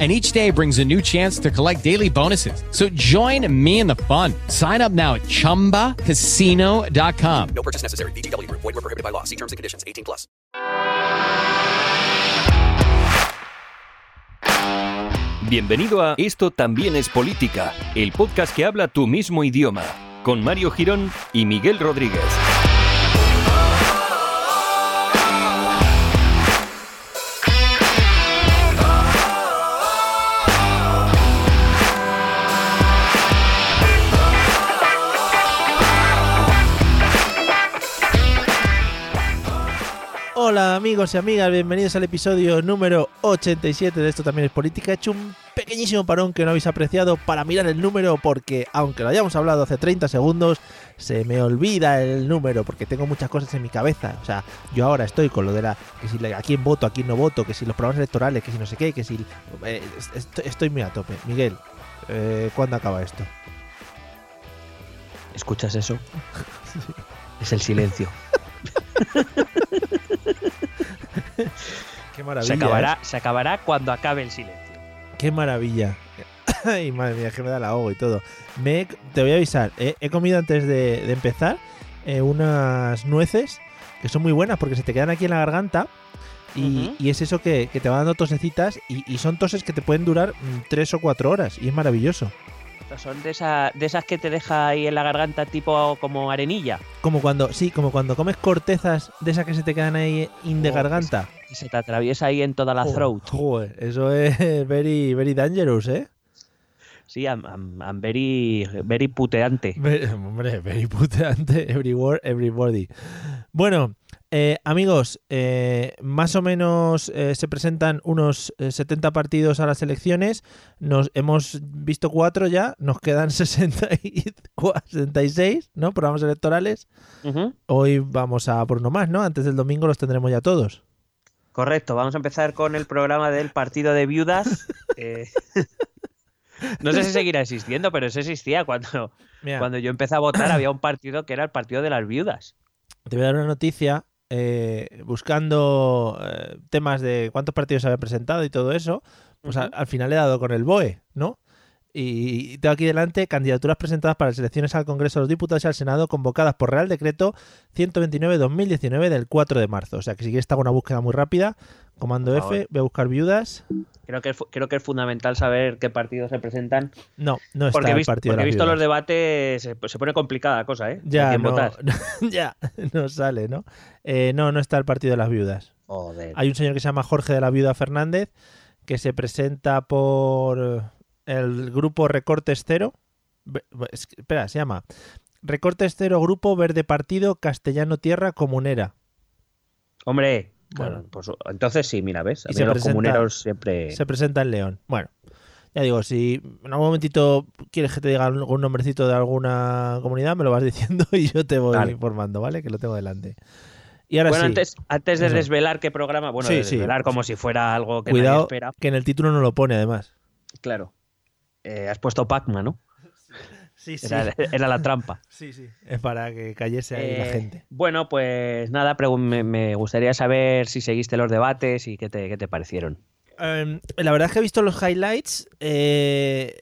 And each day brings a new chance to collect daily bonuses. So join me in the fun. Sign up now at chumbacasino.com. No purchase necessary. VGW Group. Void were prohibited by law. See terms and conditions. 18 plus. Bienvenido a Esto también es política, el podcast que habla tu mismo idioma, con Mario Girón y Miguel Rodríguez. Hola amigos y amigas, bienvenidos al episodio número 87 de Esto también es política. He hecho un pequeñísimo parón que no habéis apreciado para mirar el número porque aunque lo hayamos hablado hace 30 segundos, se me olvida el número porque tengo muchas cosas en mi cabeza. O sea, yo ahora estoy con lo de la que si a quién voto, a quién no voto, que si los programas electorales, que si no sé qué, que si... eh, est- estoy muy a tope. Miguel, eh, ¿cuándo acaba esto? ¿Escuchas eso? Es el silencio. Qué maravilla. Se acabará, ¿eh? se acabará cuando acabe el silencio. Qué maravilla. Ay, madre mía, que me da la ahogo y todo. Me te voy a avisar, eh, he comido antes de, de empezar eh, unas nueces que son muy buenas porque se te quedan aquí en la garganta y, es eso que, que te va dando tosecitas y, y son toses que te pueden durar mm, tres o cuatro horas y es maravilloso. Son de, esa, de esas que te deja ahí en la garganta tipo como arenilla. Como cuando, sí, como cuando comes cortezas de esas que se te quedan ahí in de Oh, garganta. Y se te atraviesa ahí en toda la throat. joder, eso es very, very dangerous, ¿eh? Sí, I'm, I'm- I'm very, very puteante. Hombre, very puteante, every word, everybody. Bueno, eh, amigos, eh, más o menos eh, se presentan unos eh, 70 partidos a las elecciones. Nos hemos visto cuatro ya, nos quedan 64, 66, ¿no? Programas electorales. Hoy vamos a por uno más, ¿no? Antes del domingo los tendremos ya todos. Correcto, vamos a empezar con el programa del partido de viudas. No sé si seguirá existiendo, pero eso existía cuando, Mira, cuando yo empecé a votar. Había un partido que era el partido de las viudas. te voy a dar una noticia. Eh, buscando eh, temas de cuántos partidos se habían presentado y todo eso, pues al, al final he dado con el BOE, ¿no? Y tengo aquí delante candidaturas presentadas para las elecciones al Congreso de los Diputados y al Senado convocadas por Real Decreto 129-2019 del 4 de marzo. O sea que si quieres hago una búsqueda muy rápida, comando F, voy a buscar viudas. Creo que, creo que es fundamental saber qué partidos se presentan. No, no está Porque el visto, partido de porque he visto los debates, se, pues se pone complicada la cosa, ¿eh? ¿A Ya no, votar? ya, no sale, ¿no? Eh, no, no está el partido de las viudas. Joder. Hay un señor que se llama Jorge de la Viuda Fernández que se presenta por el grupo Recortes Cero. Espera, se llama Recortes Cero Grupo Verde Partido Castellano Tierra Comunera. Hombre, Bueno. pues entonces sí, mira, ¿ves? A mí se los presenta- comuneros siempre... Se presenta en León. Bueno, ya digo, si en algún momentito quieres que te diga algún nombrecito de alguna comunidad, me lo vas diciendo y yo te voy informando, ¿vale? Que lo tengo delante. Y ahora Bueno, sí, antes, antes de Eso. desvelar qué programa, bueno, Sí, de sí. desvelar como si fuera algo que cuidado nadie espera. que en el título no lo pone además. Claro. Eh, has puesto Pac-Man, ¿no? Sí, sí. Era, era la trampa. Sí, sí. Es para que cayese ahí la Eh, gente. Bueno, pues nada, me, me gustaría saber si seguiste los debates y qué te, qué te parecieron. Em, la verdad es que he visto los highlights. eh,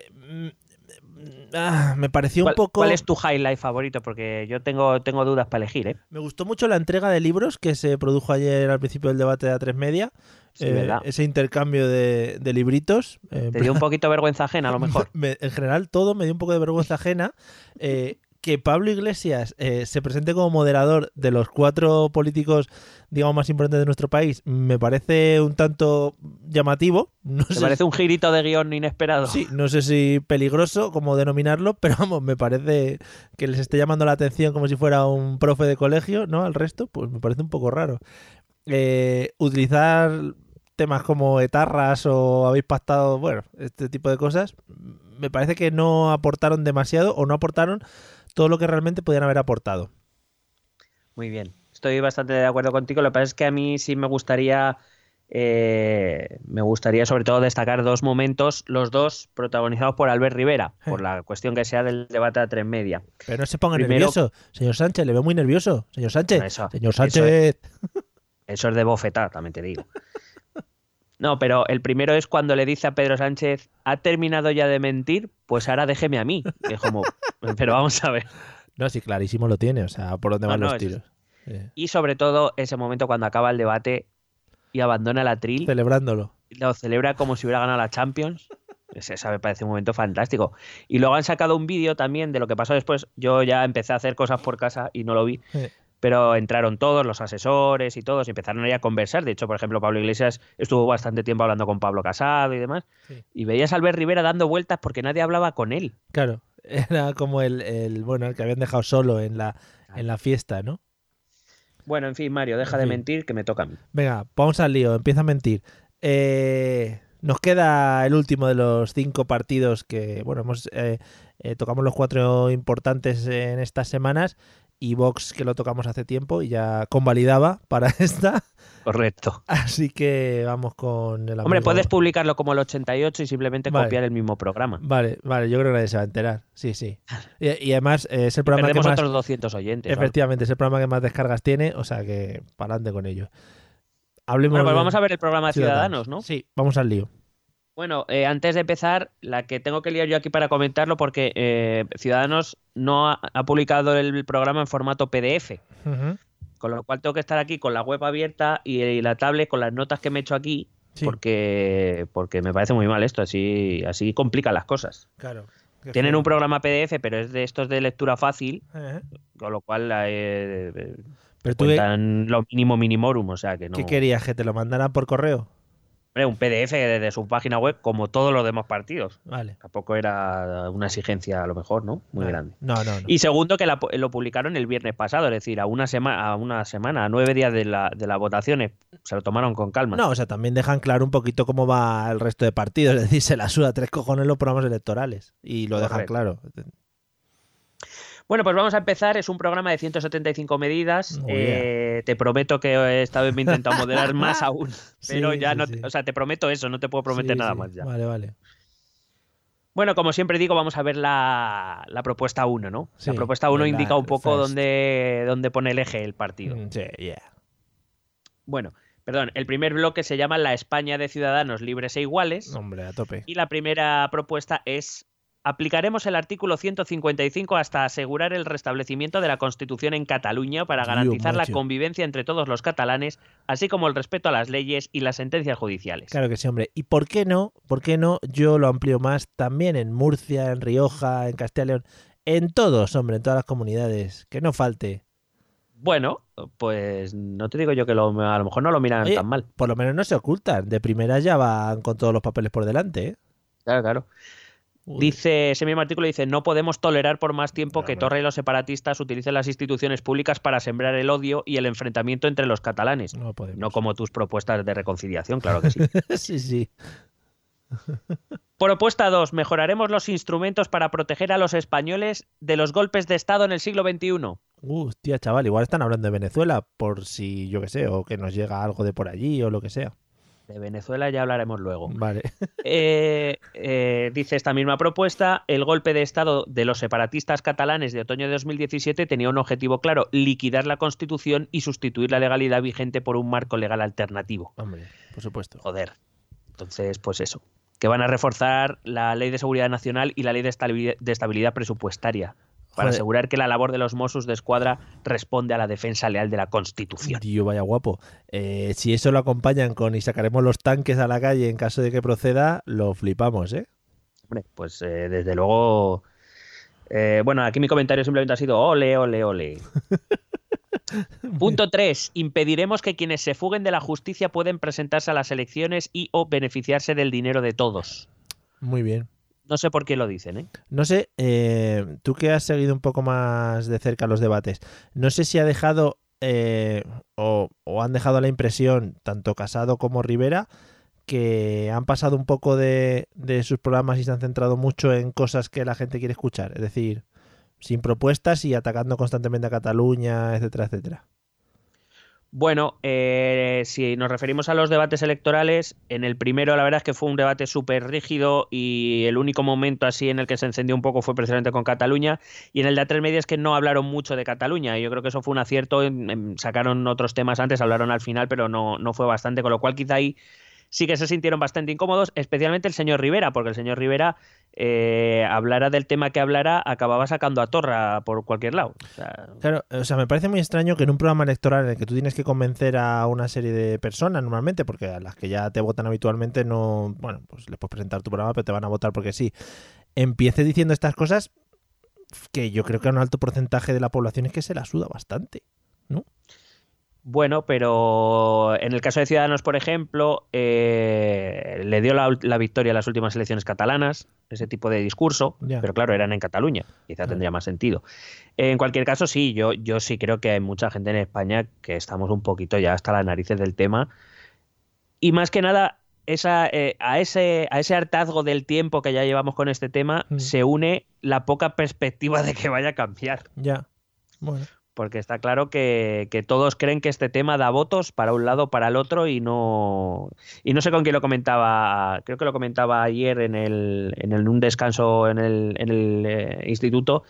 ah, me pareció un ¿Cuál, poco. cuál es tu highlight favorito? Porque yo tengo, tengo dudas para elegir, ¿eh? Me gustó mucho la entrega de libros que se produjo ayer al principio del debate de A3 Media. Sí, Eh, ¿verdad? ese intercambio de, de libritos. eh, Te dio un poquito vergüenza ajena, a lo mejor. me- en general, todo me dio un poco de vergüenza ajena. eh, que Pablo Iglesias eh, se presente como moderador de los cuatro políticos, digamos, más importantes de nuestro país, me parece un tanto llamativo. No ¿Te sé parece un girito de guion inesperado? Sí, no sé si peligroso, como denominarlo, pero vamos, me parece que les esté llamando la atención como si fuera un profe de colegio, ¿no? Al resto, pues me parece un poco raro. Eh, utilizar temas como etarras o habéis pactado, bueno, este tipo de cosas, me parece que no aportaron demasiado o no aportaron todo lo que realmente podían haber aportado. Muy bien. estoy bastante de acuerdo contigo. Lo que pasa es que a mí sí me gustaría, eh, me gustaría sobre todo destacar dos momentos, los dos protagonizados por Albert Rivera, por la cuestión que sea del debate a tres media. Pero no se ponga Primero- nervioso. Señor Sánchez, le veo muy nervioso. Señor Sánchez. Eso- Señor eso Sánchez. Eso es de bofetada, también te digo. No, pero el primero es cuando le dice a Pedro Sánchez, ¿ha terminado ya de mentir? Pues ahora déjeme a mí. Es como, pero vamos a ver. No, sí, clarísimo lo tiene. O sea, por dónde van no, los es- tiros. Sí. Y sobre todo ese momento cuando acaba el debate y abandona la tril, Celebrándolo. lo celebra como si hubiera ganado la Champions. Ese, esa me parece un momento fantástico. Y luego han sacado un vídeo también de lo que pasó después. Yo ya empecé a hacer cosas por casa y no lo vi. Sí. Pero entraron todos, los asesores y todos, y empezaron ahí a conversar. De hecho, por ejemplo, Pablo Iglesias estuvo bastante tiempo hablando con Pablo Casado y demás. Sí. Y veías a Albert Rivera dando vueltas porque nadie hablaba con él. Claro. Era como el, el bueno, el que habían dejado solo en la, en la fiesta, ¿no? Bueno, en fin, Mario, deja En de fin. mentir que me toca a mí. Venga, vamos al lío, empieza a mentir. Eh, nos queda el último de los cinco partidos que, bueno, hemos eh, eh, tocamos los cuatro importantes en estas semanas y Vox que lo tocamos hace tiempo y ya convalidaba para esta. Correcto. Así que vamos con el Hombre, amigo- puedes publicarlo como el 88 y simplemente Vale. copiar el mismo programa. Vale, vale, yo creo que nadie se va a enterar. Sí, sí. Y, y además eh, es el programa que más... otros 200 oyentes. Efectivamente, es el programa que más descargas tiene, o sea que para adelante con ello. Hablemos Bueno, pues vamos a ver el programa de Ciudadanos, ¿no? Sí, vamos al lío. Bueno, eh, antes de empezar, la que tengo que liar yo aquí para comentarlo, porque eh, Ciudadanos no ha, ha publicado el programa en formato PDF, con lo cual tengo que estar aquí con la web abierta y, y la tablet con las notas que me he hecho aquí, Sí. porque, porque me parece muy mal esto, así, así complica las cosas. Claro. Tienen un programa PDF, pero es de estos de lectura fácil, con lo cual eh, Pero tú, cuentan lo mínimo minimorum, o sea que no... qué querías? ¿Que te lo mandaran por correo? Hombre, un PDF desde su página web, como todos los demás partidos. Vale. Tampoco era una exigencia, a lo mejor, ¿no? Muy Vale. grande. No, no, no. Y segundo, que la- lo publicaron el viernes pasado, es decir, a una, semana a una semana, a nueve días de, la, de las votaciones. Se lo tomaron con calma. No, o sea, también dejan claro un poquito cómo va el resto de partidos. Es decir, se la suda tres cojones los programas electorales. Y lo dejan claro. Bueno, pues vamos a empezar. Es un programa de 175 medidas. Oh, Eh, Te prometo que esta vez me he intentado moderar más aún. Pero Sí, ya sí, no. sí. O sea, te prometo eso, no te puedo prometer nada más ya. Vale, vale. Bueno, como siempre digo, vamos a ver la, la propuesta 1, ¿no? La propuesta 1 la indica un poco first. dónde, dónde pone el eje el partido. Mm, Sí, yeah. Bueno, perdón, el primer bloque se llama La España de Ciudadanos Libres e Iguales. Hombre, a tope. Y la primera propuesta es aplicaremos el artículo 155 hasta asegurar el restablecimiento de la Constitución en Cataluña para garantizar la convivencia entre todos los catalanes, así como el respeto a las leyes y las sentencias judiciales. Claro que sí, hombre. ¿Y por qué no? ¿Por qué no? Yo lo amplío más también en Murcia, en Rioja, en Castilla y León. En todos, hombre, en todas las comunidades. Que no falte. Bueno, pues no te digo yo que lo- a lo mejor no lo miran Oye, tan mal. Por lo menos no se ocultan. De primera ya van con todos los papeles por delante, ¿eh? Claro, claro. Uy. Dice, ese mismo artículo dice, no podemos tolerar por más tiempo que. Torra y los separatistas utilicen las instituciones públicas para sembrar el odio y el enfrentamiento entre los catalanes. No podemos. No como tus propuestas de reconciliación, claro que sí. sí, sí. Propuesta 2. Mejoraremos los instrumentos para proteger a los españoles de los golpes de Estado en el siglo XXI. Uh, hostia, chaval, igual están hablando de Venezuela por si, yo qué sé, o que nos llega algo de por allí o lo que sea. De Venezuela ya hablaremos luego. Vale. Eh, eh, dice esta misma propuesta, el golpe de Estado de los separatistas catalanes de otoño de 2017 tenía un objetivo claro, liquidar la Constitución y sustituir la legalidad vigente por un marco legal alternativo. Hombre, por supuesto. Joder. Entonces, pues eso. Que van a reforzar la ley de seguridad nacional y la ley de estabilidad, de estabilidad presupuestaria para Joder. asegurar que la labor de los Mossos de Escuadra responde a la defensa leal de la Constitución. Tío, vaya guapo. Eh, si eso lo acompañan con y sacaremos los tanques a la calle en caso de que proceda, lo flipamos, ¿eh? Hombre, pues eh, desde luego. eh, bueno, aquí mi comentario simplemente ha sido ole, ole, ole. Punto 3. Impediremos que quienes se fuguen de la justicia pueden presentarse a las elecciones y o beneficiarse del dinero de todos. Muy bien. No sé por qué lo dicen, ¿eh? No sé, eh, tú que has seguido un poco más de cerca los debates, no sé si ha dejado eh, o, han dejado la impresión, tanto Casado como Rivera, que han pasado un poco de, de sus programas y se han centrado mucho en cosas que la gente quiere escuchar. Es decir, sin propuestas y atacando constantemente a Cataluña, etcétera, etcétera. Bueno, eh, si nos referimos a los debates electorales, en el primero la verdad es que fue un debate súper rígido y el único momento así en el que se encendió un poco fue precisamente con Cataluña. Y en el de A3 Media es que no hablaron mucho de Cataluña. Yo creo que eso fue un acierto, sacaron otros temas antes, hablaron al final, pero no, no fue bastante, con lo cual quizá ahí sí que se sintieron bastante incómodos, especialmente el señor Rivera, porque el señor Rivera eh, hablara del tema que hablara, acababa sacando a Torra por cualquier lado. Claro, o sea, me parece muy extraño que en un programa electoral en el que tú tienes que convencer a una serie de personas normalmente, porque a las que ya te votan habitualmente no, bueno, pues les puedes presentar tu programa, pero te van a votar porque sí. Empiece diciendo estas cosas que yo creo que a un alto porcentaje de la población es que se la suda bastante. Bueno, pero en el caso de Ciudadanos, por ejemplo, eh, le dio la, victoria en las últimas elecciones catalanas, ese tipo de discurso, pero claro, eran en Cataluña, quizá tendría más sentido. En cualquier caso, sí, yo, yo sí creo que hay mucha gente en España que estamos un poquito ya hasta las narices del tema. Y más que nada, esa, eh, a, ese, a ese hartazgo del tiempo que ya llevamos con este tema, Mm. se une la poca perspectiva de que vaya a cambiar Ya. Bueno. Porque está claro que, que todos creen que este tema da votos para un lado para el otro y no y no sé con quién lo comentaba creo que lo comentaba ayer en el en el- un descanso en el, en el eh, instituto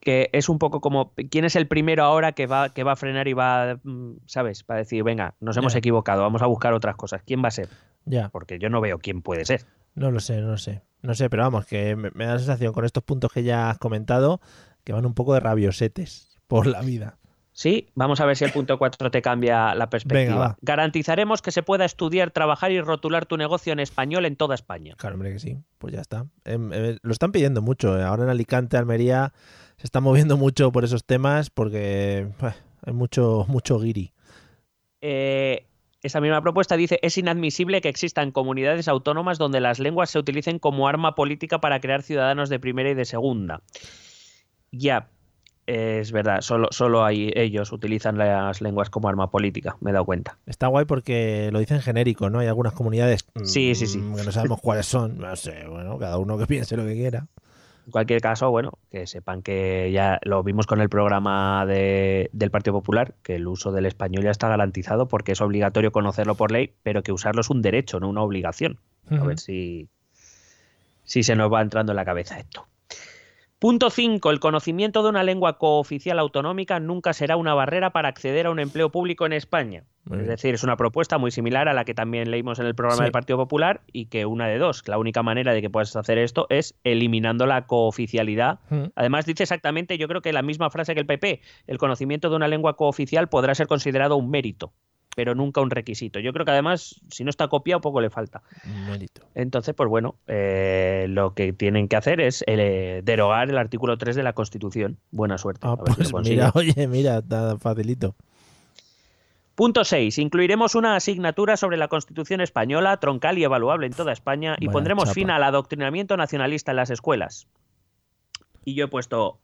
que es un poco como quién es el primero ahora que va que va a frenar y va mm, sabes va a decir venga nos hemos equivocado vamos a buscar otras cosas quién va a ser Ya. porque yo no veo quién puede ser. No lo sé, no lo sé. No sé, pero vamos, que me, me da la sensación con estos puntos que ya has comentado que van un poco de rabiosetes por la vida. Sí, vamos a ver si el punto 4 te cambia la perspectiva. Venga, va. Garantizaremos que se pueda estudiar, trabajar y rotular tu negocio en español en toda España. Claro, hombre, que sí. Pues ya está. Em, eh, lo están pidiendo mucho. eh. Ahora en Alicante, Almería, se está moviendo mucho por esos temas porque eh, hay mucho, mucho guiri. Eh, esa misma propuesta dice, es inadmisible que existan comunidades autónomas donde las lenguas se utilicen como arma política para crear ciudadanos de primera y de segunda. Ya, es verdad, solo, solo hay, ellos utilizan las lenguas como arma política, me he dado cuenta. Está guay porque lo dicen genérico, ¿no? Hay algunas comunidades Sí, sí, sí. mm, que no sabemos cuáles son. No sé, bueno, cada uno que piense lo que quiera. En cualquier caso, bueno, que sepan que ya lo vimos con el programa de- del Partido Popular, que el uso del español ya está garantizado porque es obligatorio conocerlo por ley, pero que usarlo es un derecho, no una obligación. A ver si, si se nos va entrando en la cabeza esto. Punto 5. El conocimiento de una lengua cooficial autonómica nunca será una barrera para acceder a un empleo público en España. Muy es decir, es una propuesta muy similar a la que también leímos en el programa Sí. del Partido Popular y que una de dos, la única manera de que puedas hacer esto es eliminando la cooficialidad. Ujú. Además dice exactamente, yo creo que la misma frase que el PP, el conocimiento de una lengua cooficial podrá ser considerado un mérito, pero nunca un requisito. Yo creo que además, si no está copiado, poco le falta. Entonces, pues bueno, eh, lo que tienen que hacer es eh, derogar el artículo 3 de la Constitución. Buena suerte. Ah, si pues mira, oye, mira, está facilito. Punto 6. Incluiremos una asignatura sobre la Constitución española, troncal y evaluable en toda España, y pondremos chapa. fin al adoctrinamiento nacionalista en las escuelas. Y yo he puesto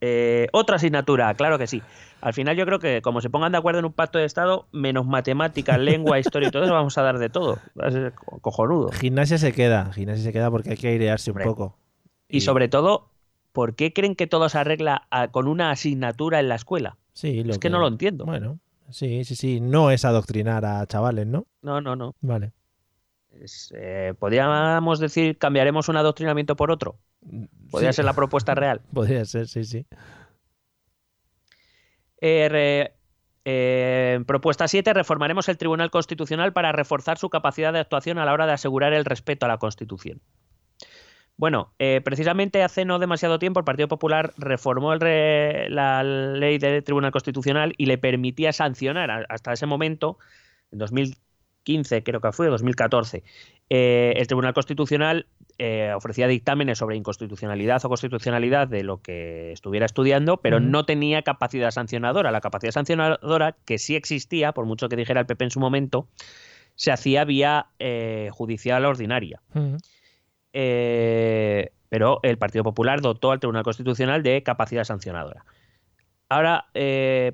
eh, otra asignatura, claro que sí. Al final yo creo que como se pongan de acuerdo en un pacto de Estado, menos matemáticas, lengua, historia y todo eso, vamos a dar de todo. Va a ser co- cojonudo. Gimnasia se queda, gimnasia se queda porque hay que airearse un Hombre. poco. Y sobre todo, ¿por qué creen que todo se arregla con una asignatura en la escuela? Sí, lo Es que no lo entiendo. Bueno, sí, sí, sí. No es adoctrinar a chavales, ¿no? No, no, no. Vale. Eh, Podríamos decir, cambiaremos un adoctrinamiento por otro. Podría Sí, ser la propuesta real. Podría ser, sí, sí. Eh, eh, propuesta 7. Reformaremos el Tribunal Constitucional para reforzar su capacidad de actuación a la hora de asegurar el respeto a la Constitución. Bueno, eh, precisamente hace no demasiado tiempo el Partido Popular reformó el re- la ley del Tribunal Constitucional y le permitía sancionar a- hasta ese momento, en 2015 creo que fue, 2014, eh, el Tribunal Constitucional eh, ofrecía dictámenes sobre inconstitucionalidad o constitucionalidad de lo que estuviera estudiando, pero no tenía capacidad sancionadora. La capacidad sancionadora, que sí existía, por mucho que dijera el PP en su momento, se hacía vía eh, judicial ordinaria. Eh, pero el Partido Popular dotó al Tribunal Constitucional de capacidad sancionadora. Ahora, eh,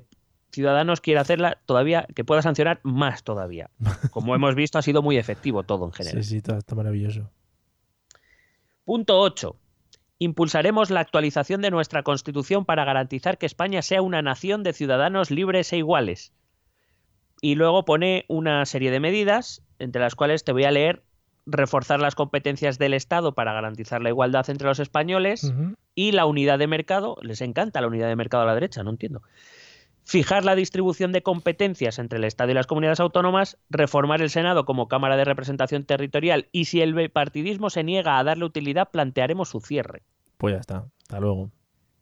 Ciudadanos quiere hacerla todavía, que pueda sancionar más todavía. Como hemos visto, ha sido muy efectivo todo en general. Sí, sí, todo está maravilloso. Punto 8. Impulsaremos la actualización de nuestra Constitución para garantizar que España sea una nación de ciudadanos libres e iguales. Y luego pone una serie de medidas, entre las cuales te voy a leer reforzar las competencias del Estado para garantizar la igualdad entre los españoles y la unidad de mercado. Les encanta la unidad de mercado a la derecha, no entiendo. Fijar la distribución de competencias entre el Estado y las comunidades autónomas, reformar el Senado como Cámara de Representación Territorial y si el bipartidismo se niega a darle utilidad, plantearemos su cierre. Pues ya está. Hasta luego.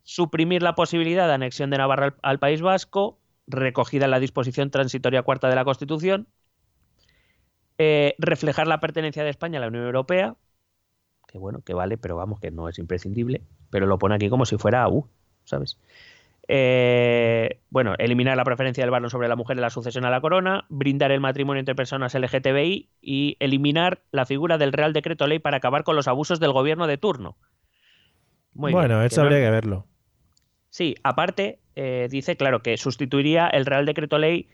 Suprimir la posibilidad de anexión de Navarra al, al País Vasco, recogida en la disposición transitoria cuarta de la Constitución. Eh, reflejar la pertenencia de España a la Unión Europea, que bueno, que vale, pero vamos, que no es imprescindible, pero lo pone aquí como si fuera U, ¿sabes? Eh, bueno, eliminar la preferencia del varón sobre la mujer en la sucesión a la corona, brindar el matrimonio entre personas LGTBI y eliminar la figura del Real Decreto Ley para acabar con los abusos del gobierno de turno. Muy bueno, bien, eso que no- habría que verlo. Sí, aparte, eh, dice, claro, que sustituiría el Real Decreto Ley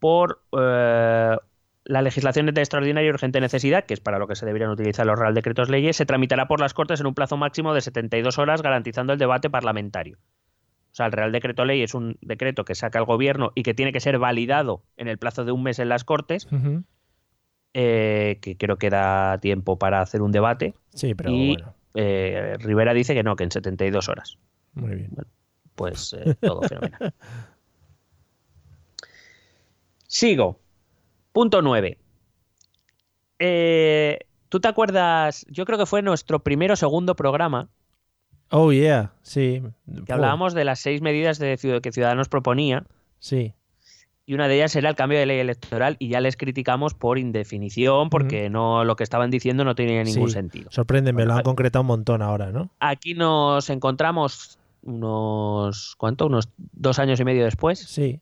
por eh, la legislación de extraordinaria y urgente necesidad, que es para lo que se deberían utilizar los Real Decretos Leyes, se tramitará por las Cortes en un plazo máximo de 72 horas, garantizando el debate parlamentario. O sea, el Real Decreto Ley es un decreto que saca el gobierno y que tiene que ser validado en el plazo de un mes en las Cortes, eh, que creo que da tiempo para hacer un debate. Sí, pero y bueno. eh, Rivera dice que no, que en 72 horas. Muy bien. pues eh, todo fenomenal. Sigo. Punto 9. ¿Tú te acuerdas? Yo creo que fue nuestro primero o segundo programa Oh, yeah. Sí. que hablábamos de las seis medidas de ciud- que Ciudadanos proponía Sí. y una de ellas era el cambio de ley electoral y ya les criticamos por indefinición porque no lo que estaban diciendo no tenía ningún Sí. sentido. Sorpréndeme, Bueno, lo han concretado un montón ahora, ¿no? Aquí nos encontramos unos ¿cuánto? Unos dos años y medio después Sí.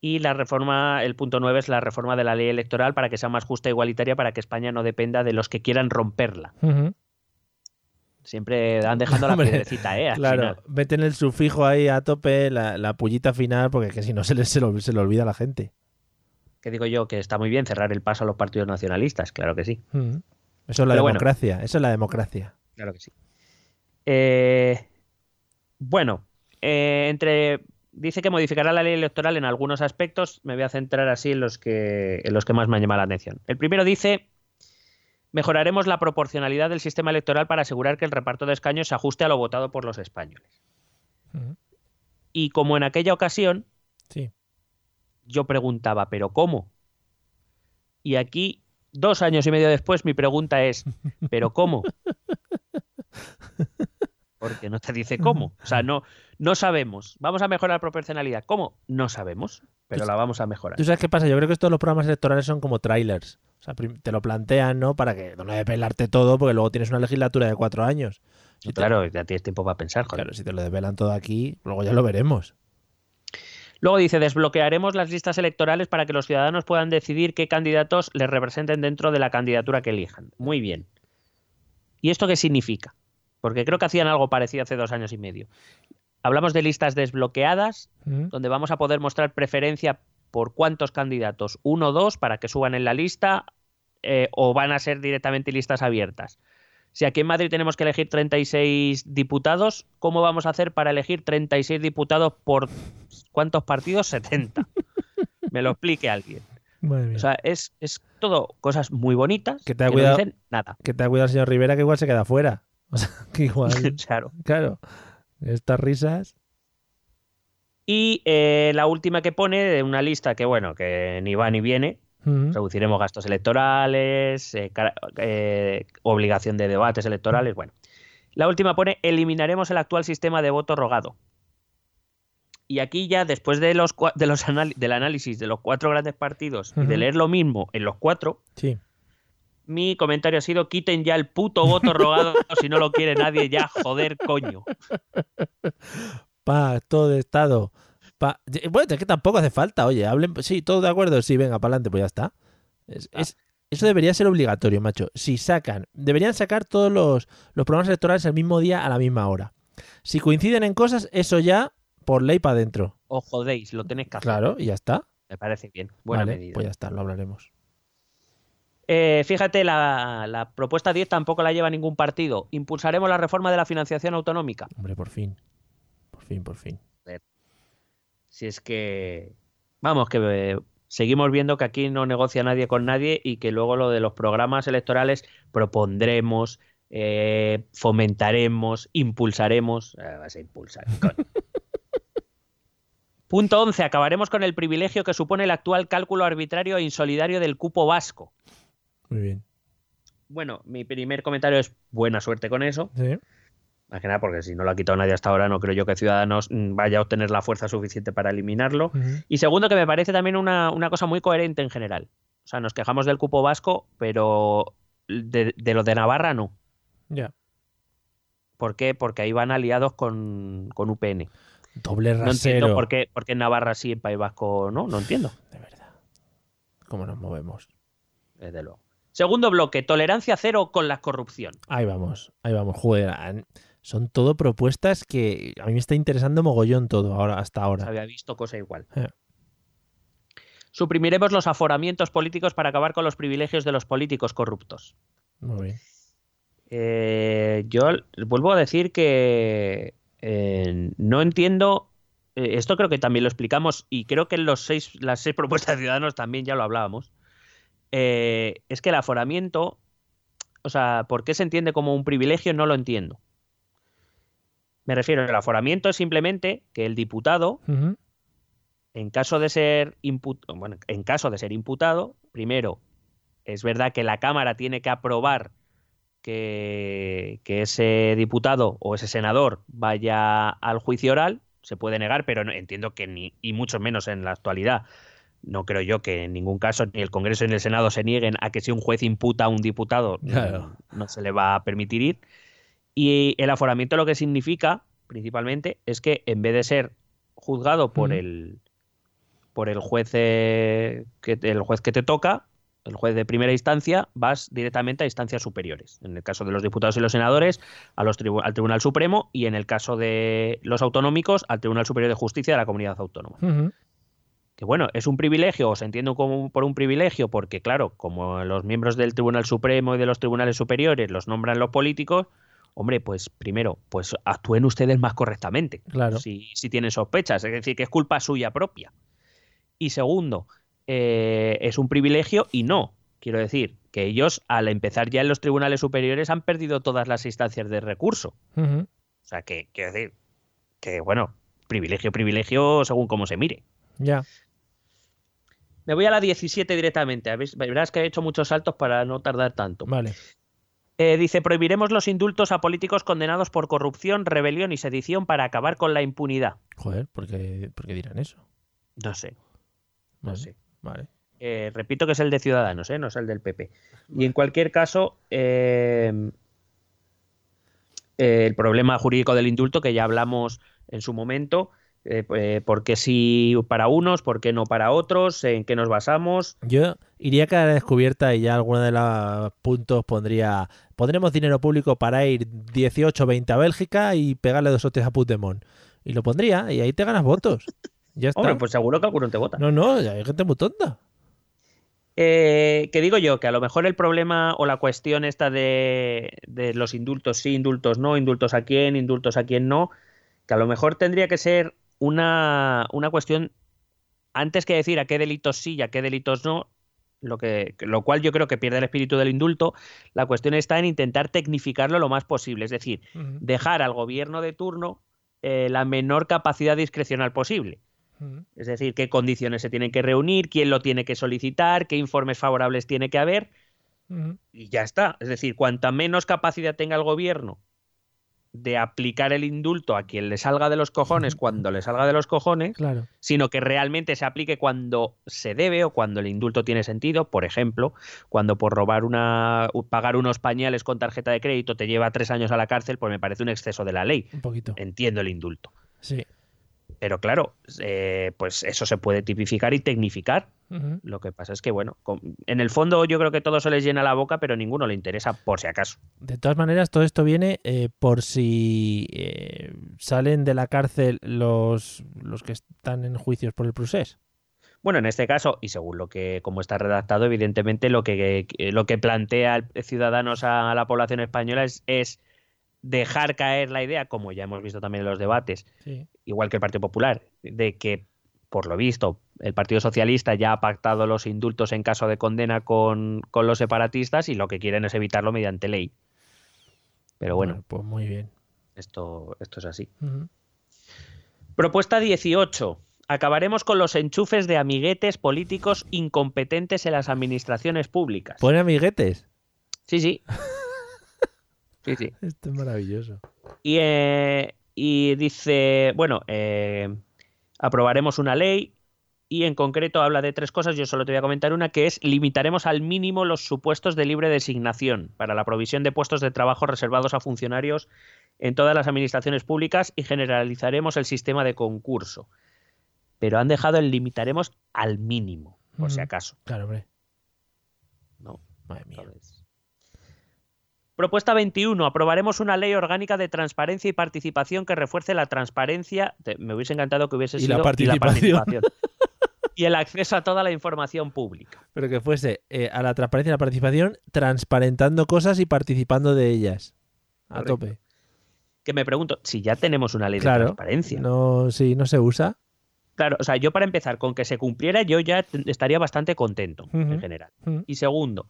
Y la reforma, el punto 9 es la reforma de la ley electoral para que sea más justa e igualitaria para que España no dependa de los que quieran romperla. Siempre dan dejando la piedrecita, ¿eh? Al Claro, final. meten el sufijo ahí a tope, la, la pullita final, porque es que si no se le, se, lo, se le olvida a la gente. Que digo yo que está muy bien cerrar el paso a los partidos nacionalistas, claro que sí. Ujú. Eso es la Pero bueno. democracia, eso es la democracia. Claro que sí. Eh, bueno, eh, entre dice que modificará la ley electoral en algunos aspectos. Me voy a centrar así en los que en los que más me han llamado la atención. El primero dice mejoraremos la proporcionalidad del sistema electoral para asegurar que el reparto de escaños se ajuste a lo votado por los españoles. Y como en aquella ocasión, Sí. yo preguntaba, ¿pero cómo? Y aquí, dos años y medio después, mi pregunta es, ¿pero cómo? Porque no te dice cómo. O sea, no, no sabemos. Vamos a mejorar la proporcionalidad. ¿Cómo? No sabemos, pero la vamos a mejorar. ¿Tú sabes qué pasa? Yo creo que todos los programas electorales son como trailers. O sea, te lo plantean, ¿no? Para que no de pelarte todo, porque luego tienes una legislatura de cuatro años. Si te- Claro, ya tienes tiempo para pensar, joder. Claro, si te lo desvelan todo aquí, luego ya lo veremos. Luego dice, desbloquearemos las listas electorales para que los ciudadanos puedan decidir qué candidatos les representen dentro de la candidatura que elijan. Muy bien. ¿Y esto qué significa? Porque creo que hacían algo parecido hace dos años y medio. Hablamos de listas desbloqueadas, donde vamos a poder mostrar preferencia por cuántos candidatos, uno o dos, para que suban en la lista, eh, o van a ser directamente listas abiertas. Si aquí en Madrid tenemos que elegir 36 diputados, ¿cómo vamos a hacer para elegir 36 diputados por cuántos partidos? 70. Me lo explique alguien. O sea, es, es todo cosas muy bonitas Que te ha no cuidado- dicen nada. que te ha cuidado el señor Rivera, que igual se queda fuera. O sea, que igual, claro. claro, estas risas. Y eh, la última que pone de una lista que, bueno, que ni va ni viene, Reduciremos gastos electorales, eh, eh, obligación de debates electorales, bueno. La última pone, eliminaremos el actual sistema de voto rogado. Y aquí ya, después de los, de los del análisis de los cuatro grandes partidos y de leer lo mismo en los cuatro, Sí. mi comentario ha sido, quiten ya el puto voto rogado si no lo quiere nadie ya, joder, coño. Pacto de Estado. Pa- Bueno, es que tampoco hace falta, oye, hablen. Sí, todo de acuerdo, sí, venga, para adelante, pues ya está. Es- Ah. es- Eso debería ser obligatorio, macho. Si sacan, deberían sacar todos los, los programas electorales el mismo día a la misma hora. Si coinciden en cosas, eso ya por ley para adentro. O jodéis, lo tenéis que hacer. Claro, y ya está. Me parece bien. Buena Vale, medida. Pues ya está, lo hablaremos. Eh, fíjate, la, la propuesta 10 tampoco la lleva ningún partido. Impulsaremos la reforma de la financiación autonómica. Hombre, por fin. Por fin, por fin. Si es que. Vamos, que eh, seguimos viendo que aquí no negocia nadie con nadie y que luego lo de los programas electorales propondremos, eh, fomentaremos, impulsaremos. Eh, vas a impulsar. Punto 11. Acabaremos con el privilegio que supone el actual cálculo arbitrario e insolidario del cupo vasco. Muy bien. Bueno, mi primer comentario es buena suerte con eso. Sí. Más que nada porque si no lo ha quitado nadie hasta ahora, no creo yo que Ciudadanos mm, vaya a obtener la fuerza suficiente para eliminarlo. Y segundo, que me parece también una, una cosa muy coherente en general. O sea, nos quejamos del cupo vasco, pero de, de lo de Navarra no. Ya. ¿Por qué? Porque ahí van aliados con, con UPN. Doble No rasero. entiendo por qué, por qué en Navarra sí, en País Vasco no, no entiendo, De verdad. ¿Cómo nos movemos? desde luego. Segundo bloque, tolerancia cero con la corrupción. Ahí vamos, ahí vamos. Joder, son todo propuestas que a mí me está interesando mogollón todo ahora, hasta Se ahora. había visto cosa igual. Eh. Suprimiremos los aforamientos políticos para acabar con los privilegios de los políticos corruptos. Muy bien. Eh, yo vuelvo a decir que eh, no entiendo. eh, esto creo que también lo explicamos y creo que en los seis, las seis propuestas de Ciudadanos también ya lo hablábamos. Es que el aforamiento, o sea, ¿por qué se entiende como un privilegio? No lo entiendo. Me refiero, el aforamiento es simplemente que el diputado en caso de ser imputado, bueno, en caso de ser imputado, primero, es verdad que la Cámara tiene que aprobar que, que ese diputado o ese senador vaya al juicio oral, se puede negar, pero no- entiendo que ni, y mucho menos en la actualidad, no creo yo que en ningún caso ni el Congreso ni el Senado se nieguen a que si un juez imputa a un diputado, Claro. no, no se le va a permitir ir. Y el aforamiento lo que significa, principalmente, es que en vez de ser juzgado por el por el juez eh, que el juez que te toca, el juez de primera instancia, vas directamente a instancias superiores. En el caso de los diputados y los senadores, a los tribu- al Tribunal Supremo y en el caso de los autonómicos, al Tribunal Superior de Justicia de la Comunidad Autónoma. Que bueno, es un privilegio, o se entiende como por un privilegio, porque claro, como los miembros del Tribunal Supremo y de los tribunales superiores los nombran los políticos, hombre, pues primero, pues actúen ustedes más correctamente, Claro. si, si tienen sospechas, es decir, que es culpa suya propia. Y segundo, eh, es un privilegio y no, quiero decir, que ellos al empezar ya en los tribunales superiores han perdido todas las instancias de recurso. O sea, que quiero decir, que bueno, privilegio, privilegio según cómo se mire. Ya. Me voy a la 17 directamente. ¿habéis- Verás que he hecho muchos saltos para no tardar tanto. Vale. Eh, dice, prohibiremos los indultos a políticos condenados por corrupción, rebelión y sedición para acabar con la impunidad. Joder, ¿por qué, por qué dirán eso? No sé, no Vale. sé. Vale. Eh, repito que es el de Ciudadanos, ¿eh? no es el del PP. Y en cualquier caso, eh, el problema jurídico del indulto, que ya hablamos en su momento, eh, eh, por qué sí para unos, por qué no para otros, en qué nos basamos. Yo iría a cada descubierta y ya alguna de los puntos pondría pondremos dinero público para ir 18 20 a Bélgica y pegarle dos hostias a Puigdemont. Y lo pondría y ahí te ganas votos. Ya está. Hombre, pues seguro que alguno te vota. No, no, ya hay gente muy tonta. Eh, que digo yo, que a lo mejor el problema o la cuestión esta de, de los indultos sí, indultos no, indultos a quién, indultos a quién no, que a lo mejor tendría que ser una, una cuestión, antes que decir a qué delitos sí y a qué delitos no, lo, que, lo cual yo creo que pierde el espíritu del indulto, la cuestión está en intentar tecnificarlo lo más posible, es decir, dejar al gobierno de turno eh, la menor capacidad discrecional posible. Es decir, qué condiciones se tienen que reunir, quién lo tiene que solicitar, qué informes favorables tiene que haber y ya está. Es decir, cuanta menos capacidad tenga el gobierno de aplicar el indulto a quien le salga de los cojones cuando le salga de los cojones, Claro. sino que realmente se aplique cuando se debe o cuando el indulto tiene sentido. Por ejemplo, cuando por robar una, pagar unos pañales con tarjeta de crédito te lleva tres años a la cárcel, pues me parece un exceso de la ley. Un poquito. Entiendo el indulto. Sí. Pero claro, eh, pues eso se puede tipificar y tecnificar. Lo que pasa es que, bueno, con- en el fondo yo creo que todo se les llena la boca, pero ninguno le interesa, por si acaso. De todas maneras, todo esto viene eh, por si eh, salen de la cárcel los, los que están en juicios por el procés. Bueno, en este caso, y según lo que, como está redactado, evidentemente lo que, lo que plantea el Ciudadanos a la población española es, es dejar caer la idea, como ya hemos visto también en los debates, Sí. igual que el Partido Popular, de que, por lo visto, el Partido Socialista ya ha pactado los indultos en caso de condena con, con los separatistas y lo que quieren es evitarlo mediante ley. Pero bueno, pues muy bien. esto, esto es así. Propuesta 18. Acabaremos con los enchufes de amiguetes políticos incompetentes en las administraciones públicas. Pone amiguetes. Sí, sí. Sí, sí. Esto es maravilloso. Y, eh, y dice, bueno, eh, aprobaremos una ley y en concreto habla de tres cosas, yo solo te voy a comentar una, que es limitaremos al mínimo los supuestos de libre designación para la provisión de puestos de trabajo reservados a funcionarios en todas las administraciones públicas y generalizaremos el sistema de concurso. Pero han dejado el limitaremos al mínimo, por si acaso. Claro, hombre. ¿no? Madre mía. Entonces, Propuesta 21. Aprobaremos una ley orgánica de transparencia y participación que refuerce la transparencia. me hubiese encantado que hubiese Y sido la participación. participación. y el acceso a toda la información pública. Pero que fuese eh, a la transparencia y la participación, transparentando cosas y participando de ellas. A Correcto. tope. Que me pregunto, si ya tenemos una ley de transparencia. No, sí, no se usa. Claro, o sea, yo para empezar, con que se cumpliera, yo ya estaría bastante contento en general. Y segundo,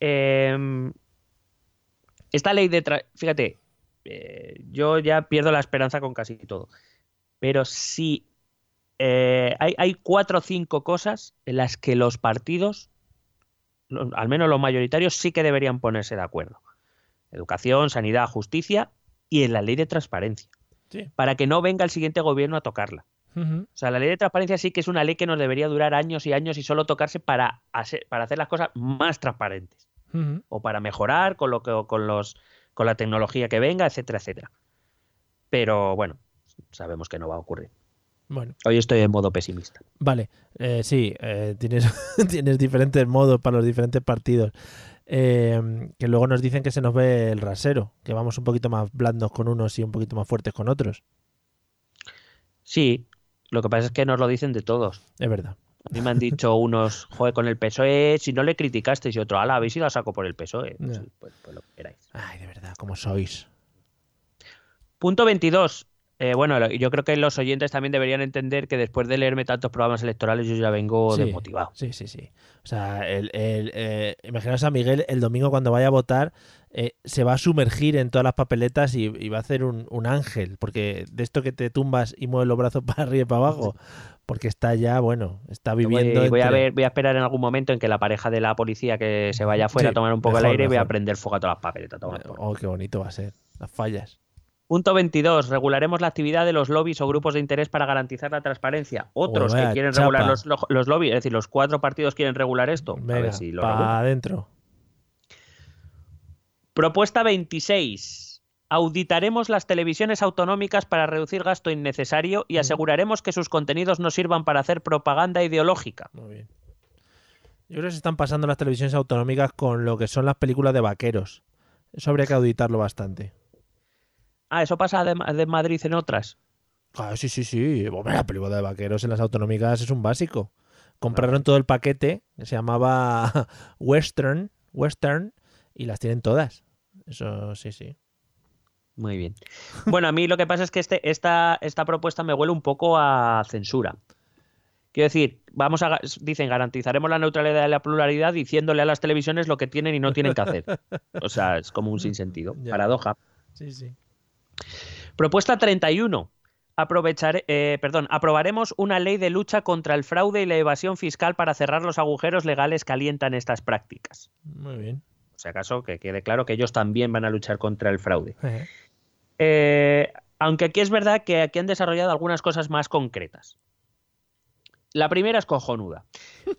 em, esta ley de... tra- Fíjate, eh, yo ya pierdo la esperanza con casi todo. Pero si eh, hay, hay cuatro o cinco cosas en las que los partidos, al menos los mayoritarios, sí que deberían ponerse de acuerdo. Educación, sanidad, justicia y en la ley de transparencia. Sí. Para que no venga el siguiente gobierno a tocarla. O sea, la ley de transparencia sí que es una ley que nos debería durar años y años y solo tocarse para hacer, para hacer las cosas más transparentes O para mejorar con lo que con los con la tecnología que venga, etcétera, etcétera. Pero bueno, sabemos que no va a ocurrir. Bueno, Hoy estoy en modo pesimista. vale. Eh, sí, eh, tienes, tienes diferentes modos para los diferentes partidos. Eh, que luego nos dicen que se nos ve el rasero, que vamos un poquito más blandos con unos y un poquito más fuertes con otros. Sí, lo que pasa es que nos lo dicen de todos. Es verdad. A mí me han dicho unos, joder, con el PSOE, si no le criticasteis y otro, ala, habéis ido a saco por el PSOE. Pues, sí, pues- pues lo que queráis. Ay, de verdad, ¿cómo sois? Punto 22. Eh, bueno, yo creo que los oyentes también deberían entender que después de leerme tantos programas electorales yo ya vengo Sí, desmotivado. Sí, sí, sí. O sea, el, el, eh, imaginaos a Miguel el domingo cuando vaya a votar, eh, se va a sumergir en todas las papeletas y, y va a hacer un, un ángel, porque de esto que te tumbas y mueves los brazos para arriba y para abajo, porque está ya, bueno, está viviendo. Voy, voy a ver, voy a esperar en algún momento en que la pareja de la policía que se vaya afuera Sí, a tomar un poco mejor, el aire y voy a prender fuego a todas las papeletas. Oh, qué bonito va a ser. Las fallas. Punto 22. Regularemos la actividad de los lobbies o grupos de interés para garantizar la transparencia. Otros que quieren chapa. regular los, lo- los lobbies, es decir, los cuatro partidos quieren regular esto. a ver si lo para adentro. Propuesta 26. Auditaremos las televisiones autonómicas para reducir gasto innecesario y aseguraremos que sus contenidos no sirvan para hacer propaganda ideológica. Muy bien. Yo creo que se están pasando las televisiones autonómicas con lo que son las películas de vaqueros. Eso habría que auditarlo bastante. Ah, eso pasa de, de Madrid en otras. Ah, sí, sí, sí. Hombre, la película de vaqueros en las autonómicas es un básico. Compraron todo el paquete, que se llamaba Western, Western, y las tienen todas. Eso sí, sí. Muy bien. Bueno, a mí lo que pasa es que este, esta, esta propuesta me huele un poco a censura. Quiero decir, vamos a, dicen, garantizaremos la neutralidad y la pluralidad diciéndole a las televisiones lo que tienen y no tienen que hacer. O sea, es como un sinsentido. Ya. Paradoja. Sí, sí. Propuesta 31. Aprovechar, eh, perdón, aprobaremos una ley de lucha contra el fraude y la evasión fiscal para cerrar los agujeros legales que alientan estas prácticas. Muy bien. O sea, acaso que quede claro que ellos también van a luchar contra el fraude. Eh, aunque aquí es verdad que aquí han desarrollado algunas cosas más concretas. La primera es cojonuda.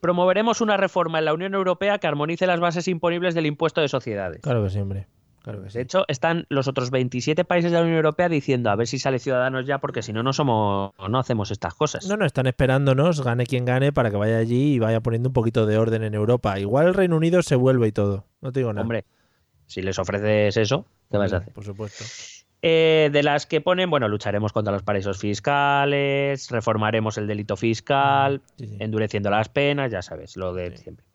Promoveremos una reforma en la Unión Europea que armonice las bases imponibles del impuesto de sociedades. Claro que sí, hombre. Claro que sí. De hecho, están los otros 27 países de la Unión Europea diciendo a ver si sale Ciudadanos ya, porque si no, no somos, no hacemos estas cosas. No, no, están esperándonos, gane quien gane, para que vaya allí y vaya poniendo un poquito de orden en Europa. Igual el Reino Unido se vuelve y todo. No te digo nada. Hombre, si les ofreces eso, ¿qué vas a hacer? Por supuesto. Eh, de las que ponen, bueno, lucharemos contra los paraísos fiscales, reformaremos el delito fiscal, Sí, sí. endureciendo las penas, ya sabes, lo de siempre.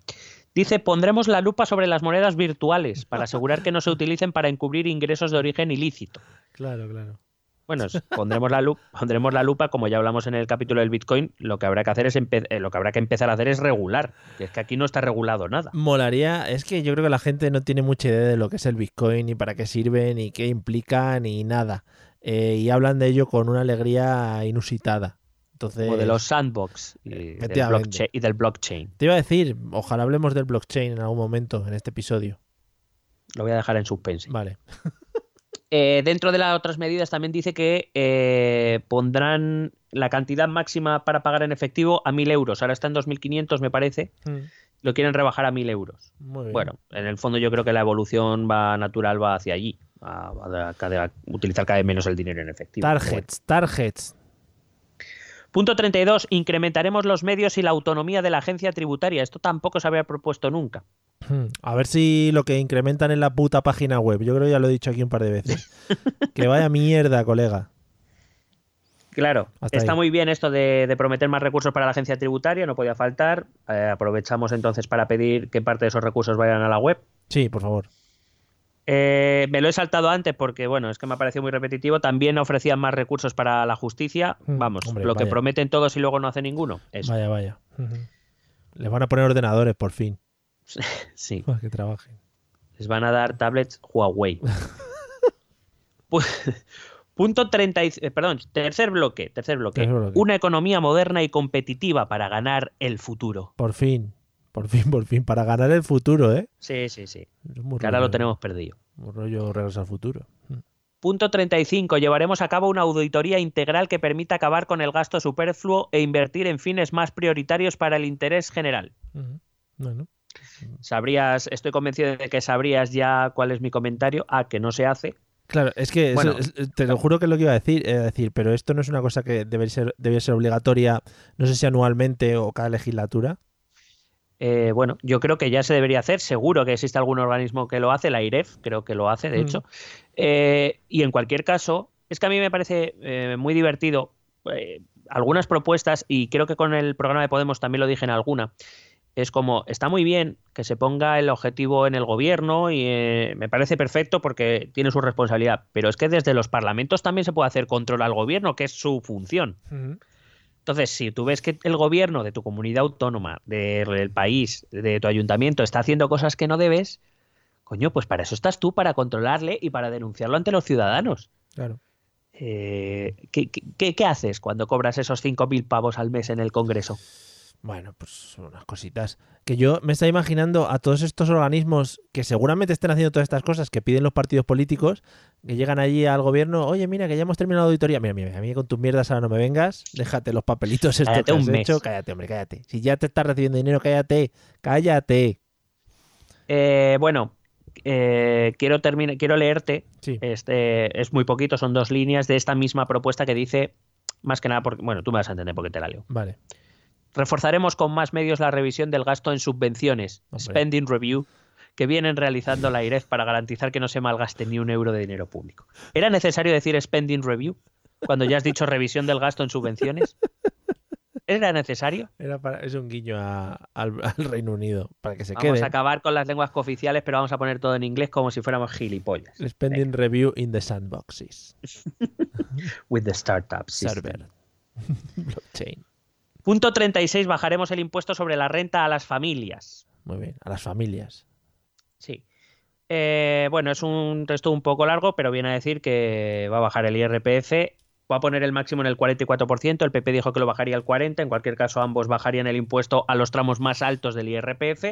Dice, pondremos la lupa sobre las monedas virtuales para asegurar que no se utilicen para encubrir ingresos de origen ilícito. Claro, claro. Bueno, pondremos la, lupa, pondremos la lupa, como ya hablamos en el capítulo del Bitcoin, lo que habrá que hacer es eh, lo que habrá que empezar a hacer es regular, que es que aquí no está regulado nada. Molaría, es que yo creo que la gente no tiene mucha idea de lo que es el Bitcoin, ni para qué sirve, ni qué implica, ni nada. Eh, y hablan de ello con una alegría inusitada. Entonces, Como de los sandbox y, del blockchain, y del blockchain. te iba a decir, ojalá hablemos del blockchain en algún momento en este episodio. Lo voy a dejar en suspense. Vale. Eh, dentro de las otras medidas también dice que eh, pondrán la cantidad máxima para pagar en efectivo a 1.000 euros. Ahora está en 2.500 me parece. Lo quieren rebajar a 1.000 euros. Muy bien. Bueno, en el fondo yo creo que la evolución va natural va hacia allí. A, a- a cada- a utilizar cada vez menos el dinero en efectivo. Pero bueno. Targets, targets. Punto 32. Incrementaremos los medios y la autonomía de la agencia tributaria. Esto tampoco se había propuesto nunca. Hmm, A ver si lo que incrementan en la puta página web. Yo creo que ya lo he dicho aquí un par de veces. que vaya mierda, colega. Claro, Hasta está ahí. muy bien esto de, de prometer más recursos para la agencia tributaria, no podía faltar. Eh, aprovechamos entonces para pedir que parte de esos recursos vayan a la web. Sí, por favor. Eh, me lo he saltado antes porque, bueno, es que me ha parecido muy repetitivo. También ofrecían más recursos para la justicia. Mm, Vamos, hombre, lo que prometen todos y luego no hace ninguno. Eso, Vaya, vaya. Les van a poner ordenadores, por fin. sí. Para que trabajen. Les van a dar tablets Huawei. Pu- Punto 30 y- eh, perdón, tercer bloque, tercer bloque. Tercer bloque. Una economía moderna y competitiva para ganar el futuro. Por fin. Por fin, por fin. Para ganar el futuro, ¿eh? Sí, sí, sí. Que ahora lo rollo- tenemos perdido. muy rollo regreso al futuro. Mm. Punto 35. Llevaremos a cabo una auditoría integral que permita acabar con el gasto superfluo e invertir en fines más prioritarios para el interés general. Bueno. Sabrías, estoy convencido de que sabrías ya cuál es mi comentario. Ah, que no se hace. Claro, es que es- te lo juro que es lo que iba a decir, eh, decir, pero esto no es una cosa que debe ser, debe ser obligatoria, no sé si anualmente o cada legislatura. Eh, bueno, yo creo que ya se debería hacer. Seguro que existe algún organismo que lo hace, la IREF creo que lo hace, de Mm. hecho. Eh, y en cualquier caso, es que a mí me parece eh, muy divertido algunas propuestas, y creo que con el programa de Podemos también lo dije en alguna. Es como, está muy bien que se ponga el objetivo en el gobierno y eh, me parece perfecto porque tiene su responsabilidad, pero es que desde los parlamentos también se puede hacer control al gobierno, que es su función. Entonces, si tú ves que el gobierno de tu comunidad autónoma, de- del país, de tu ayuntamiento está haciendo cosas que no debes, coño, pues para eso estás tú, para controlarle y para denunciarlo ante los ciudadanos. Claro. Eh, ¿qué, qué- qué haces cuando cobras esos 5.000 pavos al mes en el Congreso? Bueno, pues son unas cositas. Que yo me estoy imaginando a todos estos organismos que seguramente estén haciendo todas estas cosas que piden los partidos políticos, que llegan allí al gobierno, oye, mira, que ya hemos terminado la auditoría. Mira, mira, a mí con tus mierdas ahora no me vengas, déjate los papelitos estos Cállate que un has hecho. Cállate, hombre, cállate. Si ya te estás recibiendo dinero, cállate, cállate. Eh, bueno, eh, quiero, terminar, quiero leerte, Sí. este, es muy poquito, son dos líneas de esta misma propuesta que dice, más que nada, porque, bueno, tú me vas a entender porque te la leo. Vale. Reforzaremos con más medios la revisión del gasto en subvenciones, Hombre. spending review, que vienen realizando la IREF para garantizar que no se malgaste ni un euro de dinero público. ¿Era necesario decir spending review cuando ya has dicho revisión del gasto en subvenciones? ¿Era necesario? Era para, es un guiño a- al, al Reino Unido, para que se Vamos quede. a acabar con las lenguas cooficiales, pero vamos a poner todo en inglés como si fuéramos gilipollas. Spending review in the sandboxes. With the startups. Server. Blockchain. Punto 36. Bajaremos el impuesto sobre la renta a las familias. Muy bien. A las familias. Sí. Eh, bueno, es un texto un poco largo, pero viene a decir que va a bajar el IRPF, va a poner el máximo en el 44%, el PP dijo que lo bajaría al 40%, en cualquier caso ambos bajarían el impuesto a los tramos más altos del IRPF.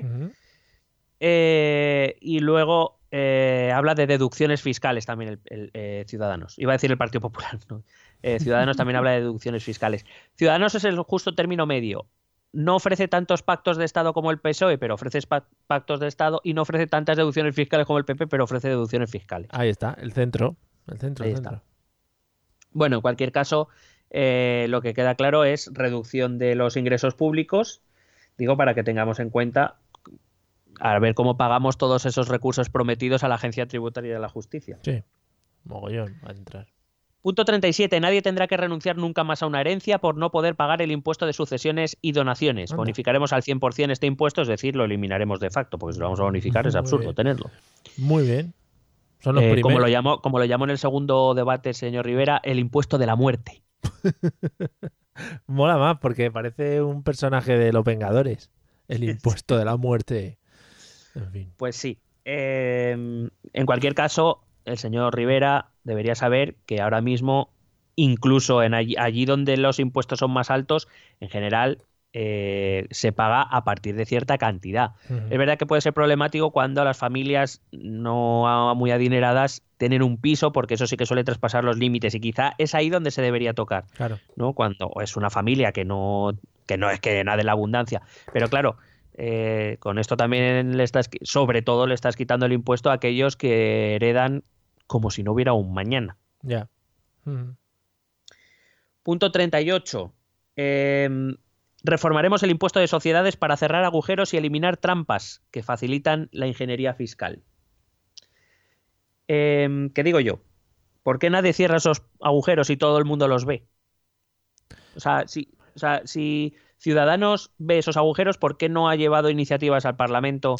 Eh, y luego eh, habla de deducciones fiscales también el, el, eh, Ciudadanos. Iba a decir el Partido Popular, ¿no? Eh, Ciudadanos también habla de deducciones fiscales. Ciudadanos es el justo término medio. No ofrece tantos pactos de Estado como el PSOE, pero ofrece pa- pactos de Estado y no ofrece tantas deducciones fiscales como el PP, pero ofrece deducciones fiscales. Ahí está, el centro. El centro, el centro. Bueno, en cualquier caso, eh, lo que queda claro es reducción de los ingresos públicos, digo, para que tengamos en cuenta a ver cómo pagamos todos esos recursos prometidos a la Agencia Tributaria de la Justicia. Sí. Mogollón va a entrar. Punto 37. Nadie tendrá que renunciar nunca más a una herencia por no poder pagar el impuesto de sucesiones y donaciones. Anda. Bonificaremos al 100% este impuesto, es decir, lo eliminaremos de facto, porque si lo vamos a bonificar es absurdo tenerlo. Muy bien. Son los Eh, como, lo llamó, como lo llamó en el segundo debate, señor Rivera, el impuesto de la muerte. Mola más porque parece un personaje de Los Vengadores. El impuesto de la muerte. En fin. Pues sí. Eh, en cualquier caso, el señor Rivera debería saber que ahora mismo, incluso en allí, allí donde los impuestos son más altos, en general eh, se paga a partir de cierta cantidad. Es verdad que puede ser problemático cuando las familias no muy adineradas tienen un piso, porque eso sí que suele traspasar los límites y quizá es ahí donde se debería tocar. Claro. ¿no? Cuando es una familia que no, que no es que nada de la abundancia. Pero claro, eh, con esto también le estás, sobre todo le estás quitando el impuesto a aquellos que heredan como si no hubiera un mañana. Ya. Ujú. Punto 38. Eh, reformaremos el impuesto de sociedades para cerrar agujeros y eliminar trampas que facilitan la ingeniería fiscal. Eh, ¿Qué digo yo? ¿Por qué nadie cierra esos agujeros y todo el mundo los ve? O sea, si, o sea, si Ciudadanos ve esos agujeros, ¿por qué no ha llevado iniciativas al Parlamento?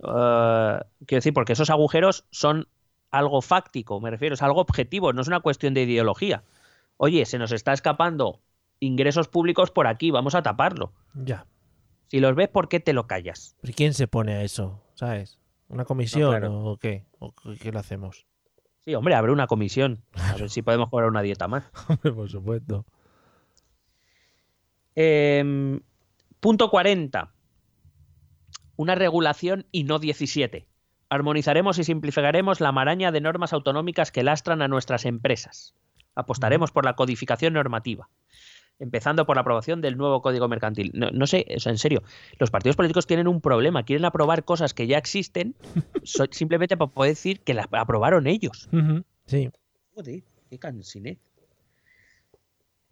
Eh, quiero decir, porque esos agujeros son algo fáctico, me refiero, es algo objetivo, no es una cuestión de ideología. Oye, se nos está escapando ingresos públicos por aquí, vamos a taparlo. Ya. Si los ves, ¿por qué te lo callas? ¿Pero quién se pone a eso? ¿Sabes? ¿Una comisión claro. o qué? ¿O qué lo hacemos? Sí, hombre, abre una comisión. A ver si podemos cobrar una dieta más. Por supuesto. Eh, punto 40. Una regulación y no 17. Armonizaremos y simplificaremos la maraña de normas autonómicas que lastran a nuestras empresas. Apostaremos por la codificación normativa, empezando por la aprobación del nuevo Código Mercantil. No, no sé, o sea, en serio, los partidos políticos tienen un problema, quieren aprobar cosas que ya existen so- simplemente para poder decir que las aprobaron ellos. Sí. Joder, qué cansiné.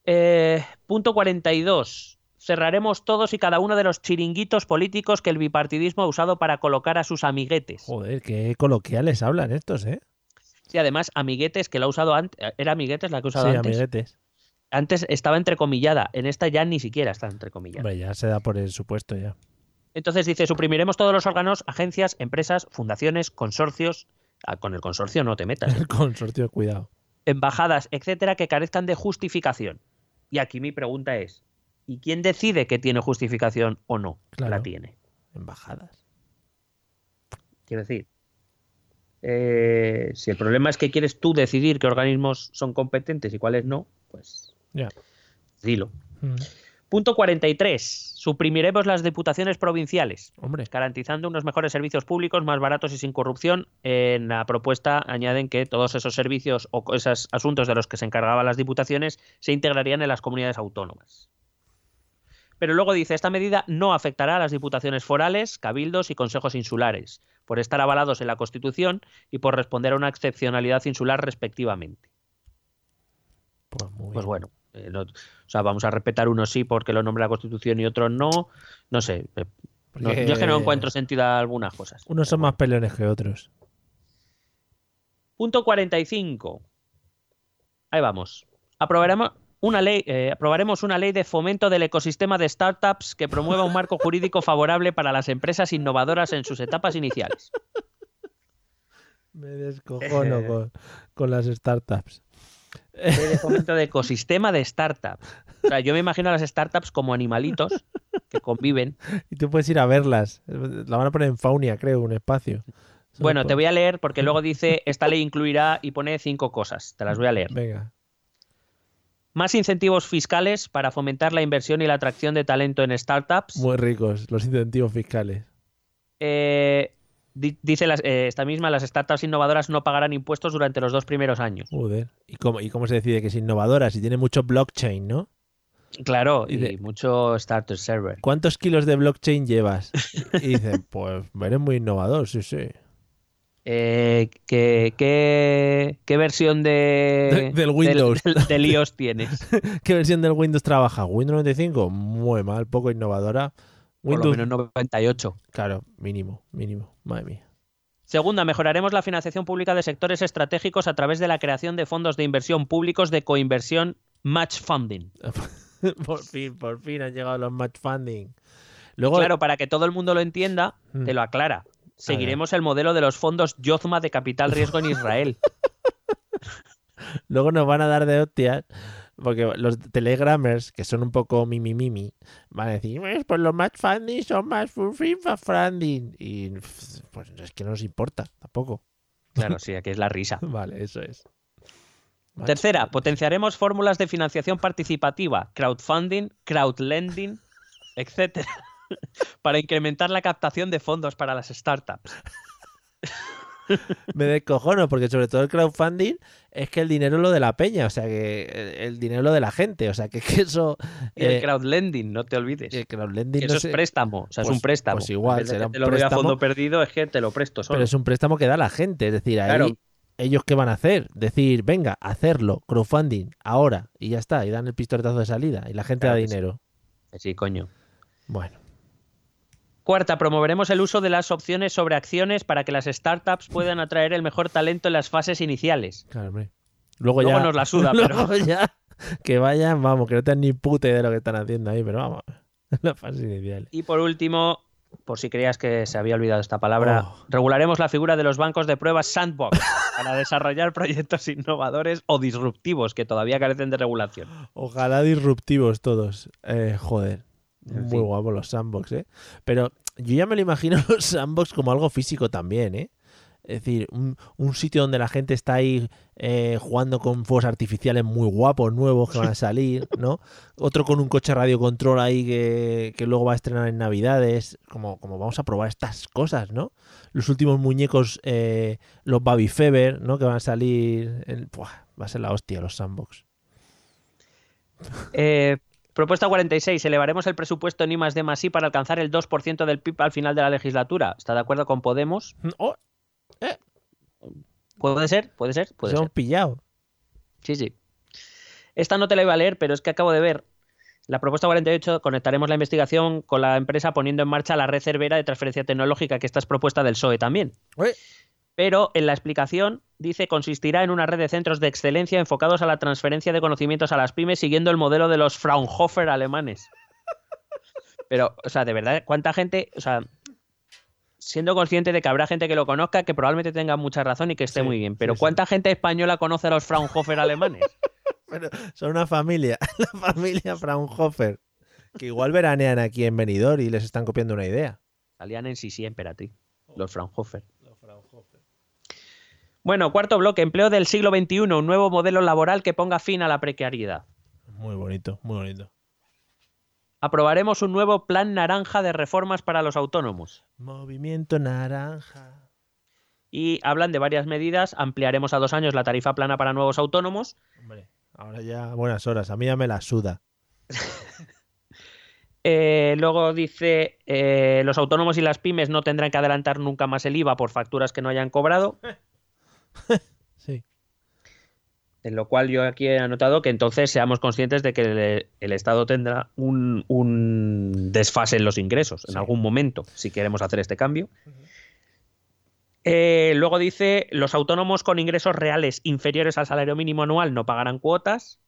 Eh, punto 42. Cerraremos todos y cada uno de los chiringuitos políticos que el bipartidismo ha usado para colocar a sus amiguetes. Joder, qué coloquiales hablan estos, ¿eh? Sí, además, amiguetes que lo ha usado antes. ¿Era amiguetes la que ha usado Sí, antes? amiguetes. Antes estaba entrecomillada. En esta ya ni siquiera está entrecomillada. Hombre, ya se da por el supuesto ya. Entonces dice, suprimiremos todos los órganos, agencias, empresas, fundaciones, consorcios. Ah, con el consorcio no te metas. ¿eh? El consorcio, cuidado. embajadas, etcétera, que carezcan de justificación. Y aquí mi pregunta es, ¿y quién decide que tiene justificación o no Claro. la tiene? Embajadas. Quiero decir, eh, si el problema es que quieres tú decidir qué organismos son competentes y cuáles no, pues Ya. dilo. Mm. Punto 43. Suprimiremos las diputaciones provinciales, Hombre, garantizando unos mejores servicios públicos más baratos y sin corrupción. En la propuesta añaden que todos esos servicios o esos asuntos de los que se encargaban las diputaciones se integrarían en las comunidades autónomas. Pero luego dice, esta medida no afectará a las diputaciones forales, cabildos y consejos insulares, por estar avalados en la Constitución y por responder a una excepcionalidad insular respectivamente. pues Pues bueno, eh, no- o sea, vamos a respetar unos sí porque lo nombra la Constitución y otros no. No sé, eh, no- yo es que no encuentro sentido a algunas cosas. Unos son más peleones que otros. Punto 45. Ahí vamos. Aprobaremos una ley, eh, aprobaremos una ley de fomento del ecosistema de startups que promueva un marco jurídico favorable para las empresas innovadoras en sus etapas iniciales. Me descojono con, con las startups. De fomento de ecosistema de startups. O sea, yo me imagino a las startups como animalitos que conviven. Y tú puedes ir a verlas. La van a poner en Faunia, creo, un espacio. Bueno, te voy a leer porque luego dice, esta ley incluirá y pone cinco cosas. Te las voy a leer. Venga. Más incentivos fiscales para fomentar la inversión y la atracción de talento en startups. Muy ricos los incentivos fiscales. Eh, dice las- eh, esta misma, las startups innovadoras no pagarán impuestos durante los dos primeros años. Joder. ¿Y cómo, ¿Y cómo se decide que es innovadora? Si tiene mucho blockchain, ¿no? Claro, Y y, mucho starter server. ¿Cuántos kilos de blockchain llevas? Y dicen, pues eres muy innovador, sí, sí. Eh, ¿qué, qué, qué versión de, De- del Windows. Del, del- del iOS tienes? ¿Qué versión del Windows trabaja? ¿Windows 95? Muy mal, poco innovadora. Por lo Windows, menos 98. claro, mínimo, mínimo. Madre mía. Segunda, mejoraremos la financiación pública de sectores estratégicos a través de la creación de fondos de inversión públicos de coinversión match funding. por fin, por fin han llegado los match funding. Luego, Claro, para que todo el mundo lo entienda, Mm. te lo aclara. Seguiremos el modelo de los fondos Yozma de capital riesgo en Israel. Luego nos van a dar de hostias. Porque los telegramers, que son un poco mimi mimi, van a decir, pues, pues los match funding son más funding. Y pues es que no nos importa tampoco. Claro, sí, aquí es la risa. Vale, eso es. Tercera, potenciaremos fórmulas de financiación participativa, crowdfunding, crowdlending, etcétera, para incrementar la captación de fondos para las startups. Me descojono, porque sobre todo el crowdfunding es que el dinero es lo de la peña, o sea que el, dinero es lo de la gente, o sea que, que eso... Y el eh, crowdlending, no te olvides. el crowdlending no eso sé- es préstamo, o sea, es Pues- un préstamo. pues igual, será un te lo doy a préstamo. fondo perdido, es que te lo presto solo. Pero es un préstamo que da la gente, es decir, ahí Claro. ellos qué van a hacer, decir, venga, hacerlo, crowdfunding, ahora, y ya está, y dan el pistoletazo de salida, y la gente Claro da sí. dinero. Sí, coño. Bueno, Cuarta, promoveremos el uso de las opciones sobre acciones para que las startups puedan atraer el mejor talento en las fases iniciales. claro, hombre. Luego, Luego ya, nos la suda, pero- luego ya, que vayan, vamos, que no tengan ni puta idea de lo que están haciendo ahí, pero vamos, la fase inicial. Y por último, por si creías que se había olvidado esta palabra, Oh. regularemos la figura de los bancos de pruebas sandbox para desarrollar proyectos innovadores o disruptivos que todavía carecen de regulación. Ojalá disruptivos todos. Eh, joder. En Muy fin. guapos los sandbox, ¿eh? Pero yo ya me lo imagino los sandbox como algo físico también, ¿eh? Es decir, un, un sitio donde la gente está ahí eh, jugando con fuegos artificiales muy guapos, nuevos que van a salir, ¿no? Otro con un coche radiocontrol ahí que, que luego va a estrenar en Navidades. Como, como vamos a probar estas cosas, ¿no? Los últimos muñecos, eh, los Baby Fever, ¿no? Que van a salir. en- Buah, va a ser la hostia los sandbox. Eh, propuesta 46. Elevaremos el presupuesto en I más D más I para alcanzar el 2% del PIB al final de la legislatura. ¿Está de acuerdo con Podemos? Oh, ¿Puede ser? ¿Puede ser? Puede se ser. pillado. Sí, sí. Esta no te la iba a leer, pero es que acabo de ver. La propuesta 48 conectaremos la investigación con la empresa poniendo en marcha la red Cervera de transferencia tecnológica, que esta es propuesta del PSOE también. Pero en la explicación dice consistirá en una red de centros de excelencia enfocados a la transferencia de conocimientos a las pymes siguiendo el modelo de los Fraunhofer alemanes. Pero, o sea, de verdad, ¿cuánta gente, o sea, siendo consciente de que habrá gente que lo conozca, que probablemente tenga mucha razón y que esté Sí, muy bien, pero sí, sí. ¿cuánta gente española conoce a los Fraunhofer alemanes? Pero son una familia, la familia Fraunhofer, que igual veranean aquí en Benidorm y les están copiando una idea. Salían en sí siempre a ti, los Fraunhofer. Bueno, cuarto bloque, empleo del siglo XXI, un nuevo modelo laboral que ponga fin a la precariedad. Muy bonito, muy bonito. Aprobaremos un nuevo plan naranja de reformas para los autónomos. Movimiento naranja. Y hablan de varias medidas. Ampliaremos a dos años la tarifa plana para nuevos autónomos. Hombre, ahora ya buenas horas. A mí ya me la suda. Eh, luego dice, eh, los autónomos y las pymes no tendrán que adelantar nunca más el IVA por facturas que no hayan cobrado. Sí. En lo cual yo aquí he anotado que entonces seamos conscientes de que el, el Estado tendrá un, un desfase en los ingresos en algún momento, si queremos hacer este cambio. Eh, luego dice, los autónomos con ingresos reales inferiores al salario mínimo anual no pagarán cuotas.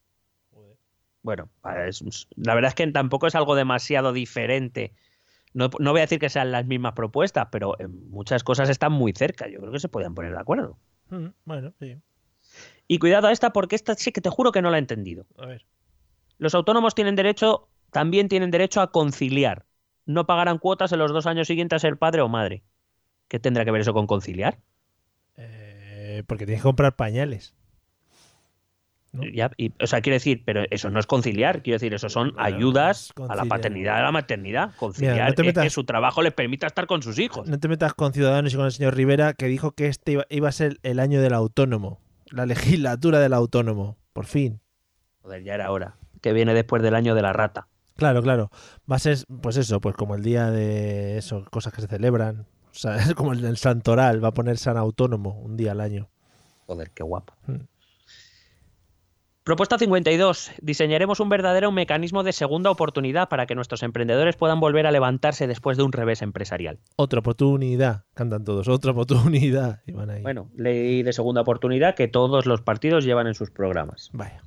Bueno, es- la verdad es que tampoco es algo demasiado diferente. No, no voy a decir que sean las mismas propuestas, pero en muchas cosas están muy cerca. Yo creo que se podían poner de acuerdo. Mm, Bueno, sí. Y cuidado a esta porque esta sí que te juro que no la he entendido. A ver. Los autónomos tienen derecho, también tienen derecho a conciliar. No pagarán cuotas en los dos años siguientes a ser padre o madre. ¿Qué tendrá que ver eso con conciliar? Eh, porque tienes que comprar pañales. ¿No? Ya, y- o sea, quiero decir, pero eso no es conciliar, quiero decir, eso son ayudas a la paternidad y a la maternidad. Conciliar no te es metas- que su trabajo les permita estar con sus hijos. No te metas con Ciudadanos y con el señor Rivera, que dijo que este iba, iba a ser el año del autónomo. La legislatura del autónomo. Por fin. Joder, ya era hora. Que viene después del año de la rata. Claro, claro. Va a ser, pues eso, pues como el día de eso, cosas que se celebran. O sea, es como el Santoral, va a poner San Autónomo un día al año. Joder, qué guapo. Hmm. Propuesta 52. Diseñaremos un verdadero mecanismo de segunda oportunidad para que nuestros emprendedores puedan volver a levantarse después de un revés empresarial. Otra oportunidad, cantan todos, otra oportunidad. Y van ahí. Bueno, ley de segunda oportunidad que todos los partidos llevan en sus programas. Vaya.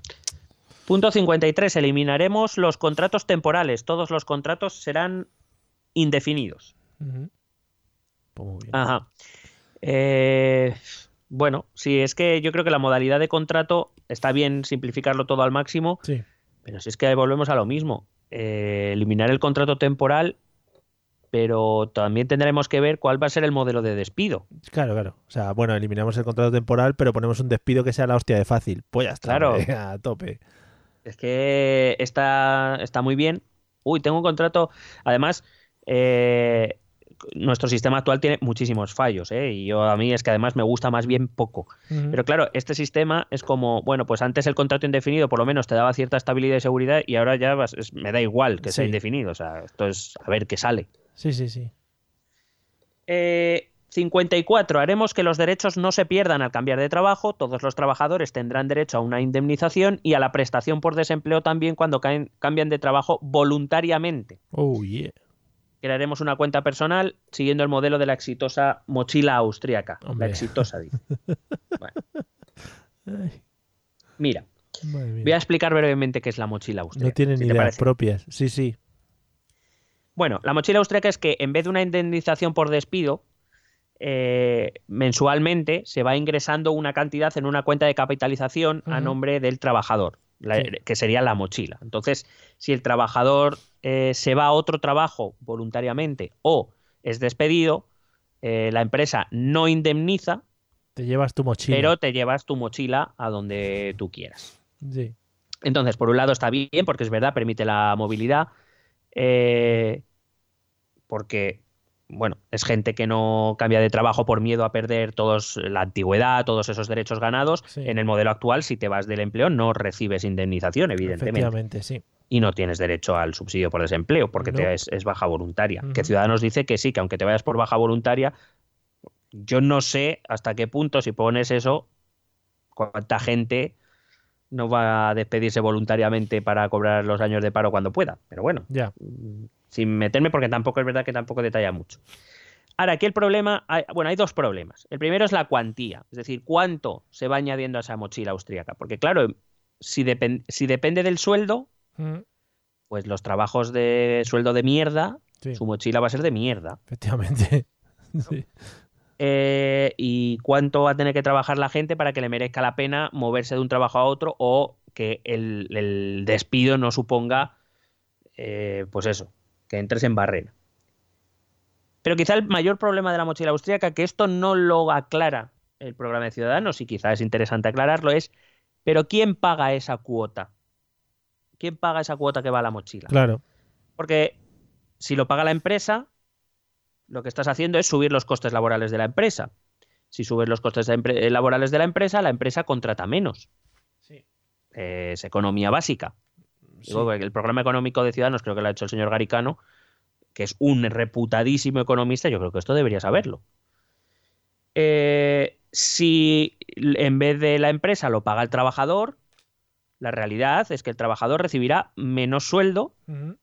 Punto 53. Eliminaremos los contratos temporales. Todos los contratos serán indefinidos. Pues muy bien. Ajá. Eh, bueno, sí, es que yo creo que la modalidad de contrato está bien simplificarlo todo al máximo, Sí. pero si es que volvemos a lo mismo. Eh, eliminar el contrato temporal, pero también tendremos que ver cuál va a ser el modelo de despido. Claro, claro. O sea, bueno, eliminamos el contrato temporal, pero ponemos un despido que sea la hostia de fácil. Pues ya está. Claro. A tope. Es que está, está muy bien. Uy, tengo un contrato. Además, eh, nuestro sistema actual tiene muchísimos fallos, ¿eh? Y yo a mí es que además me gusta más bien poco. Pero claro, este sistema es como, bueno, pues antes el contrato indefinido por lo menos te daba cierta estabilidad y seguridad y ahora ya vas- es- me da igual que sea indefinido. O sea, esto es a ver qué sale. Sí, sí, sí. Eh, 54. Haremos que los derechos no se pierdan al cambiar de trabajo. Todos los trabajadores tendrán derecho a una indemnización y a la prestación por desempleo también cuando caen- cambian de trabajo voluntariamente. Oh, yeah. Crearemos una cuenta personal siguiendo el modelo de la exitosa mochila austríaca. Hombre. La exitosa, dice. Bueno, mira, voy a explicar brevemente qué es la mochila austríaca. No tienen si ni ideas propias. Sí, sí. Bueno, la mochila austríaca es que en vez de una indemnización por despido, eh, mensualmente se va ingresando una cantidad en una cuenta de capitalización a nombre del trabajador, la- Sí. que sería la mochila. Entonces, si el trabajador eh, se va a otro trabajo voluntariamente o es despedido, eh, la empresa no indemniza, Te llevas tu mochila. pero te llevas tu mochila a donde tú quieras. Sí. Entonces, por un lado está bien, porque es verdad, permite la movilidad, eh, porque, bueno, es gente que no cambia de trabajo por miedo a perder todos la antigüedad, todos esos derechos ganados. Sí. En el modelo actual, si te vas del empleo, no recibes indemnización, evidentemente, Efectivamente, sí. y no tienes derecho al subsidio por desempleo, porque No. te es, es baja voluntaria. Que Ciudadanos dice que sí, que aunque te vayas por baja voluntaria, yo no sé hasta qué punto, si pones eso, cuánta gente no va a despedirse voluntariamente para cobrar los años de paro cuando pueda. Pero bueno, Ya. sin meterme porque tampoco es verdad que tampoco detalla mucho. Ahora, aquí el problema, hay- bueno, hay dos problemas. El primero es la cuantía, es decir, cuánto se va añadiendo a esa mochila austríaca. Porque claro, si, depen- si depende del sueldo, Mm, pues los trabajos de sueldo de mierda, Sí. su mochila va a ser de mierda. Efectivamente. Sí. Eh, ¿Y cuánto va a tener que trabajar la gente para que le merezca la pena moverse de un trabajo a otro o que el, el despido no suponga, eh, pues eso, que entres en barrera? Pero quizá el mayor problema de la mochila austríaca, que esto no lo aclara el programa de Ciudadanos, y quizá es interesante aclararlo, es, pero ¿quién paga esa cuota? ¿Quién paga esa cuota que va a la mochila? Claro. Porque si lo paga la empresa, lo que estás haciendo es subir los costes laborales de la empresa. Si subes los costes de eh, laborales de la empresa, la empresa contrata menos. Sí. Eh, es economía básica. Sí. el programa económico de Ciudadanos, creo que lo ha hecho el señor Garicano, que es un reputadísimo economista, yo creo que esto debería saberlo. Eh, si en vez de la empresa lo paga el trabajador, la realidad es que el trabajador recibirá menos sueldo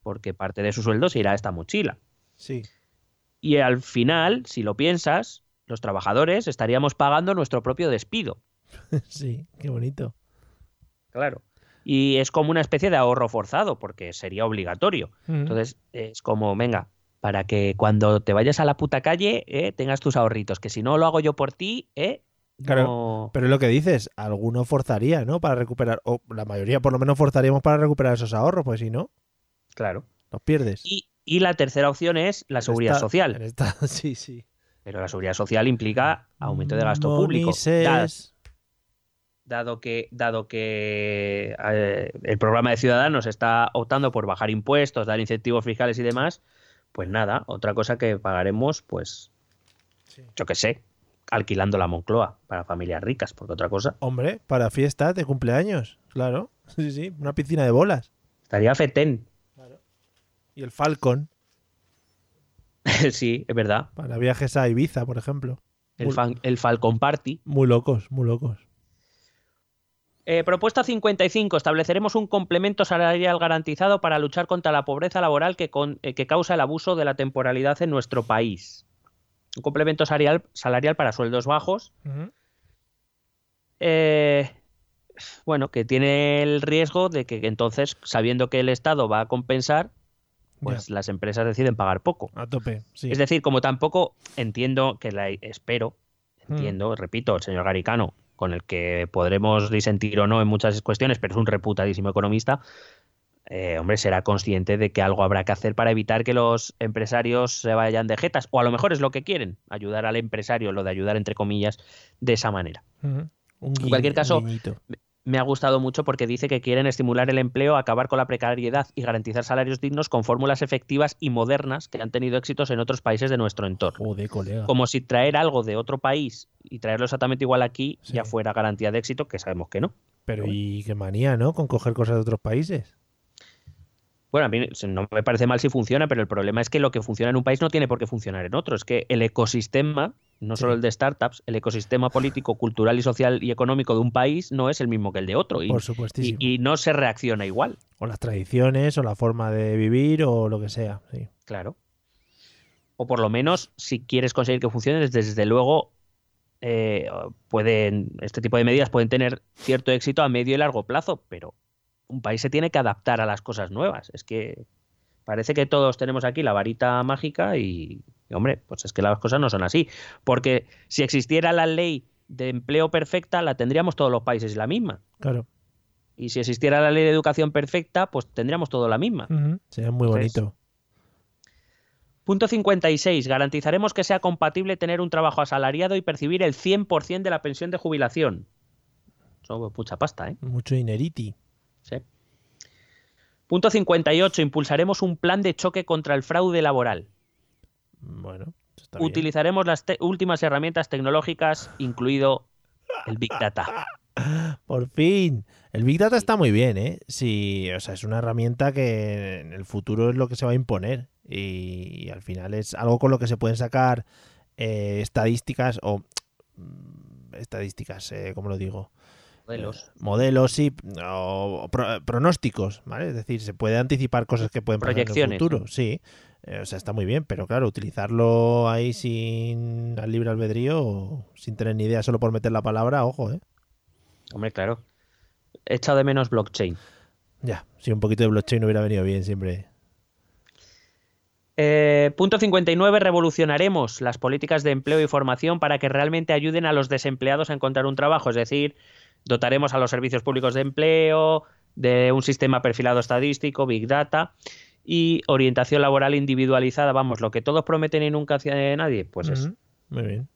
porque parte de su sueldo se irá a esta mochila. Sí. Y al final, si lo piensas, los trabajadores estaríamos pagando nuestro propio despido. Sí. Qué bonito. Claro. Y es como una especie de ahorro forzado, porque sería obligatorio. Ujú. Entonces, es como, venga, para que cuando te vayas a la puta calle, eh, tengas tus ahorritos, que si no lo hago yo por ti, eh, Claro, no- Pero es lo que dices, alguno forzaría, ¿no? Para recuperar, o la mayoría por lo menos forzaríamos para recuperar esos ahorros, pues si no, Claro. los pierdes. Y, y la tercera opción es la seguridad social. sí, sí. Pero la seguridad social implica aumento de gasto público. Dado que, dado que eh, el programa de Ciudadanos está optando por bajar impuestos, dar incentivos fiscales y demás, pues nada, otra cosa que pagaremos, pues, yo qué sé, alquilando la Moncloa para familias ricas, porque otra cosa Hombre, para fiestas de cumpleaños, claro. Sí, sí, una piscina de bolas. estaría fetén. Y el Falcon, sí, es verdad. para viajes a Ibiza, por ejemplo. El, Muy- fan- el Falcon Party. Muy locos, muy locos. Eh, propuesta 55. Estableceremos un complemento salarial garantizado para luchar contra la pobreza laboral que, con- eh, que causa el abuso de la temporalidad en nuestro país. Un complemento salarial, salarial para sueldos bajos. Eh, bueno, que tiene el riesgo de que entonces, sabiendo que el Estado va a compensar, pues las empresas deciden pagar poco. A tope, sí. Es decir, como tampoco entiendo que la espero, Mm. entiendo, repito, el señor Garicano, con el que podremos disentir o no en muchas cuestiones, pero es un reputadísimo economista, eh, hombre, será consciente de que algo habrá que hacer para evitar que los empresarios se vayan de jetas, o a lo mejor es lo que quieren, ayudar al empresario, lo de ayudar entre comillas, de esa manera. En cualquier caso. Me ha gustado mucho porque dice que quieren estimular el empleo, acabar con la precariedad y garantizar salarios dignos con fórmulas efectivas y modernas que han tenido éxitos en otros países de nuestro entorno. Joder, colega. Como si traer algo de otro país y traerlo exactamente igual aquí Sí. ya fuera garantía de éxito, que sabemos que no. Pero y qué manía, ¿no? Con coger cosas de otros países. Bueno, a mí no me parece mal si funciona, pero el problema es que lo que funciona en un país no tiene por qué funcionar en otro. Es que el ecosistema, no solo el de startups, el ecosistema político, cultural y social y económico de un país no es el mismo que el de otro. Y, Por y, supuestísimo. y no se reacciona igual. O las tradiciones, o la forma de vivir, o lo que sea. Sí. Claro. O por lo menos, si quieres conseguir que funcione, desde luego, eh, pueden, este tipo de medidas pueden tener cierto éxito a medio y largo plazo, pero un país se tiene que adaptar a las cosas nuevas. Es que parece que todos tenemos aquí la varita mágica y, y, hombre, pues es que las cosas no son así. Porque si existiera la ley de empleo perfecta, la tendríamos todos los países la misma. Claro. Y si existiera la ley de educación perfecta, pues tendríamos todo la misma. Ujú. Sería muy Entonces, bonito. Punto 56. Garantizaremos que sea compatible tener un trabajo asalariado y percibir el 100% de la pensión de jubilación. Eso es mucha pasta, ¿eh? Mucho dineriti. Sí. Punto 58. Impulsaremos un plan de choque contra el fraude laboral. Bueno, bien. Utilizaremos las últimas herramientas tecnológicas, incluido el Big Data. Por fin. El Big Data está muy bien, ¿eh? Sí, o sea, es una herramienta que en el futuro es lo que se va a imponer. Y, al final es algo con lo que se pueden sacar eh, estadísticas o mm, estadísticas, eh, ¿cómo lo digo? Modelos. Modelos, sí, o, o pro- pronósticos, ¿vale? Es decir, se puede anticipar cosas que pueden pasar en el futuro, sí. Eh, o sea, está muy bien, pero claro, utilizarlo ahí sin al libre albedrío, o sin tener ni idea solo por meter la palabra, ojo, ¿eh? Hombre, claro. He echado de menos blockchain. Ya, si un poquito de blockchain hubiera venido bien siempre. Eh, punto 59. Revolucionaremos las políticas de empleo y formación para que realmente ayuden a los desempleados a encontrar un trabajo. Es decir, dotaremos a los servicios públicos de empleo, de un sistema perfilado estadístico, Big Data y orientación laboral individualizada. Vamos, lo que todos prometen y nunca hace nadie, pues. Ujú, Muy bien.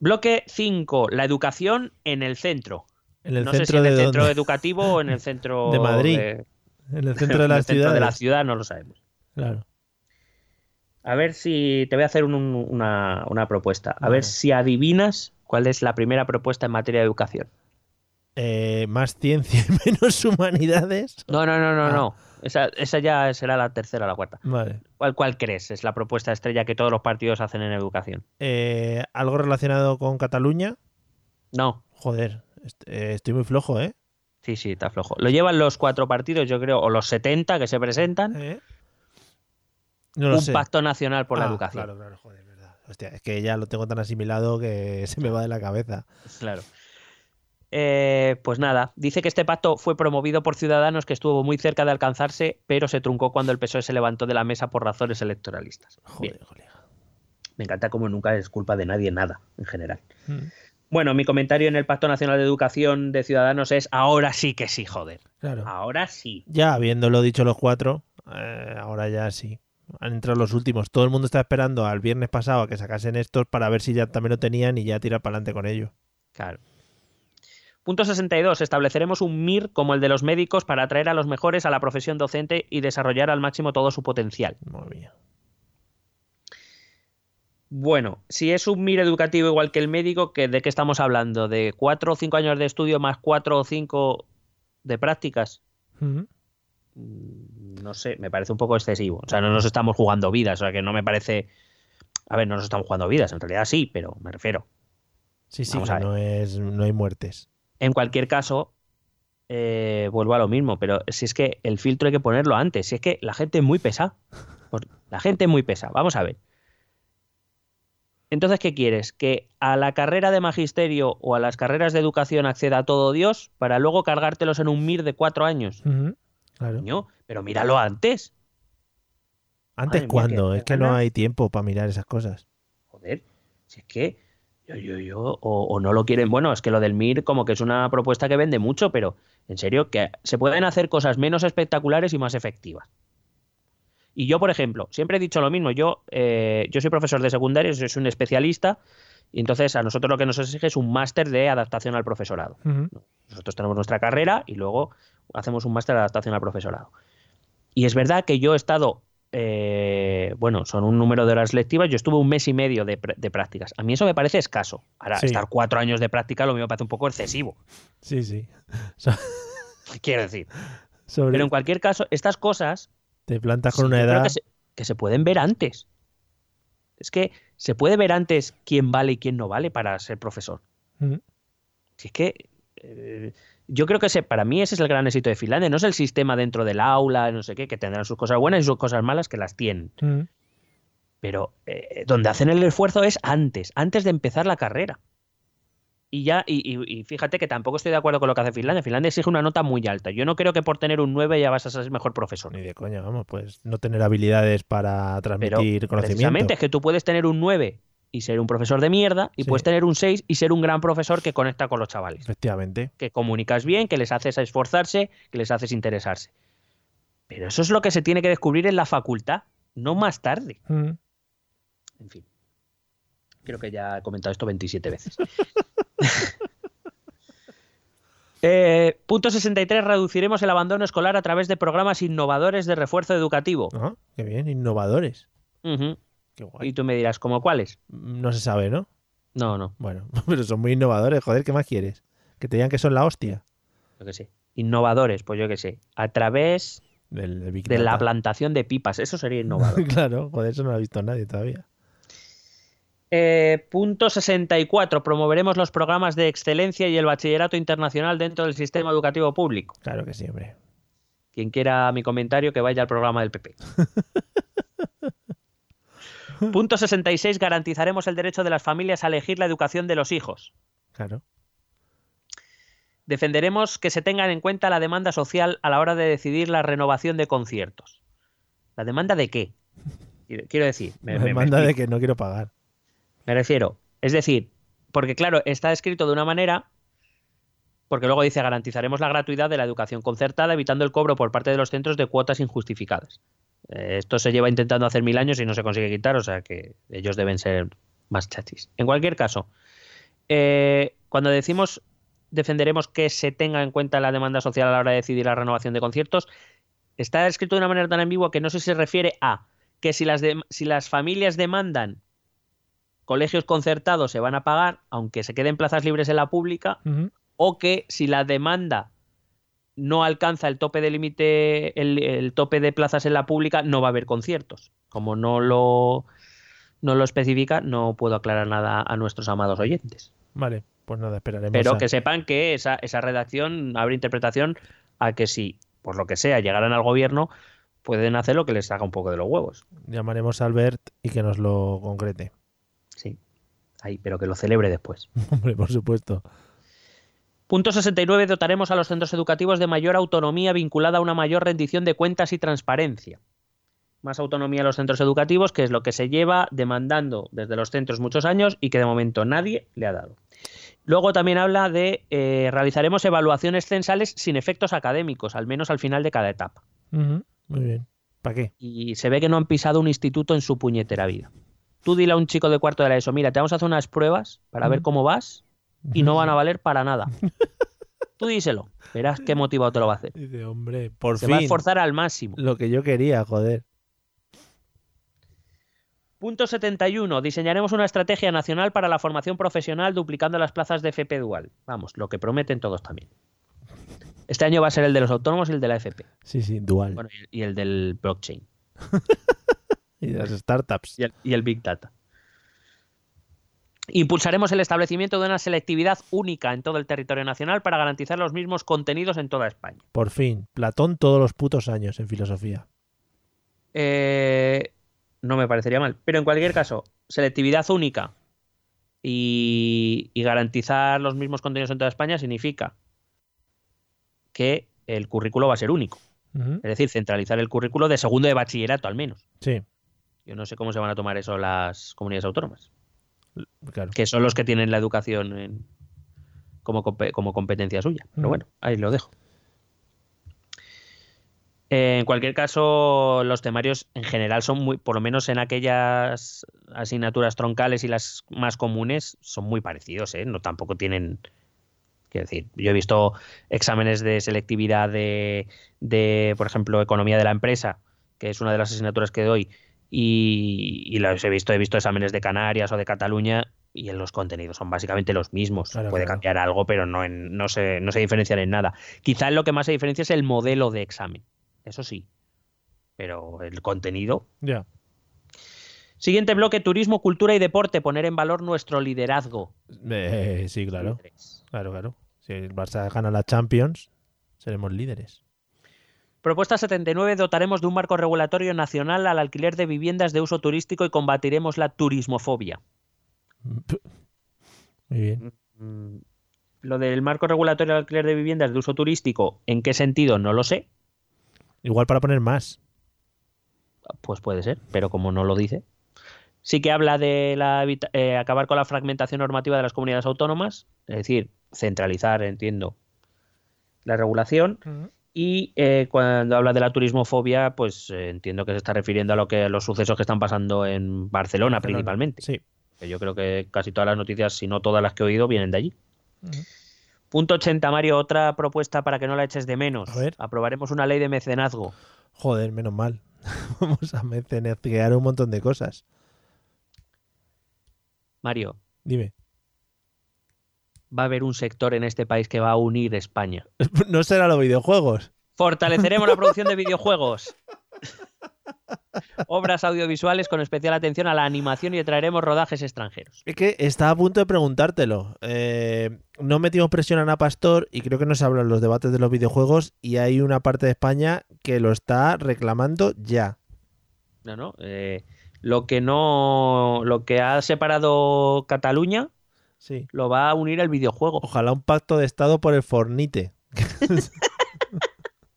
Bloque 5. La educación en el centro. En el no sé si centro en el de centro dónde? educativo o en el centro De Madrid. de- En el centro de en la el centro ciudad. de la ciudad, no lo sabemos. Claro. A ver si te voy a hacer un- una, una propuesta. A Vale. ver si adivinas cuál es la primera propuesta en materia de educación. Eh, más ciencia y menos humanidades. No, no, no, no, Ah. no. Esa, esa ya será la tercera o la cuarta. Vale. ¿Cuál, ¿Cuál crees? Es la propuesta estrella que todos los partidos hacen en educación. Eh, ¿Algo relacionado con Cataluña? No. Joder, eh, estoy muy flojo, ¿eh? Sí, sí, está flojo. Lo llevan los cuatro partidos, yo creo, o los 70 que se presentan. ¿Eh? No lo un sé. pacto nacional por la Ah, educación. Claro, claro, joder. Hostia, es que ya lo tengo tan asimilado que se me va de la cabeza. Claro. Eh, pues nada, dice que este pacto fue promovido por Ciudadanos que estuvo muy cerca de alcanzarse, pero se truncó cuando el PSOE se levantó de la mesa por razones electoralistas. Bien, Joder, colega. me encanta como nunca es culpa de nadie nada, en general. Mm, Bueno, mi comentario en el Pacto Nacional de Educación de Ciudadanos es ahora sí que sí, joder. Claro. Ahora sí. Ya habiéndolo dicho los cuatro, eh, ahora ya sí. Han entrado los últimos. Todo el mundo está esperando al viernes pasado a que sacasen estos para ver si ya también lo tenían y ya tirar para adelante con ello. Claro. Punto 62. Estableceremos un MIR como el de los médicos para atraer a los mejores a la profesión docente y desarrollar al máximo todo su potencial. Madre mía. Bueno, si es un MIR educativo igual que el médico, ¿que ¿de qué estamos hablando? ¿De cuatro o cinco años de estudio más cuatro o cinco de prácticas? Mm, No sé, me parece un poco excesivo. O sea, no nos estamos jugando vidas, o sea que no me parece... A ver, no nos estamos jugando vidas, en realidad sí, pero me refiero. Sí, sí, que no, es, no hay muertes. En cualquier caso, eh, vuelvo a lo mismo, pero si es que el filtro hay que ponerlo antes, si es que la gente es muy pesada. Pues La gente es muy pesada. Vamos a ver. Entonces, ¿qué quieres? ¿Que a la carrera de magisterio o a las carreras de educación acceda todo Dios para luego cargártelos en un MIR de cuatro años? Claro. Pero míralo antes. ¿Antes Madre cuándo? Es que no hay tiempo para mirar esas cosas. Joder, si es que yo, yo, yo, o, o no lo quieren. Bueno, es que lo del MIR como que es una propuesta que vende mucho, pero en serio, que se pueden hacer cosas menos espectaculares y más efectivas. Y yo, por ejemplo, siempre he dicho lo mismo. Yo, eh, yo soy profesor de secundaria, soy un especialista, y entonces a nosotros lo que nos exige es un máster de adaptación al profesorado. Nosotros tenemos nuestra carrera y luego hacemos un máster de adaptación al profesorado. Y es verdad que yo he estado, eh, bueno, son un número de horas lectivas, yo estuve un mes y medio de, pr- de prácticas. A mí eso me parece escaso. Ahora, Sí. estar cuatro años de práctica lo mío me parece un poco excesivo, Sí, sí. So- quiero decir. Sobre, Pero en cualquier caso, estas cosas te plantas con sí, una edad. que se, que se pueden ver antes. Es que se puede ver antes quién vale y quién no vale para ser profesor. Ujú. Si es que eh, yo creo que ese, para mí ese es el gran éxito de Finlandia. No es el sistema dentro del aula, no sé qué, que tendrán sus cosas buenas y sus cosas malas que las tienen. Ujú. Pero eh, donde hacen el esfuerzo es antes, antes de empezar la carrera. Y ya, y, y- y fíjate que tampoco estoy de acuerdo con lo que hace Finlandia. Finlandia exige una nota muy alta. Yo no creo que por tener un 9 ya vas a ser mejor profesor. Ni de coña, vamos, pues no tener habilidades para Pero transmitir precisamente conocimiento. es que tú puedes tener un 9 y ser un profesor de mierda, y Sí. puedes tener un 6 y ser un gran profesor que conecta con los chavales. Efectivamente. que comunicas bien, que les haces esforzarse, que les haces interesarse. Pero eso es lo que se tiene que descubrir en la facultad, no más tarde. Ujú. En fin. Creo que ya he comentado esto 27 veces. Eh, punto 63. Reduciremos el abandono escolar a través de programas innovadores de refuerzo educativo. Ah, qué bien, innovadores. Qué guay. Y tú me dirás, ¿cómo cuáles? No se sabe, ¿no? No, no, Bueno, pero son muy innovadores, joder, ¿qué más quieres? Que te digan que son la hostia yo qué sé. Innovadores, pues yo qué sé. A través del, de la plantación de pipas. Eso sería innovador. claro, joder, eso no lo ha visto nadie todavía. Eh, punto 64. Promoveremos los programas de excelencia y el bachillerato internacional dentro del sistema educativo público. Claro que sí, hombre. Quien quiera mi comentario, que vaya al programa del PP. punto 66. Garantizaremos el derecho de las familias a elegir la educación de los hijos. Claro. Defenderemos que se tengan en cuenta la demanda social a la hora de decidir la renovación de conciertos. ¿La demanda de qué? Quiero decir, me, Me me- me manda de que no quiero pagar. Me refiero, es decir, porque claro, está escrito de una manera, porque luego dice garantizaremos la gratuidad de la educación concertada, evitando el cobro por parte de los centros de cuotas injustificadas. Eh, esto se lleva intentando hacer mil años y no se consigue quitar, o sea que ellos deben ser más chachis. En cualquier caso, eh, cuando decimos defenderemos que se tenga en cuenta la demanda social a la hora de decidir la renovación de conciertos, está escrito de una manera tan ambigua que no sé si se refiere a que si las, de- si las familias demandan colegios concertados se van a pagar, aunque se queden plazas libres en la pública, o que si la demanda no alcanza el tope de límite, el, el tope de plazas en la pública, no va a haber conciertos. Como no lo, no lo especifica, no puedo aclarar nada a nuestros amados oyentes. Vale, pues nada, esperaremos. Pero a- que sepan que esa, esa redacción abre interpretación a que si, por lo que sea, llegaran al gobierno, pueden hacer lo que les haga un poco de los huevos. Llamaremos a Albert y que nos lo concrete. Sí. Ahí, pero que lo celebre después. Hombre, por supuesto. Punto 69. Dotaremos a los centros educativos de mayor autonomía vinculada a una mayor rendición de cuentas y transparencia. Más autonomía a los centros educativos, que es lo que se lleva demandando desde los centros muchos años y que de momento nadie le ha dado. Luego también habla de eh, realizaremos evaluaciones censales sin efectos académicos, al menos al final de cada etapa. Ujú, Muy bien. ¿Para qué? Y se ve que no han pisado un instituto en su puñetera vida. Tú dile a un chico de cuarto de la ESO, mira, te vamos a hacer unas pruebas para ver cómo vas y no van a valer para nada. Tú díselo, verás qué motivado te lo va a hacer. Dice, hombre, por Se fin. va a esforzar al máximo. Lo que yo quería, joder. Punto 71. Diseñaremos una estrategia nacional para la formación profesional duplicando las plazas de FP dual. Vamos, lo que prometen todos también. Este año va a ser el de los autónomos y el de la FP. Sí, sí, dual. Bueno, y el del blockchain. y de las startups. y el, y el Big Data. Impulsaremos el establecimiento de una selectividad única en todo el territorio nacional para garantizar los mismos contenidos en toda España. Por fin. Platón todos los putos años en filosofía. Eh, no me parecería mal. Pero en cualquier caso, selectividad única y, y garantizar los mismos contenidos en toda España significa que el currículo va a ser único. Es decir, centralizar el currículo de segundo de bachillerato al menos. Sí, Yo no sé cómo se van a tomar eso las comunidades autónomas, claro. que son los que tienen la educación en- como, compe- como competencia suya. Pero Mm. bueno, ahí lo dejo. En cualquier caso, los temarios en general son muy, por lo menos en aquellas asignaturas troncales y las más comunes, son muy parecidos, ¿eh? No tampoco tienen. Quiero decir, yo he visto exámenes de selectividad de, de, por ejemplo, economía de la empresa, que es una de las asignaturas que doy, y, y los he visto, he visto exámenes de Canarias o de Cataluña, y en los contenidos son básicamente los mismos. Claro, Puede claro. cambiar algo, pero no, en- no, se, no se diferencian en nada. Quizá lo que más se diferencia es el modelo de examen. Eso sí. Pero el contenido. Ya. Siguiente bloque: turismo, cultura y deporte. Poner en valor nuestro liderazgo. Eh, sí, claro. Líderes. Claro, claro. Si el Barça gana la Champions, seremos líderes. Propuesta 79. Dotaremos de un marco regulatorio nacional al alquiler de viviendas de uso turístico y combatiremos la turismofobia. Muy bien. Mm, Lo del marco regulatorio al alquiler de viviendas de uso turístico, ¿en qué sentido? No lo sé. Igual para poner más. Pues puede ser, pero como no lo dice. Sí que habla de la eh, acabar con la fragmentación normativa de las comunidades autónomas, es decir, centralizar, entiendo, la regulación. Y eh, cuando habla de la turismofobia, pues eh, entiendo que se está refiriendo a lo que los sucesos que están pasando en Barcelona, Barcelona. principalmente. Sí. Que Yo creo que casi todas las noticias, si no todas las que he oído, vienen de allí. Punto 80, Mario, otra propuesta para que no la eches de menos. A ver. Aprobaremos una ley de mecenazgo. Joder, menos mal. Vamos a mecenear un montón de cosas. Mario, Dime. Va a haber un sector en este país que va a unir España. No será los videojuegos. Fortaleceremos la producción de videojuegos. Obras audiovisuales con especial atención a la animación y traeremos rodajes extranjeros. Es que estaba a punto de preguntártelo. Eh, no metimos presión a Ana Pastor y creo que no se hablan los debates de los videojuegos y hay una parte de España que lo está reclamando ya. No, no. eh, lo que no. Lo que ha separado Cataluña Sí. lo va a unir el videojuego. Ojalá un pacto de Estado por el Fornite.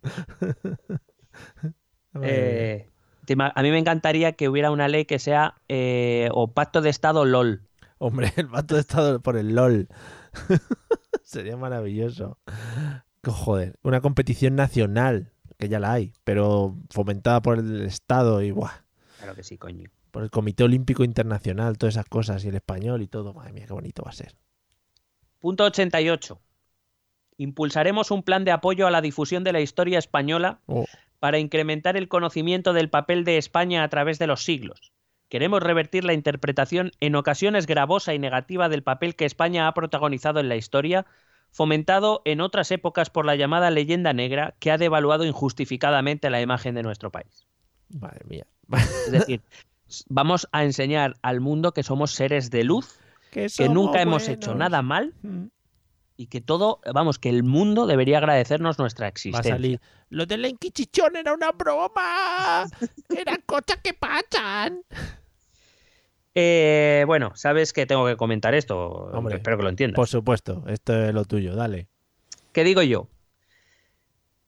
Eh, a mí me encantaría que hubiera una ley que sea eh, o pacto de Estado LOL. Hombre, el pacto de Estado por el LOL. Sería maravilloso. Joder, una competición nacional, que ya la hay, pero fomentada por el Estado y buah, Claro que sí, coño. Por el Comité Olímpico Internacional, todas esas cosas, y el español y todo. Madre mía, qué bonito va a ser. Punto 88. Impulsaremos un plan de apoyo a la difusión de la historia española Oh, para incrementar el conocimiento del papel de España a través de los siglos. Queremos revertir la interpretación en ocasiones gravosa y negativa del papel que España ha protagonizado en la historia, fomentado en otras épocas por la llamada leyenda negra que ha devaluado injustificadamente la imagen de nuestro país. madre mía. Es decir, vamos a enseñar al mundo que somos seres de luz, que nunca hemos hecho nada mal Mm. y que todo, vamos, que el mundo debería agradecernos nuestra Va a existencia. salir. Lo del enquichichón era una broma. Eran cosas que pasan. Eh, bueno, sabes que tengo que comentar esto. Hombre, Espero que lo entiendas. Por supuesto, esto es lo tuyo, dale. ¿Qué digo yo?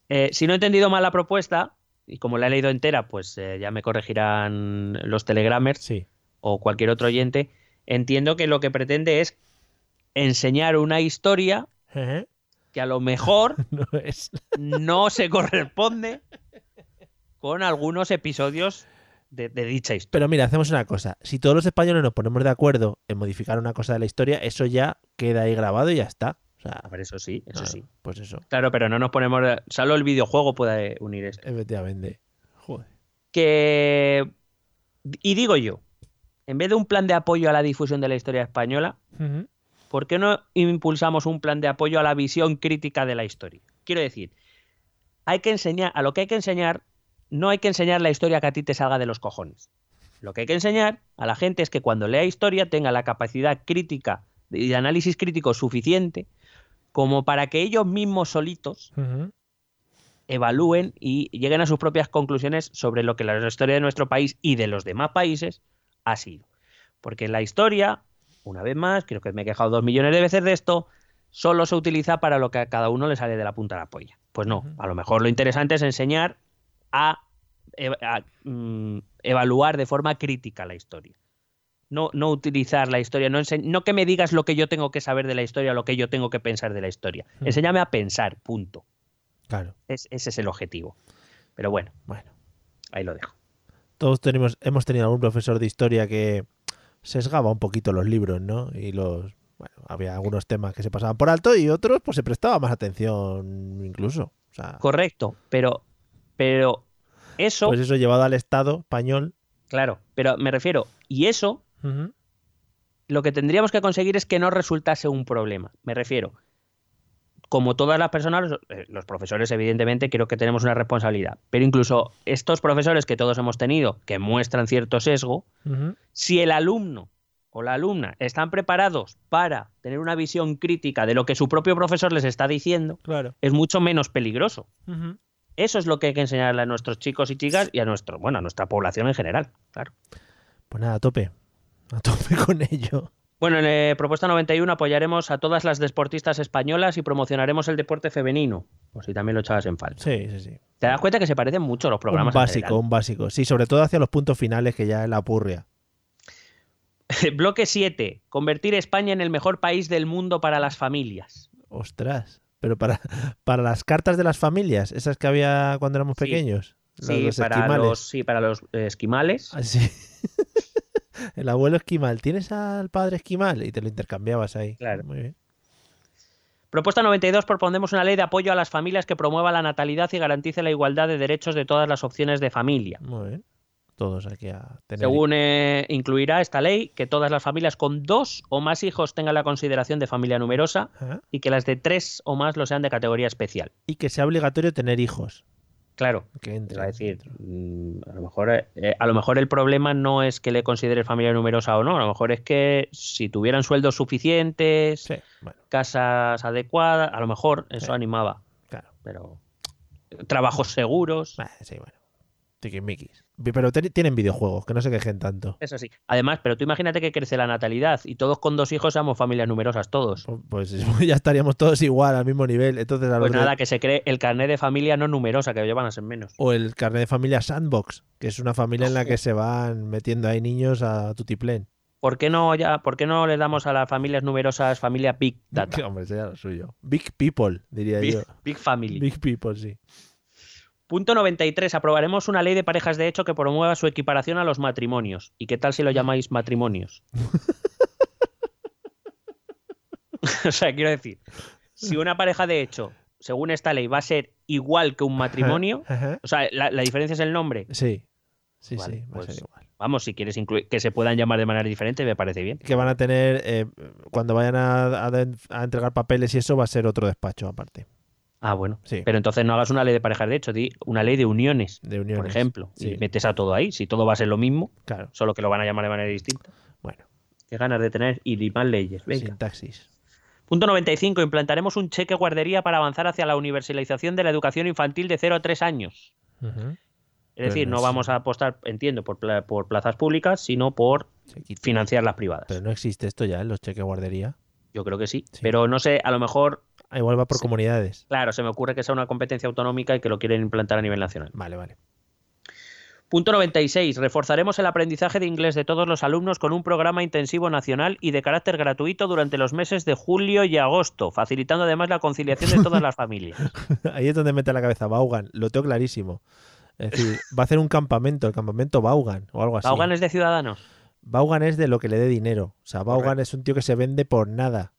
Eh, si no he entendido mal la propuesta, y como la he leído entera, pues eh, ya me corregirán los telegramers Sí. o cualquier otro oyente. Entiendo que lo que pretende es enseñar una historia que a lo mejor No es. no se corresponde con algunos episodios de, de dicha historia. Pero mira, hacemos una cosa. Si todos los españoles nos ponemos de acuerdo en modificar una cosa de la historia, eso ya queda ahí grabado y ya está. O sea, A ver, eso sí, eso sí. Pues eso, Claro, pero no nos ponemos. Solo el videojuego puede unir esto. efectivamente. Joder. Que. Y digo yo, en vez de un plan de apoyo a la difusión de la historia española. ¿por qué no impulsamos un plan de apoyo a la visión crítica de la historia? Quiero decir, hay que enseñar, a lo que hay que enseñar, no hay que enseñar la historia que a ti te salga de los cojones. Lo que hay que enseñar a la gente es que cuando lea historia tenga la capacidad crítica y de análisis crítico suficiente como para que ellos mismos solitos evalúen y lleguen a sus propias conclusiones sobre lo que la historia de nuestro país y de los demás países ha sido. Porque la historia, una vez más, creo que me he quejado dos millones de veces de esto, solo se utiliza para lo que a cada uno le sale de la punta de la polla. Pues no, a lo mejor lo interesante es enseñar a, a, mm, evaluar de forma crítica la historia. No, no utilizar la historia, no, no que me digas lo que yo tengo que saber de la historia, lo que yo tengo que pensar de la historia. Mm. Enséñame a pensar, punto. Claro, Es- ese es el objetivo. Pero bueno, bueno. ahí lo dejo. Todos tenemos, hemos tenido algún profesor de historia que sesgaba un poquito los libros, ¿no? Y los. Bueno, había algunos temas que se pasaban por alto y otros, pues se prestaba más atención incluso. O sea, Correcto, pero, pero eso, pues eso llevado al Estado español. claro, pero me refiero, y eso Lo que tendríamos que conseguir es que no resultase un problema. Me refiero, como todas las personas, los, eh, los profesores, evidentemente, creo que tenemos una responsabilidad. Pero incluso estos profesores que todos hemos tenido, que muestran cierto sesgo, si el alumno o la alumna están preparados para tener una visión crítica de lo que su propio profesor les está diciendo, Claro. es mucho menos peligroso. Eso es lo que hay que enseñarle a nuestros chicos y chicas y a nuestro, bueno, a nuestra población en general, claro. Pues nada, a tope. A tope con ello. Bueno, en eh, propuesta 91 apoyaremos a todas las deportistas españolas y promocionaremos el deporte femenino. Por si también lo echabas en falta. Sí, sí, sí. Te das cuenta que se parecen mucho los Un programas. en básico, un básico. Sí, sobre todo hacia los puntos finales que ya es la purria. Bloque 7. Convertir España en el mejor país del mundo para las familias. Ostras. Pero para, para las cartas de las familias, esas que había cuando éramos Sí. pequeños. los- Sí, los para los, sí, para los eh, esquimales. Ah, sí. El abuelo esquimal. ¿Tienes al padre esquimal? Y te lo intercambiabas ahí. Claro. Muy bien. Propuesta 92. Proponemos una ley de apoyo a las familias que promueva la natalidad y garantice la igualdad de derechos de todas las opciones de familia. Muy bien. Todos aquí a tener. Según eh, incluirá esta ley que todas las familias con dos o más hijos tengan la consideración de familia numerosa y que las de tres o más lo sean de categoría especial. Y que sea obligatorio tener hijos. Claro, Que entre. es decir, mm, a lo mejor eh, a lo mejor el problema no es que le considere familia numerosa o no, a lo mejor es que si tuvieran sueldos suficientes, Sí, bueno, casas adecuadas, a lo mejor eso Sí. animaba, claro. pero trabajos seguros, sí, bueno. Tiquismiquis. Pero tienen videojuegos, que no se quejen tanto. eso sí. Además, pero tú imagínate que crece la natalidad y todos con dos hijos seamos familias numerosas todos. Pues ya estaríamos todos igual, al mismo nivel. Entonces, a Pues de- nada, que se cree el carnet de familia no numerosa, que lo llevan a ser menos. O el carnet de familia Sandbox, que es una familia en la que se van metiendo ahí niños a tutiplén. ¿Por qué no ya, por qué no le damos a las familias numerosas familia Big Data? Hombre, sería lo suyo. Big People, diría Big, yo. Big Family. Big People, sí. Punto 93. Aprobaremos una ley de parejas de hecho que promueva su equiparación a los matrimonios. ¿Y qué tal si lo llamáis matrimonios? o sea, quiero decir, si una pareja de hecho, según esta ley, va a ser igual que un matrimonio, Ajá. o sea, la, la diferencia es el nombre. Sí. Sí, Vale, sí, va a pues- ser igual. Vamos, si quieres incluir que se puedan llamar de manera diferente, me parece bien. Que van a tener, eh, cuando vayan a, a- a entregar papeles y eso, va a ser otro despacho aparte. Ah, bueno. Sí. Pero entonces no hagas una ley de parejas de hecho, di una ley de uniones, De uniones. por ejemplo. Sí. Y metes a todo ahí. Si todo va a ser lo mismo, Claro. solo que lo van a llamar de manera distinta. Bueno, Qué ganas de tener y más leyes. Venga. sintaxis. Punto 95. Implantaremos un cheque guardería para avanzar hacia la universalización de la educación infantil de 0 a 3 años. Es decir, no no es- vamos a apostar, entiendo, por, pla- por plazas públicas, sino por financiar las privadas. Pero no existe esto ya en los cheques guardería. Yo creo que sí. Sí. Pero no sé, a lo mejor, igual va por Sí. comunidades. claro, se me ocurre que sea una competencia autonómica y que lo quieren implantar a nivel nacional. Vale, vale. Punto 96. Reforzaremos el aprendizaje de inglés de todos los alumnos con un programa intensivo nacional y de carácter gratuito durante los meses de julio y agosto, facilitando además la conciliación de todas las familias. Ahí es donde mete la cabeza Vaughan. Lo tengo clarísimo. Es decir, va a hacer un campamento, el campamento Vaughan o algo así. ¿Vaughan es de Ciudadanos? Vaughan es de lo que le dé dinero. O sea, Vaughan es un tío que se vende por nada.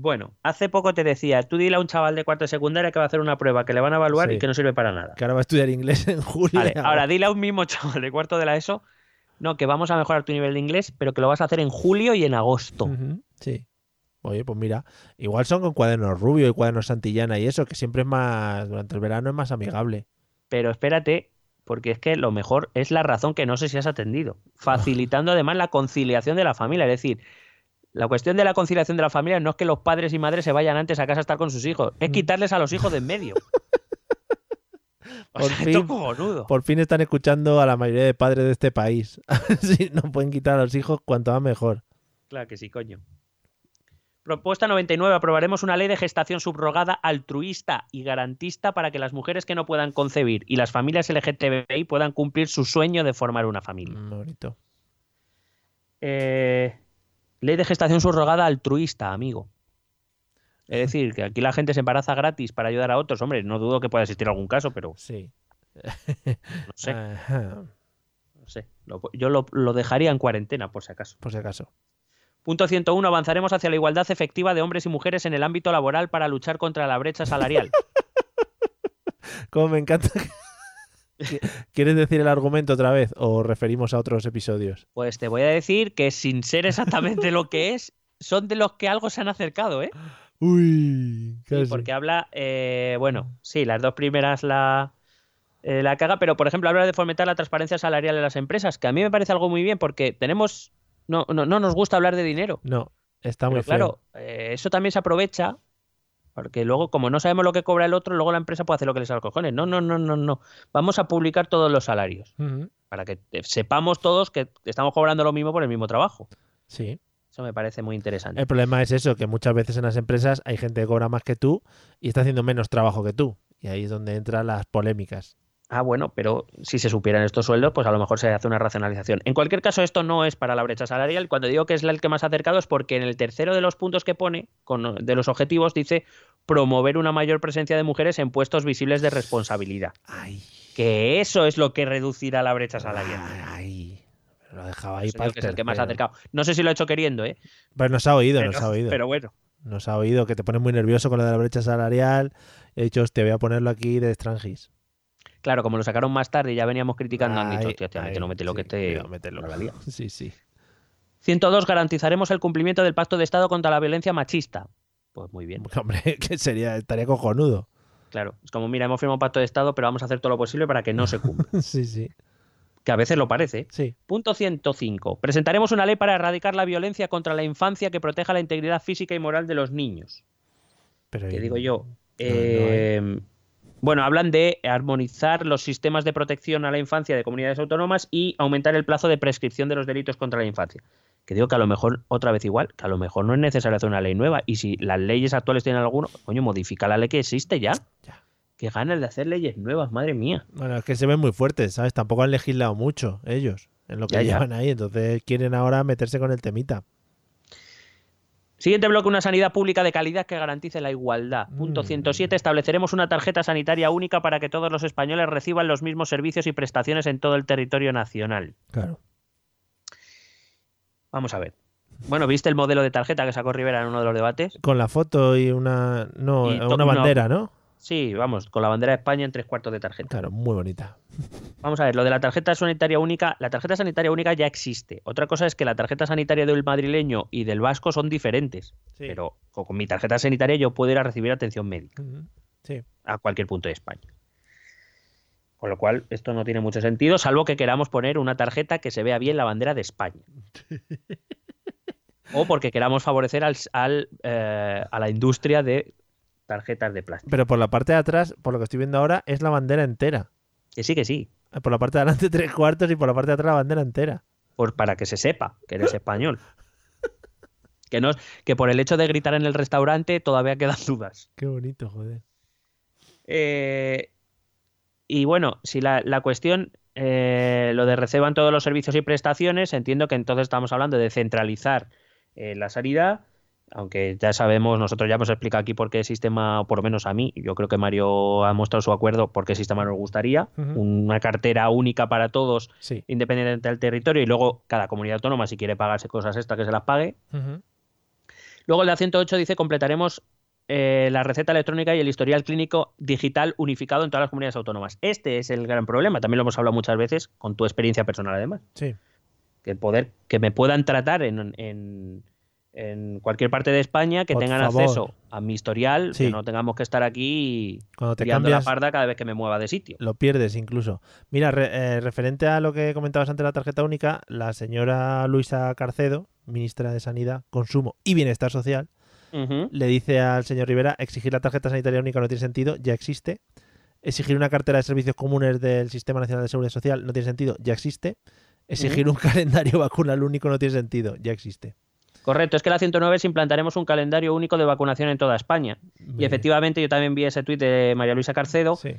Bueno, hace poco te decía, tú dile a un chaval de cuarto de secundaria que va a hacer una prueba que le van a evaluar Sí. y que no sirve para nada. Que ahora va a estudiar inglés en julio. Vale, ahora dile a un mismo chaval de cuarto de la ESO, no, que vamos a mejorar tu nivel de inglés, pero que lo vas a hacer en julio y en agosto. Sí. Oye, pues mira, igual son con cuadernos rubio y cuadernos santillana y eso, que siempre es más, durante el verano es más amigable. Pero espérate, porque es que lo mejor es la razón que no sé si has atendido, facilitando además la conciliación de la familia. Es decir, la cuestión de la conciliación de la familia no es que los padres y madres se vayan antes a casa a estar con sus hijos, es Mm. quitarles a los hijos de en medio. O Por sea, fin- esto es cojonudo. Por fin están escuchando a la mayoría de padres de este país. si no pueden quitar a los hijos, cuanto más mejor. Claro que sí, coño. Propuesta 99. Aprobaremos una ley de gestación subrogada altruista y garantista para que las mujeres que no puedan concebir y las familias LGTBI puedan cumplir su sueño de formar una familia. Mm, bonito. Eh, ley de gestación subrogada altruista, amigo. Es decir, que aquí la gente se embaraza gratis para ayudar a otros. Hombre, no dudo que pueda existir algún caso, pero Sí. no sé. Ajá, no sé. Lo- yo lo, lo dejaría en cuarentena, por si acaso. por si acaso. Punto 101. Avanzaremos hacia la igualdad efectiva de hombres y mujeres en el ámbito laboral para luchar contra la brecha salarial. Como me encanta. ¿Quieres decir el argumento otra vez o referimos a otros episodios? Pues te voy a decir que sin ser exactamente lo que es, son de los que algo se han acercado, ¿eh? Uy, Sí, porque habla, eh, bueno, sí, las dos primeras la, eh, la caga, pero por ejemplo habla de fomentar la transparencia salarial en las empresas, que a mí me parece algo muy bien porque tenemos, no, no, no nos gusta hablar de dinero. No, está muy Pero feo. claro, eh, eso también se aprovecha porque luego, como no sabemos lo que cobra el otro, luego la empresa puede hacer lo que les salga los cojones. No, no, no, no, no. Vamos a publicar todos los salarios para que sepamos todos que estamos cobrando lo mismo por el mismo trabajo. Sí. Eso me parece muy interesante. El problema es eso, que muchas veces en las empresas hay gente que cobra más que tú y está haciendo menos trabajo que tú. Y ahí es donde entran las polémicas. Ah, bueno, pero si se supieran estos sueldos, pues a lo mejor se hace una racionalización. En cualquier caso, esto no es para la brecha salarial. Cuando digo que es el que más acercado es porque en el tercero de los puntos que pone, con, de los objetivos, dice promover una mayor presencia de mujeres en puestos visibles de responsabilidad. Ay, Que eso es lo que reducirá la brecha salarial. ay. Lo dejaba ahí Eso para digo que es el que más tercero. acercado. No sé si lo he hecho queriendo, ¿eh? Pues nos ha oído, Pero, nos ha oído. pero bueno. Nos ha oído que te pones muy nervioso con lo de la brecha salarial. He dicho, hostia, voy a ponerlo aquí de extranjis. Claro, como lo sacaron más tarde y ya veníamos criticando, han dicho, hostia, hostia, ay, mételo, mételo, sí, que te... mételo. Sí, sí. 102. Garantizaremos el cumplimiento del Pacto de Estado contra la violencia machista. Pues muy bien. Hombre, que sería, estaría cojonudo. Claro, es como, mira, hemos firmado un pacto de Estado, pero vamos a hacer todo lo posible para que no se cumpla. Sí, sí. que a veces lo parece. Sí. Punto 105. Presentaremos una ley para erradicar la violencia contra la infancia que proteja la integridad física y moral de los niños. Pero Que digo yo. no eh, bueno, hablan de armonizar los sistemas de protección a la infancia de comunidades autónomas y aumentar el plazo de prescripción de los delitos contra la infancia. Que digo que a lo mejor, otra vez igual, que a lo mejor no es necesario hacer una ley nueva. Y si las leyes actuales tienen alguno, coño, modifica la ley que existe ya. Ya. Qué ganas de hacer leyes nuevas, madre mía. Bueno, es que se ven muy fuertes, ¿sabes? Tampoco han legislado mucho ellos en lo que Ya, ya. llevan ahí. Entonces quieren ahora meterse con el temita. Siguiente bloque, una sanidad pública de calidad que garantice la igualdad. Punto Mm. 107, estableceremos una tarjeta sanitaria única para que todos los españoles reciban los mismos servicios y prestaciones en todo el territorio nacional. Claro. Vamos a ver. Bueno, ¿viste el modelo de tarjeta que sacó Rivera en uno de los debates? Con la foto y una. No, Y una bandera, ¿no? Sí, vamos, con la bandera de España en tres cuartos de tarjeta. Claro, muy bonita. Vamos a ver, lo de la tarjeta sanitaria única, la tarjeta sanitaria única ya existe. Otra cosa es que la tarjeta sanitaria del madrileño y del vasco son diferentes. Sí. Pero con con mi tarjeta sanitaria yo puedo ir a recibir atención médica. Sí. a cualquier punto de España. Con lo cual, esto no tiene mucho sentido, salvo que queramos poner una tarjeta que se vea bien la bandera de España. o porque queramos favorecer al, al, eh, a la industria de tarjetas de plástico. Pero por la parte de atrás, por lo que estoy viendo ahora, es la bandera entera. Que sí, que sí. Por la parte de adelante tres cuartos y por la parte de atrás la bandera entera. Pues para que se sepa que eres español. Que, no, que por el hecho de gritar en el restaurante todavía quedan dudas. Qué bonito, joder. Eh, y bueno, si la, la cuestión, eh, lo de receban todos los servicios y prestaciones, entiendo que entonces estamos hablando de centralizar eh, la sanidad, aunque ya sabemos, nosotros ya hemos explicado aquí por qué sistema, o por lo menos a mí, yo creo que Mario ha mostrado su acuerdo por qué sistema nos gustaría, una cartera única para todos, Sí. independientemente del territorio, y luego cada comunidad autónoma, si quiere pagarse cosas extra, que se las pague. Luego el de 108 dice completaremos eh, la receta electrónica y el historial clínico digital unificado en todas las comunidades autónomas. Este es el gran problema, también lo hemos hablado muchas veces con tu experiencia personal además, Sí. que el poder que me puedan tratar en, en- en cualquier parte de España, que Por tengan favor. acceso a mi historial, Sí. que no tengamos que estar aquí Cuando te la parda cada vez que me mueva de sitio. lo pierdes incluso. Mira, re- eh, referente a lo que comentabas antes de la tarjeta única, la señora Luisa Carcedo, ministra de Sanidad, Consumo y Bienestar Social, le dice al señor Rivera, exigir la tarjeta sanitaria única no tiene sentido, ya existe. Exigir una cartera de servicios comunes del Sistema Nacional de Seguridad Social no tiene sentido, ya existe. Exigir un calendario vacunal único no tiene sentido, ya existe. Correcto, es que la 109 es implantaremos un calendario único de vacunación en toda España. Y efectivamente yo también vi ese tuit de María Luisa Carcedo. Sí.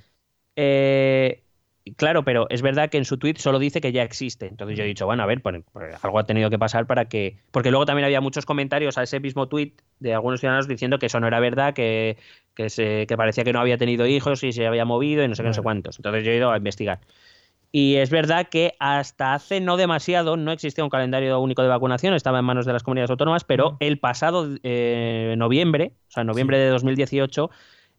Eh, claro, pero es verdad que en su tuit solo dice que ya existe. Entonces yo he dicho, bueno, a ver, pues, algo ha tenido que pasar para que... Porque luego también había muchos comentarios a ese mismo tuit de algunos ciudadanos diciendo que eso no era verdad, que, que, se, que parecía que no había tenido hijos y se había movido y no sé qué, no sé cuántos. Entonces yo he ido a investigar. Y es verdad que hasta hace no demasiado no existía un calendario único de vacunación, estaba en manos de las comunidades autónomas, pero el pasado eh, noviembre, o sea, noviembre de 2018,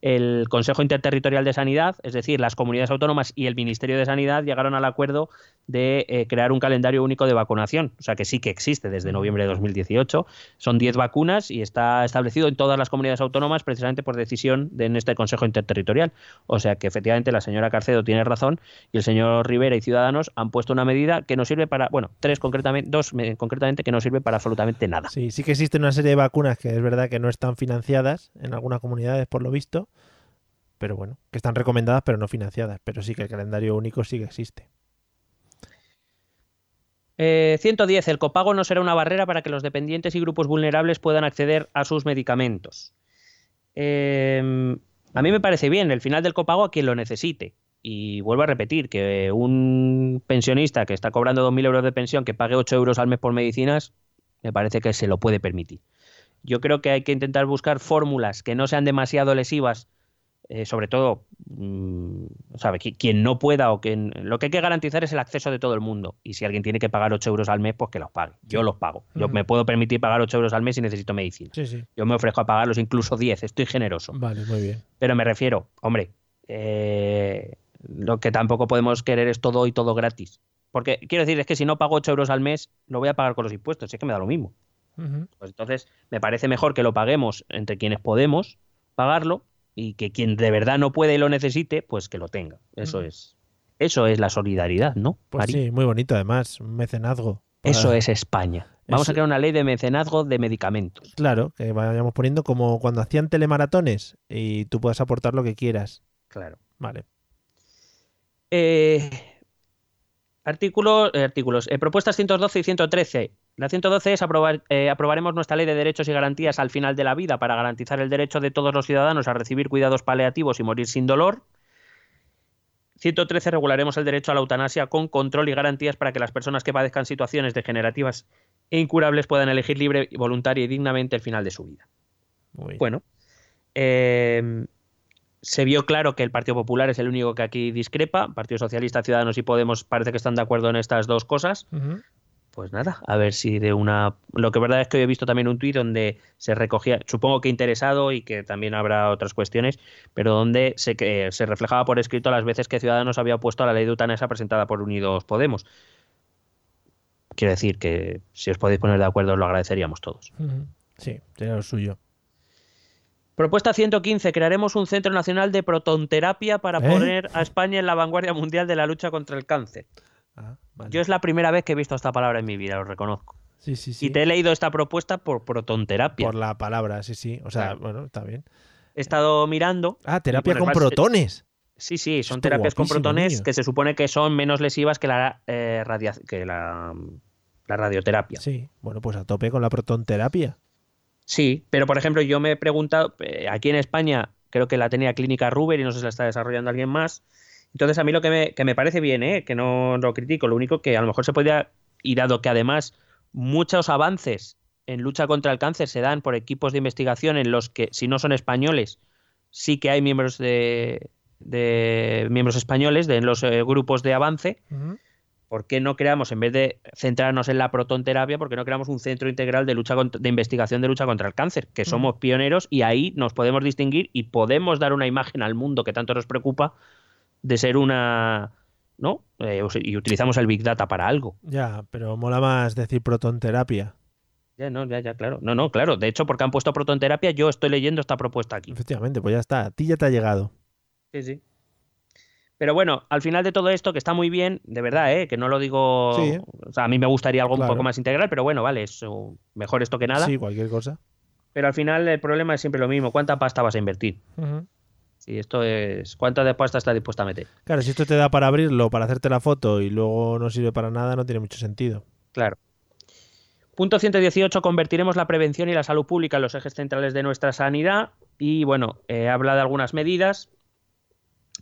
el Consejo Interterritorial de Sanidad, es decir, las comunidades autónomas y el Ministerio de Sanidad llegaron al acuerdo de eh, crear un calendario único de vacunación, o sea que sí que existe desde noviembre de 2018. Son 10 vacunas y está establecido en todas las comunidades autónomas precisamente por decisión de en este Consejo Interterritorial. O sea que efectivamente la señora Carcedo tiene razón y el señor Rivera y Ciudadanos han puesto una medida que no sirve para, bueno, tres concretamente, dos concretamente que no sirve para absolutamente nada. Sí, sí que existen una serie de vacunas que es verdad que no están financiadas en algunas comunidades, por lo visto, pero bueno, que están recomendadas pero no financiadas. Pero sí que el calendario único sí que existe. Eh, 110. El copago no será una barrera para que los dependientes y grupos vulnerables puedan acceder a sus medicamentos. Eh, a mí me parece bien el final del copago a quien lo necesite. Y vuelvo a repetir que un pensionista que está cobrando 2.000 euros de pensión que pague 8 euros al mes por medicinas, me parece que se lo puede permitir. Yo creo que hay que intentar buscar fórmulas que no sean demasiado lesivas eh, sobre todo, mmm, ¿sabe? Qui- Quien no pueda o quien. Lo que hay que garantizar es el acceso de todo el mundo. Y si alguien tiene que pagar 8 euros al mes, pues que los pague. Yo los pago. Yo me puedo permitir pagar 8 euros al mes si necesito medicina. Sí, sí. Yo me ofrezco a pagarlos incluso 10. Estoy generoso. Vale, muy bien. Pero me refiero, hombre, eh, lo que tampoco podemos querer es todo y todo gratis. Porque quiero decir, es que si no pago 8 euros al mes, lo voy a pagar con los impuestos. Es que me da lo mismo. Pues entonces me parece mejor que lo paguemos entre quienes podemos pagarlo y que quien de verdad no puede y lo necesite, pues que lo tenga. Eso es eso es la solidaridad, ¿no? Pues sí, muy bonito además, un mecenazgo. Eso es España. Vamos Eso- a crear una ley de mecenazgo de medicamentos. Claro, que vayamos poniendo como cuando hacían telemaratones y tú puedas aportar lo que quieras. Claro. Vale. Eh, artículo- eh, artículos. Eh, propuestas 112 y 113. La 112 es aprobar, eh, aprobaremos nuestra ley de derechos y garantías al final de la vida para garantizar el derecho de todos los ciudadanos a recibir cuidados paliativos y morir sin dolor. 113 regularemos el derecho a la eutanasia con control y garantías para que las personas que padezcan situaciones degenerativas e incurables puedan elegir libre, voluntaria y dignamente el final de su vida. Muy. Bueno, eh, se vio claro que el Partido Popular es el único que aquí discrepa. Partido Socialista, Ciudadanos y Podemos parece que están de acuerdo en estas dos cosas. Pues nada, a ver si de una... Lo que verdad es que hoy he visto también un tuit donde se recogía, supongo que interesado y que también habrá otras cuestiones, pero donde se, que se reflejaba por escrito las veces que Ciudadanos había opuesto a la ley de eutanasia presentada por Unidos Podemos. Quiero decir que si os podéis poner de acuerdo os lo agradeceríamos todos. Sí, sería lo suyo. Propuesta 115. Crearemos un Centro Nacional de Protonterapia para ¿Eh? poner a España en la vanguardia mundial de la lucha contra el cáncer. Ah, vale. Yo es la primera vez que he visto esta palabra en mi vida, lo reconozco. Sí, sí, sí. Y te he leído esta propuesta por protonterapia. Por la palabra, sí, sí. O sea, Claro. bueno, está bien. He estado mirando. Ah, terapia con además, protones. Sí, sí, son Esto terapias con protones niño. que se supone que son menos lesivas que la, eh, radia- que la, la radioterapia. Sí, bueno, pues a tope con la protonterapia. Sí, pero por ejemplo, yo me he preguntado, eh, aquí en España creo que la tenía Clínica Ruber y no sé si la está desarrollando alguien más. Entonces, a mí lo que me, que me parece bien, ¿eh? que no lo critico, lo único que a lo mejor se podría, y dado que además muchos avances en lucha contra el cáncer se dan por equipos de investigación en los que, si no son españoles, sí que hay miembros de, de miembros españoles de en los eh, grupos de avance. Ujú. ¿Por qué no creamos, en vez de centrarnos en la protonterapia, por qué no creamos un centro integral de lucha cont- de investigación de lucha contra el cáncer? Que somos pioneros y ahí nos podemos distinguir y podemos dar una imagen al mundo que tanto nos preocupa de ser una. ¿No? Eh, y utilizamos el Big Data para algo. Ya, pero mola más decir protonterapia. Ya, no, ya, ya, claro. No, no, claro. De hecho, porque han puesto protonterapia, yo estoy leyendo esta propuesta aquí. Efectivamente, pues ya está. A ti ya te ha llegado. Sí, sí. Pero bueno, al final de todo esto, que está muy bien, de verdad, ¿eh? que no lo digo. Sí. O sea, a mí me gustaría algo Claro. un poco más integral, pero bueno, vale, es mejor esto que nada. Sí, cualquier cosa. Pero al final el problema es siempre lo mismo. ¿Cuánta pasta vas a invertir? Si esto es. ¿Cuánta de pasta estás dispuesta a meter? Claro, si esto te da para abrirlo, para hacerte la foto y luego no sirve para nada, no tiene mucho sentido. Claro. Punto 118, convertiremos la prevención y la salud pública en los ejes centrales de nuestra sanidad. Y bueno, eh, habla de algunas medidas.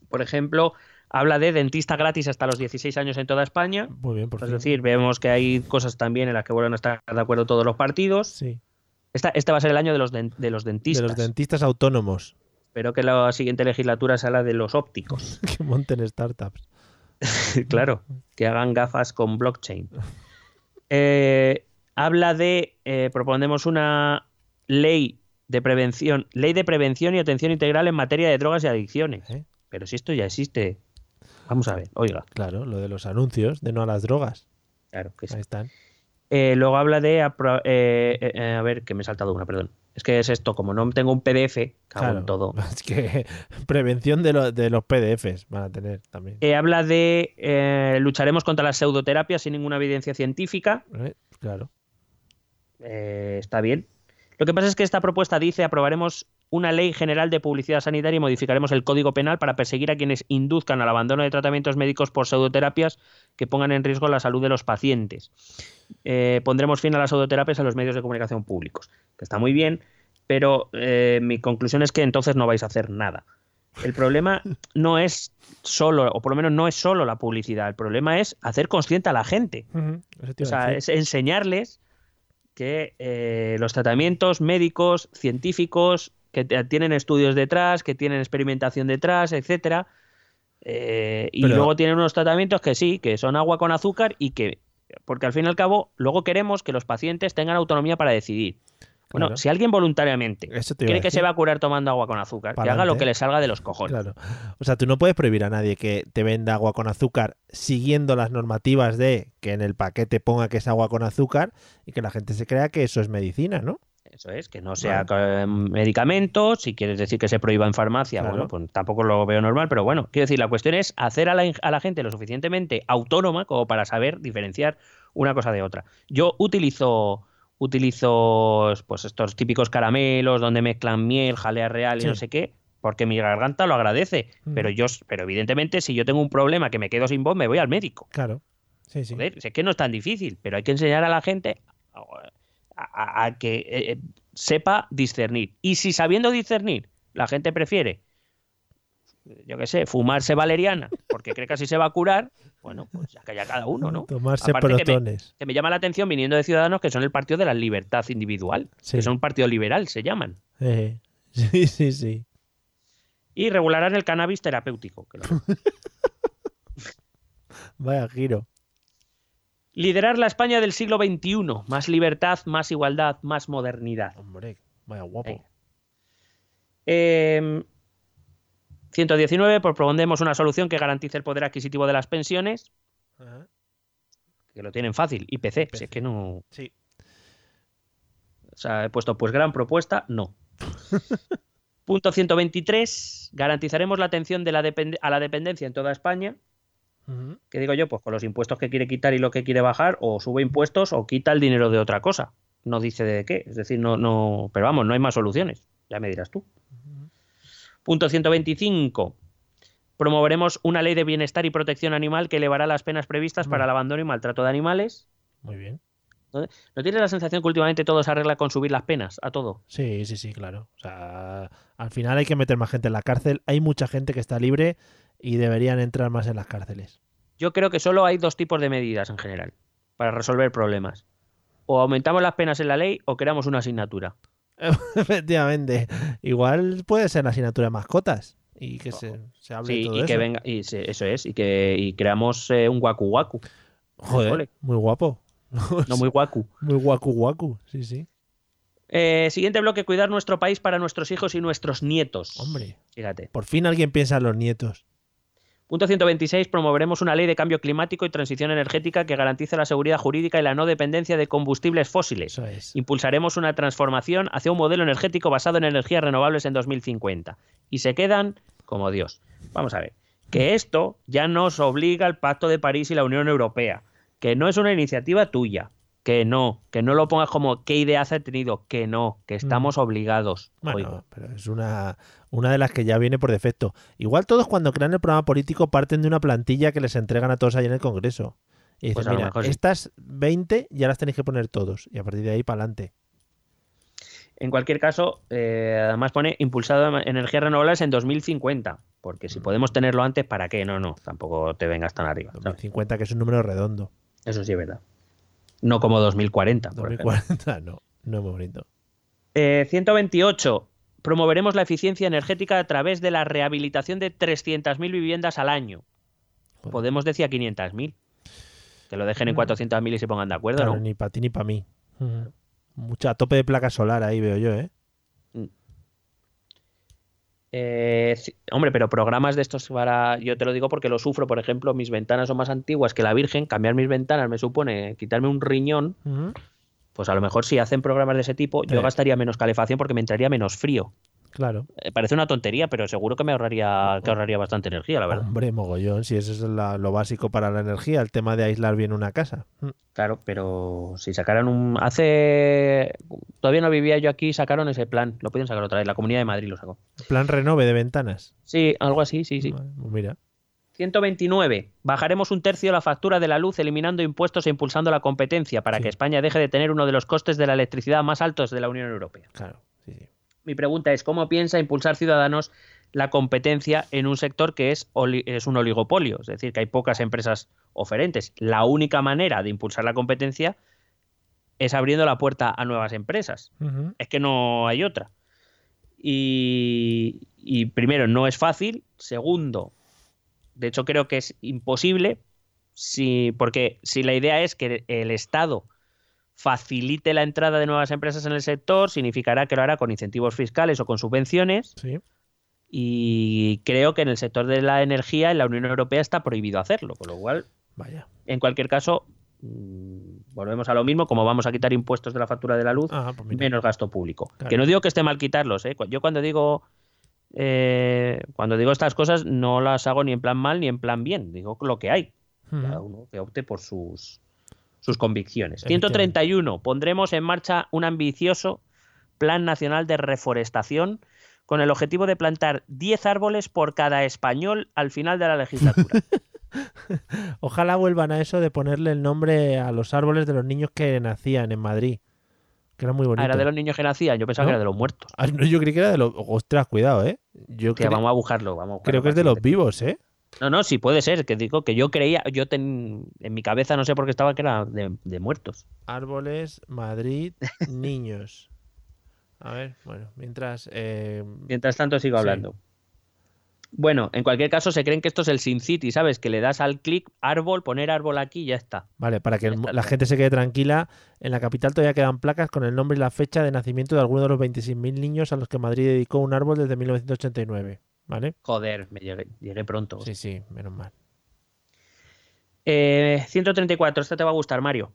Por ejemplo, habla de dentista gratis hasta los 16 años en toda España. Muy bien, por Es fin. decir, vemos que hay cosas también en las que vuelven a estar de acuerdo todos los partidos. Sí. Esta, este va a ser el año de los, de los De dentistas. los dentistas autónomos Espero que la siguiente legislatura sea la de los ópticos. que monten startups. claro, que hagan gafas con blockchain. Eh, habla de, eh, proponemos una ley de prevención, ley de prevención y atención integral en materia de drogas y adicciones. ¿eh? Pero si esto ya existe, vamos a ver, oiga, Claro, lo de los anuncios de no a las drogas. claro que sí. Ahí están. Eh, luego habla de, eh, a ver, que me he saltado una, perdón. Es que es esto, como no tengo un PDF, cago Claro. en todo. Es que prevención de, lo- de los PDFs van a tener también. Eh, habla de eh, lucharemos contra las pseudoterapias sin ninguna evidencia científica. ¿Eh? Claro. Está bien. Lo que pasa es que esta propuesta dice aprobaremos una ley general de publicidad sanitaria y modificaremos el Código Penal para perseguir a quienes induzcan al abandono de tratamientos médicos por pseudoterapias que pongan en riesgo la salud de los pacientes. Eh, pondremos fin a las pseudoterapias en los medios de comunicación públicos, que está muy bien, pero eh, mi conclusión es que entonces no vais a hacer nada. El problema no es solo, o por lo menos no es solo la publicidad, el problema es hacer consciente a la gente. O sea, es enseñarles que eh, los tratamientos médicos, científicos, que tienen estudios detrás, que tienen experimentación detrás, etcétera, eh, y Pero- luego tienen unos tratamientos que sí, que son agua con azúcar y que, porque al fin y al cabo, luego queremos que los pacientes tengan autonomía para decidir. Bueno, Claro. si alguien voluntariamente cree que se va a curar tomando agua con azúcar, que Pa'lante. haga lo que le salga de los cojones. Claro. O sea, tú no puedes prohibir a nadie que te venda agua con azúcar siguiendo las normativas de que en el paquete ponga que es agua con azúcar y que la gente se crea que eso es medicina, ¿no? Eso es, que no sea eh, medicamentos, si quieres decir que se prohíba en farmacia, Claro. bueno, pues tampoco lo veo normal, pero bueno, quiero decir, la cuestión es hacer a la, a la gente lo suficientemente autónoma como para saber diferenciar una cosa de otra. Yo utilizo utilizo pues estos típicos caramelos donde mezclan miel, jalea real y Sí. no sé qué, porque mi garganta lo agradece, Mm. pero yo pero evidentemente si yo tengo un problema que me quedo sin voz, me voy al médico. Claro. Sí, sí. Joder, sé que no es tan difícil, pero hay que enseñar a la gente a, que eh, eh, sepa discernir. Y si sabiendo discernir la gente prefiere, yo qué sé, fumarse valeriana porque cree que así se va a curar, bueno, pues ya que haya cada uno, ¿no? Tomarse Aparte que me- protones. Que me llama la atención viniendo de Ciudadanos que son el partido de la libertad individual, Sí. que son un partido liberal, se llaman. Eh, Sí, sí, sí. Y regularán el cannabis terapéutico. que lo- Vaya giro. Liderar la España del siglo XXI. Más libertad, más igualdad, más modernidad. Hombre, vaya guapo. Eh, 119, pues proponemos una solución que garantice el poder adquisitivo de las pensiones, Ajá. que lo tienen fácil, IPC, IPC. si es que no... Sí. O sea, he puesto pues gran propuesta, no. Punto 123, garantizaremos la atención de la depend- a la dependencia en toda España. ¿Qué digo yo? Pues con los impuestos que quiere quitar y lo que quiere bajar, o sube impuestos o quita el dinero de otra cosa. No dice de qué, es decir, no, no, pero vamos, no hay más soluciones. Ya me dirás tú. Punto 125. Promoveremos una ley de bienestar y protección animal que elevará las penas previstas para el abandono y maltrato de animales. Muy bien. ¿No tienes la sensación que últimamente todo se arregla con subir las penas a todo? Sí, sí, sí, claro. O sea, al final hay que meter más gente en la cárcel. Hay mucha gente que está libre y deberían entrar más en las cárceles. Yo creo que solo hay dos tipos de medidas en general para resolver problemas. O aumentamos las penas en la ley o creamos una asignatura. Efectivamente. Igual puede ser la asignatura de mascotas y que se, se hable de Sí, todo y eso. que venga, y se- eso es, y que y creamos eh, un guacu guacu. Joder, muy guapo. No muy guacu. Muy guacu guacu, sí, sí. Eh, siguiente bloque, cuidar nuestro país para nuestros hijos y nuestros nietos. Hombre, Fíjate. por fin alguien piensa en los nietos. Punto 126. Promoveremos una ley de cambio climático y transición energética que garantice la seguridad jurídica y la no dependencia de combustibles fósiles. Es. Impulsaremos una transformación hacia un modelo energético basado en energías renovables en 2050. Y se quedan como Dios. Vamos a ver. Que esto ya nos obliga al Pacto de París y la Unión Europea. Que no es una iniciativa tuya. Que no. Que no lo pongas como qué ideas ha tenido. Que no. Que estamos obligados. Bueno, pero es una, una de las que ya viene por defecto. Igual todos cuando crean el programa político parten de una plantilla que les entregan a todos ahí en el Congreso. Y dices, Pues mira, sí. estas 20 ya las tenéis que poner todos. Y a partir de ahí para adelante. En cualquier caso, eh, además pone impulsado en energías renovables en 2050. Porque si podemos tenerlo antes, ¿para qué? No, no, tampoco te vengas tan arriba. ¿sabes? 2050, que es un número redondo. Eso sí es verdad. No como 2040. por ejemplo. 2040, no. No es muy bonito. Eh, 128. Promoveremos la eficiencia energética a través de la rehabilitación de 300.000 viviendas al año. Joder. Podemos decir a 500.000. Que lo dejen en 400.000 y se pongan de acuerdo, Claro, ¿no? ni para ti ni para mí. Mucha tope de placa solar ahí veo yo, ¿eh? Eh, hombre, pero programas de estos para. Yo te lo digo porque lo sufro, por ejemplo, mis ventanas son más antiguas que la Virgen. Cambiar mis ventanas me supone quitarme un riñón. Pues a lo mejor si hacen programas de ese tipo, yo gastaría menos calefacción porque me entraría menos frío. Claro. Eh, parece una tontería, pero seguro que me ahorraría, que ahorraría bastante energía, la verdad. Hombre, mogollón, si eso es la- lo básico para la energía, el tema de aislar bien una casa. Mm. Claro, pero si sacaran un. Hace. Todavía no vivía yo aquí, sacaron ese plan. Lo pueden sacar otra vez. La Comunidad de Madrid lo sacó. Plan renove de ventanas. Sí, algo así, sí, sí. Pues mira. 129. Bajaremos un tercio la factura de la luz eliminando impuestos e impulsando la competencia para Sí. que España deje de tener uno de los costes de la electricidad más altos de la Unión Europea. Claro, sí, sí. Mi pregunta es, ¿cómo piensa impulsar Ciudadanos la competencia en un sector que es, oli- es un oligopolio? Es decir, que hay pocas empresas oferentes. La única manera de impulsar la competencia es abriendo la puerta a nuevas empresas. Es que no hay otra. Y, y primero, no es fácil. Segundo, de hecho creo que es imposible, si, porque si la idea es que el Estado facilite la entrada de nuevas empresas en el sector, significará que lo hará con incentivos fiscales o con subvenciones. Sí. Y creo que en el sector de la energía en la Unión Europea está prohibido hacerlo, con lo cual Vaya. en cualquier caso, mm, volvemos a lo mismo, como vamos a quitar impuestos de la factura de la luz, Ah, pues menos gasto público. Claro. Que no digo que esté mal quitarlos, ¿eh? Yo cuando digo eh, cuando digo estas cosas no las hago ni en plan mal ni en plan bien, digo lo que hay. Ujú. Cada uno que opte por sus sus convicciones. Efectivamente. 131. Pondremos en marcha un ambicioso Plan Nacional de Reforestación con el objetivo de plantar 10 árboles por cada español al final de la legislatura. Ojalá vuelvan a eso de ponerle el nombre a los árboles de los niños que nacían en Madrid. Que era muy bonito. Ah, era de los niños que nacían, yo pensaba ¿No? que era de los muertos. Ah, no, yo creí que era de los. Ostras, cuidado, ¿eh? Yo vamos a buscarlo, vamos a buscarlo creo que es de los vivos, ¿eh? No, no, sí puede ser, que digo que yo creía, yo ten- en mi cabeza no sé por qué estaba que era de, de muertos. Árboles, Madrid, niños. A ver, bueno, mientras. eh, Mientras tanto sigo Sí. hablando. Bueno, en cualquier caso se creen que esto es el Sin City, ¿sabes? Que le das al clic árbol, poner árbol aquí y ya está. Vale, para que la gente se quede tranquila, en la capital todavía quedan placas con el nombre y la fecha de nacimiento de algunos de los 26.000 niños a los que Madrid dedicó un árbol desde 1989. ¿Vale? Joder, me llegué, llegué pronto. Sí, sí, menos mal. Eh, 134, esta te va a gustar, Mario.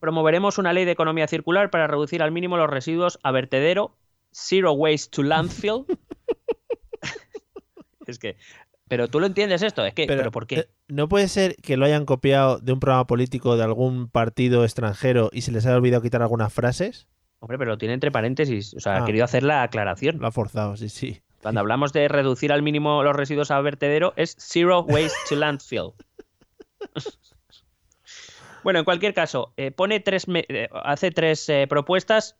Promoveremos una ley de economía circular para reducir al mínimo los residuos a vertedero, zero waste to landfill. es que, pero tú lo entiendes esto, es que, pero, ¿por qué? eh, No puede ser que lo hayan copiado de un programa político de algún partido extranjero y se les haya olvidado quitar algunas frases. Hombre, pero lo tiene entre paréntesis, o sea, Ah. ha querido hacer la aclaración. Lo ha forzado, sí, sí. Cuando hablamos de reducir al mínimo los residuos a vertedero, es zero waste to landfill. bueno, en cualquier caso, eh, pone tres, eh, hace tres eh, propuestas.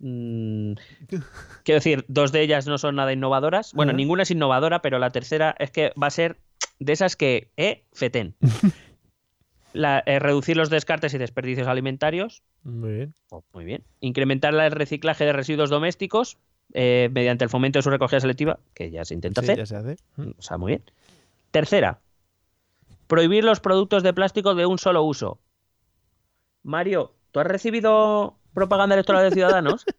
Mm, quiero decir, dos de ellas no son nada innovadoras. Bueno, ninguna es innovadora, pero la tercera es que va a ser de esas que, eh, feten. La- eh, reducir los descartes y desperdicios alimentarios. Muy bien. Oh, muy bien. Incrementar el reciclaje de residuos domésticos eh, mediante el fomento de su recogida selectiva, que ya se intenta Sí, hacer. ya se hace. Mm. O sea, muy bien. Tercera, prohibir los productos de plástico de un solo uso. Mario, ¿tú has recibido propaganda electoral de Ciudadanos?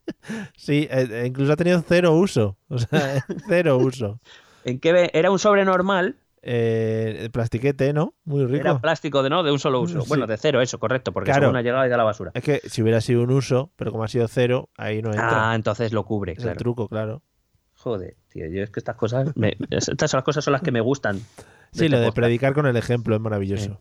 Sí, eh, eh, incluso ha tenido cero uso. O sea, cero uso. ¿En qué era un sobre normal? Eh, plastiquete, ¿no? Muy rico. Era plástico de no, de un solo uso. Sí. Bueno, de cero, eso, correcto, porque Claro. según ha llegado y da la basura. Es que si hubiera sido un uso, pero como ha sido cero, ahí no entra. Ah, entonces lo cubre, es el truco, claro. Joder, tío, yo es que estas cosas, me- estas son las cosas son las que me gustan. Sí, lo de predicar con el ejemplo es maravilloso.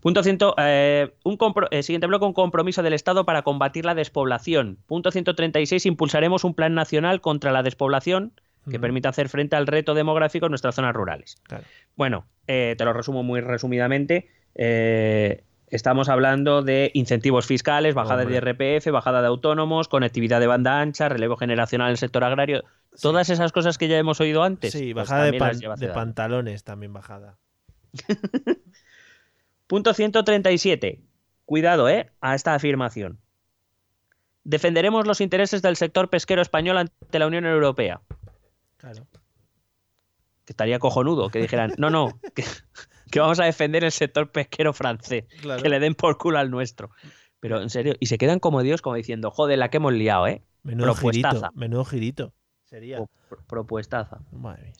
Punto ciento, eh, un eh, siguiente bloque, un compromiso del Estado para combatir la despoblación. Punto 136, impulsaremos un plan nacional contra la despoblación que permita hacer frente al reto demográfico en nuestras zonas rurales. Claro. Bueno, eh, te lo resumo muy resumidamente. Eh, estamos hablando de incentivos fiscales, bajada Hombre. de IRPF, bajada de autónomos, conectividad de banda ancha, relevo generacional en el sector agrario. Todas esas cosas que ya hemos oído antes. Sí, pues bajada de, pan- de pantalones también bajada. Punto 137. Cuidado, ¿eh? A esta afirmación. Defenderemos los intereses del sector pesquero español ante la Unión Europea. Claro. Que estaría cojonudo que dijeran, no, no, que, que vamos a defender el sector pesquero francés, Claro. que le den por culo al nuestro. Pero en serio, y se quedan como Dios, como diciendo, joder, la que hemos liado, ¿eh? Menudo girito. Propuestaza. Menudo girito. Sería. O pro- propuestaza. Madre mía.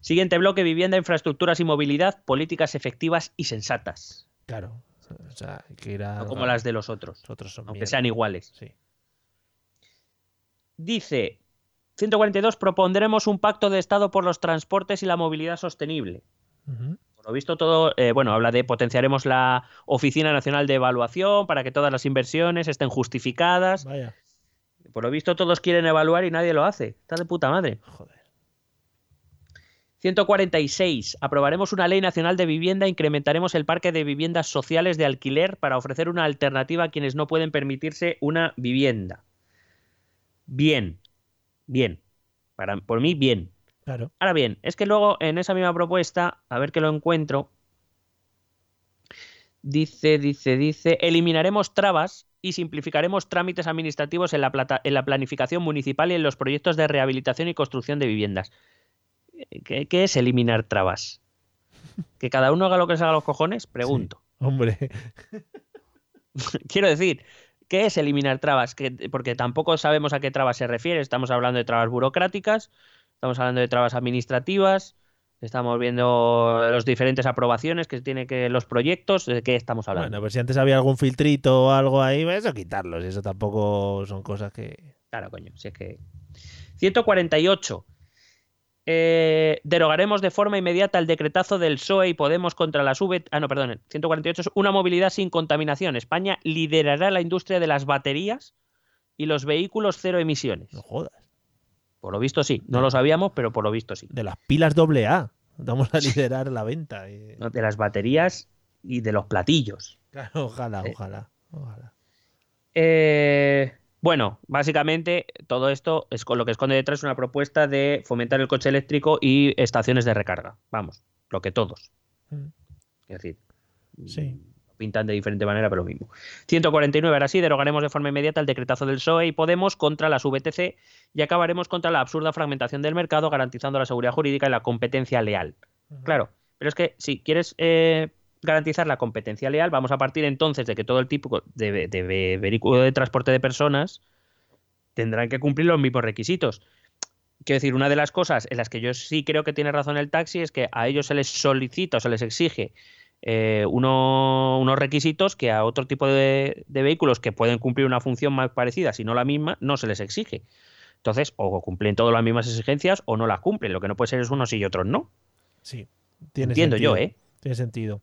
Siguiente bloque, vivienda, infraestructuras y movilidad, políticas efectivas y sensatas. Claro. O sea, que. No como las de los otros, Los otros son aunque mierda. sean iguales. Sí. Dice 142, propondremos un pacto de Estado por los transportes y la movilidad sostenible. Por lo visto todo, eh, bueno, habla de potenciaremos la Oficina Nacional de Evaluación para que todas las inversiones estén justificadas. Vaya. Por lo visto todos quieren evaluar y nadie lo hace. Está de puta madre. Joder. 146. Aprobaremos una ley nacional de vivienda e incrementaremos el parque de viviendas sociales de alquiler para ofrecer una alternativa a quienes no pueden permitirse una vivienda. Bien. Bien. Para, por mí, bien. Claro. Ahora bien, es que luego en esa misma propuesta, a ver que lo encuentro, dice, dice, dice, eliminaremos trabas y simplificaremos trámites administrativos en la, plata- en la planificación municipal y en los proyectos de rehabilitación y construcción de viviendas. ¿Qué, qué es eliminar trabas? ¿Que cada uno haga lo que se haga los cojones? Pregunto. Hombre. Quiero decir, ¿qué es eliminar trabas? Que, porque tampoco sabemos a qué trabas se refiere. Estamos hablando de trabas burocráticas, estamos hablando de trabas administrativas, estamos viendo las diferentes aprobaciones que tiene que los proyectos, ¿de qué estamos hablando? Bueno, pues si antes había algún filtrito o algo ahí, pues eso quitarlos. Eso tampoco son cosas que. Claro, coño, si es que... 148. Eh, derogaremos de forma inmediata el decretazo del PSOE y Podemos contra las V. Ah, no, perdón. 148 es una movilidad sin contaminación. España liderará la industria de las baterías y los vehículos cero emisiones. No jodas. Por lo visto sí. No lo sabíamos, pero por lo visto sí. De las pilas doble A. Vamos a liderar la venta. De las baterías y de los platillos. Claro, ojalá, Sí. ojalá. Ojalá. Eh, bueno, básicamente todo esto es con lo que esconde detrás una propuesta de fomentar el coche eléctrico y estaciones de recarga. Vamos, lo que todos. Mm. Es decir, Sí. lo pintan de diferente manera, pero lo mismo. 149, ahora sí, derogaremos de forma inmediata el decretazo del PSOE y Podemos contra las VTC y acabaremos contra la absurda fragmentación del mercado, garantizando la seguridad jurídica y la competencia leal. Claro, pero es que si quieres eh, garantizar la competencia leal, vamos a partir entonces de que todo el tipo de, de- de vehículo de transporte de personas tendrán que cumplir los mismos requisitos. Quiero decir, una de las cosas en las que yo sí creo que tiene razón el taxi es que a ellos se les solicita o se les exige eh, uno- unos requisitos que a otro tipo de, de vehículos que pueden cumplir una función más parecida, si no la misma, no se les exige. Entonces, o cumplen todas las mismas exigencias o no las cumplen. Lo que no puede ser es unos y otros no. Sí. Tiene Entiendo sentido. yo, ¿eh? Tiene sentido.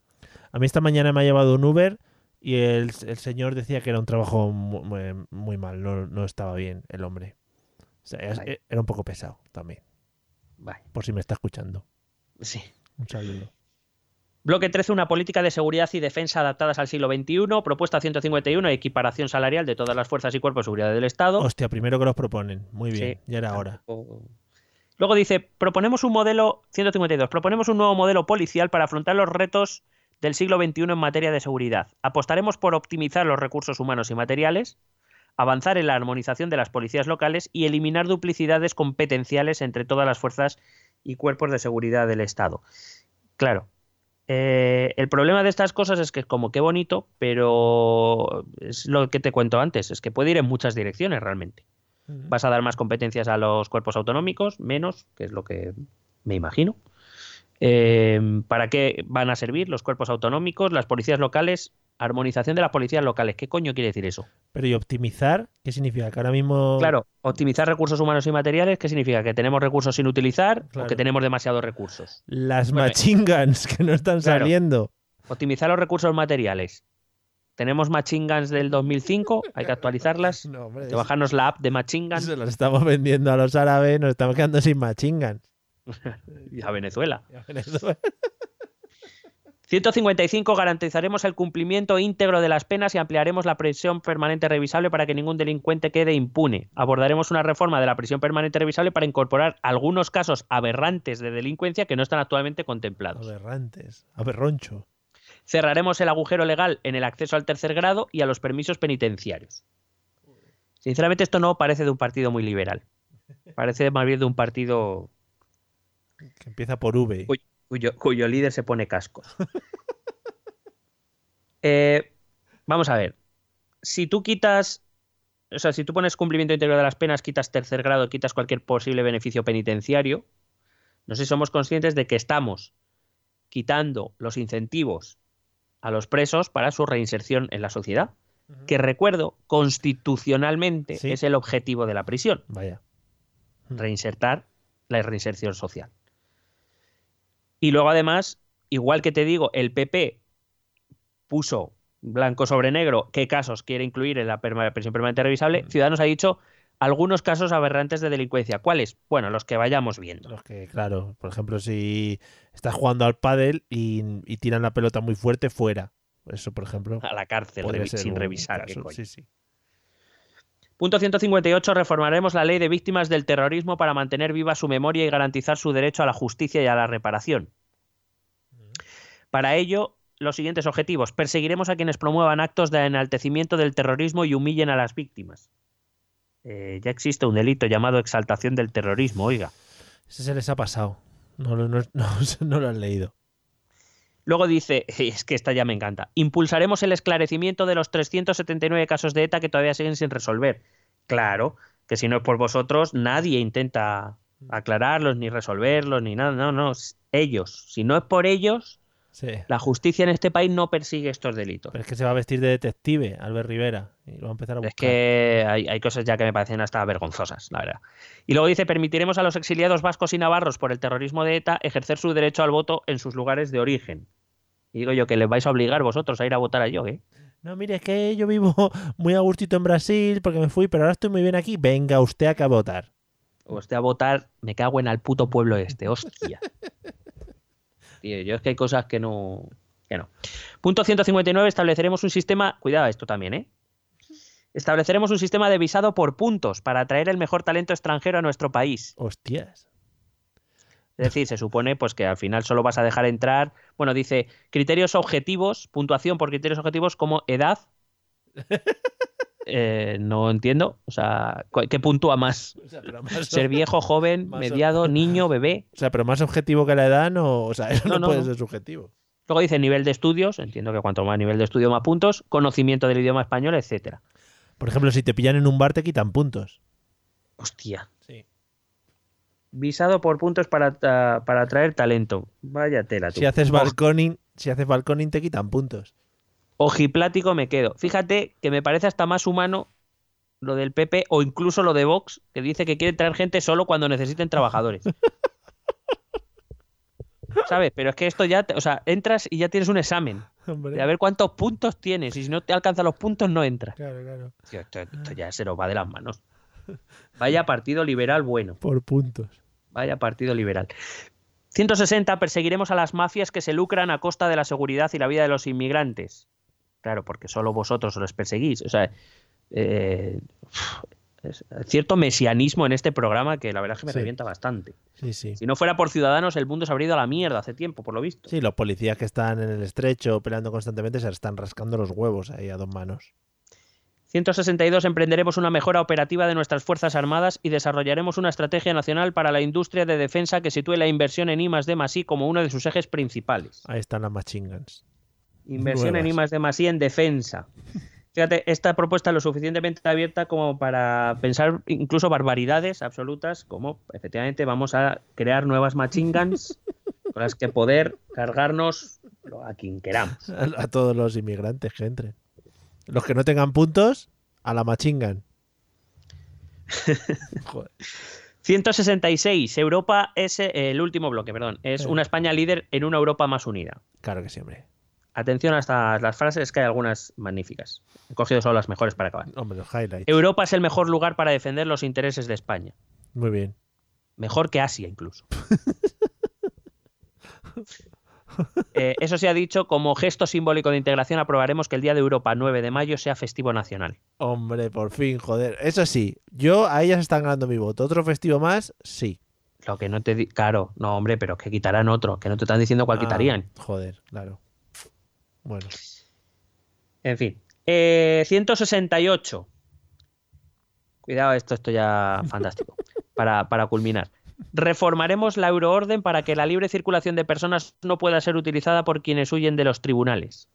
A mí esta mañana me ha llevado un Uber y el, el señor decía que era un trabajo mu- muy, muy mal, no, no estaba bien el hombre. O sea, era un poco pesado también, por si me está escuchando. sí. Un saludo. Bloque 13, una política de seguridad y defensa adaptadas al siglo XXI. Propuesta 151, equiparación salarial de todas las fuerzas y cuerpos de seguridad del Estado. Hostia, primero que los proponen. Muy bien, Sí. ya era hora. Luego dice, proponemos un modelo, 152, proponemos un nuevo modelo policial para afrontar los retos del siglo XXI en materia de seguridad. Apostaremos por optimizar los recursos humanos y materiales, avanzar en la armonización de las policías locales y eliminar duplicidades competenciales entre todas las fuerzas y cuerpos de seguridad del Estado. Claro. eh, el problema de estas cosas es que es como qué bonito, pero es lo que te cuento antes, es que puede ir en muchas direcciones realmente. Vas a dar más competencias a los cuerpos autonómicos, menos, que es lo que me imagino. Eh, ¿Para qué van a servir los cuerpos autonómicos, las policías locales? Armonización de las policías locales. ¿Qué coño quiere decir eso? Pero ¿y optimizar? ¿Qué significa? Que ahora mismo... Claro, optimizar recursos humanos y materiales, ¿qué significa? ¿Que tenemos recursos sin utilizar Claro. o que tenemos demasiados recursos? Las Bueno, machine guns que no están claro. saliendo. Optimizar los recursos materiales. ¿Tenemos Machine Guns del 2005? Hay que actualizarlas. No, hombre, que bajarnos la app de Machine Guns Se las estamos vendiendo a los árabes, nos estamos quedando sin machine guns. y a Venezuela. Y a Venezuela. 155. Garantizaremos el cumplimiento íntegro de las penas y ampliaremos la prisión permanente revisable para que ningún delincuente quede impune. Abordaremos una reforma de la prisión permanente revisable para incorporar algunos casos aberrantes de delincuencia que no están actualmente contemplados. Aberrantes. Aberroncho. Cerraremos el agujero legal en el acceso al tercer grado y a los permisos penitenciarios. Sinceramente, esto no parece de un partido muy liberal. Parece más bien de un partido Que empieza por V. Uy. cuyo, cuyo líder se pone cascos. Eh, vamos a ver. Si tú quitas, o sea, si tú pones cumplimiento íntegro de las penas, quitas tercer grado, quitas cualquier posible beneficio penitenciario, no sé si somos conscientes de que estamos quitando los incentivos a los presos para su reinserción en la sociedad, que recuerdo, constitucionalmente Sí. es el objetivo de la prisión Vaya. reinsertar la reinserción social. Y luego además, igual que te digo, el PP puso blanco sobre negro qué casos quiere incluir en la prisión permanente revisable, Ciudadanos ha dicho algunos casos aberrantes de delincuencia. ¿Cuáles? Bueno, los que vayamos viendo. Los que, claro, por ejemplo, si estás jugando al pádel y, y tiran la pelota muy fuerte, fuera. Eso, por ejemplo, A la cárcel revi- sin revisar. qué caso. coño. Sí, sí. Punto 158. Reformaremos la ley de víctimas del terrorismo para mantener viva su memoria y garantizar su derecho a la justicia y a la reparación. Para ello, los siguientes objetivos. Perseguiremos a quienes promuevan actos de enaltecimiento del terrorismo y humillen a las víctimas. Eh, ya existe un delito llamado exaltación del terrorismo, oiga. Ese se les ha pasado. No, lo- han leído. Luego dice, es que esta ya me encanta, impulsaremos el esclarecimiento de los 379 casos de ETA que todavía siguen sin resolver. Claro, que si no es por vosotros, nadie intenta aclararlos, ni resolverlos, ni nada. No, no, ellos. Si no es por ellos, Sí. la justicia en este país no persigue estos delitos. Pero es que se va a vestir de detective, Albert Rivera. Y lo va a empezar a buscar. Es que hay, hay cosas ya que me parecen hasta vergonzosas, la verdad. Y luego dice, permitiremos a los exiliados vascos y navarros por el terrorismo de ETA ejercer su derecho al voto en sus lugares de origen. Y digo yo que les vais a obligar vosotros a ir a votar a yo, ¿eh? No, mire, es que yo vivo muy a gustito en Brasil porque me fui, pero ahora estoy muy bien aquí. Venga, usted acá a votar. Esté a votar, me cago en al puto pueblo este, hostia. Tío, yo es que hay cosas que no. que no. Punto 159, estableceremos un sistema. Cuidado esto también, ¿eh? Estableceremos un sistema de visado por puntos para atraer el mejor talento extranjero a nuestro país. Hostias. Es decir, se supone pues que al final solo vas a dejar entrar. Bueno, dice criterios objetivos, puntuación por criterios objetivos como edad. Eh, no entiendo. O sea, ¿qué puntúa más? O sea, pero más, Ser viejo, joven, mediado, niño, bebé. o sea, pero más objetivo que la edad, no. O sea, eso no, No, no, puede no. ser subjetivo. Luego dice nivel de estudios, entiendo que cuanto más nivel de estudio más puntos, conocimiento del idioma español, etcétera. Por ejemplo, si te pillan en un bar, te quitan puntos. Hostia. Sí. Visado por puntos para, ta- para atraer talento. Vaya tela. tú. Si haces balconing, si haces balconing, te quitan puntos. Ojiplático me quedo. Fíjate que me parece hasta más humano lo del PP o incluso lo de Vox, que dice que quiere traer gente solo cuando necesiten trabajadores. ¿Sabes? Pero es que esto ya, te- o sea, entras y ya tienes un examen Hombre. de a ver cuántos puntos tienes y si no te alcanzan los puntos no entras. Claro, claro. Tío, esto, esto ya se nos va de las manos. Vaya partido liberal bueno. Por puntos. Vaya partido liberal. 160. Perseguiremos a las mafias que se lucran a costa de la seguridad y la vida de los inmigrantes. Claro, porque solo vosotros los perseguís. O sea, eh, cierto mesianismo en este programa que la verdad es que me Sí. revienta bastante. Sí, sí. Si no fuera por Ciudadanos, el mundo se habría ido a la mierda hace tiempo, por lo visto. Sí, los policías que están en el estrecho peleando constantemente se están rascando los huevos ahí a dos manos. 162. Emprenderemos una mejora operativa de nuestras Fuerzas Armadas y desarrollaremos una estrategia nacional para la industria de defensa que sitúe la inversión en I más D más I como uno de sus ejes principales. Ahí están las machine guns. Inversión en I más D más I en defensa. Fíjate, esta propuesta es lo suficientemente abierta como para pensar incluso barbaridades absolutas, como efectivamente vamos a crear nuevas machine guns con las que poder cargarnos a quien queramos. A, a todos los inmigrantes que entren. Los que no tengan puntos, a la. Joder. 166. Europa es eh, el último bloque, perdón. Es Sí. una España líder en una Europa más unida. Claro que sí, hombre. Atención a estas las frases, que hay algunas magníficas. He cogido solo las mejores para acabar. Hombre, los highlights. Europa es el mejor lugar para defender los intereses de España. Muy bien. Mejor que Asia, incluso. Eh, eso se ha dicho, como gesto simbólico de integración aprobaremos que el Día de Europa 9 de mayo sea festivo nacional. Hombre, por fin, joder. Eso sí, yo a ellas están ganando mi voto. ¿Otro festivo más? Sí. Lo que no te... di- Claro, no, hombre, pero es que quitarán otro, que no te están diciendo cuál Ah, quitarían. Joder, claro. Bueno. En fin. Eh, 168. Cuidado, esto, esto ya fantástico. Para, para culminar. Reformaremos la euroorden para que la libre circulación de personas no pueda ser utilizada por quienes huyen de los tribunales.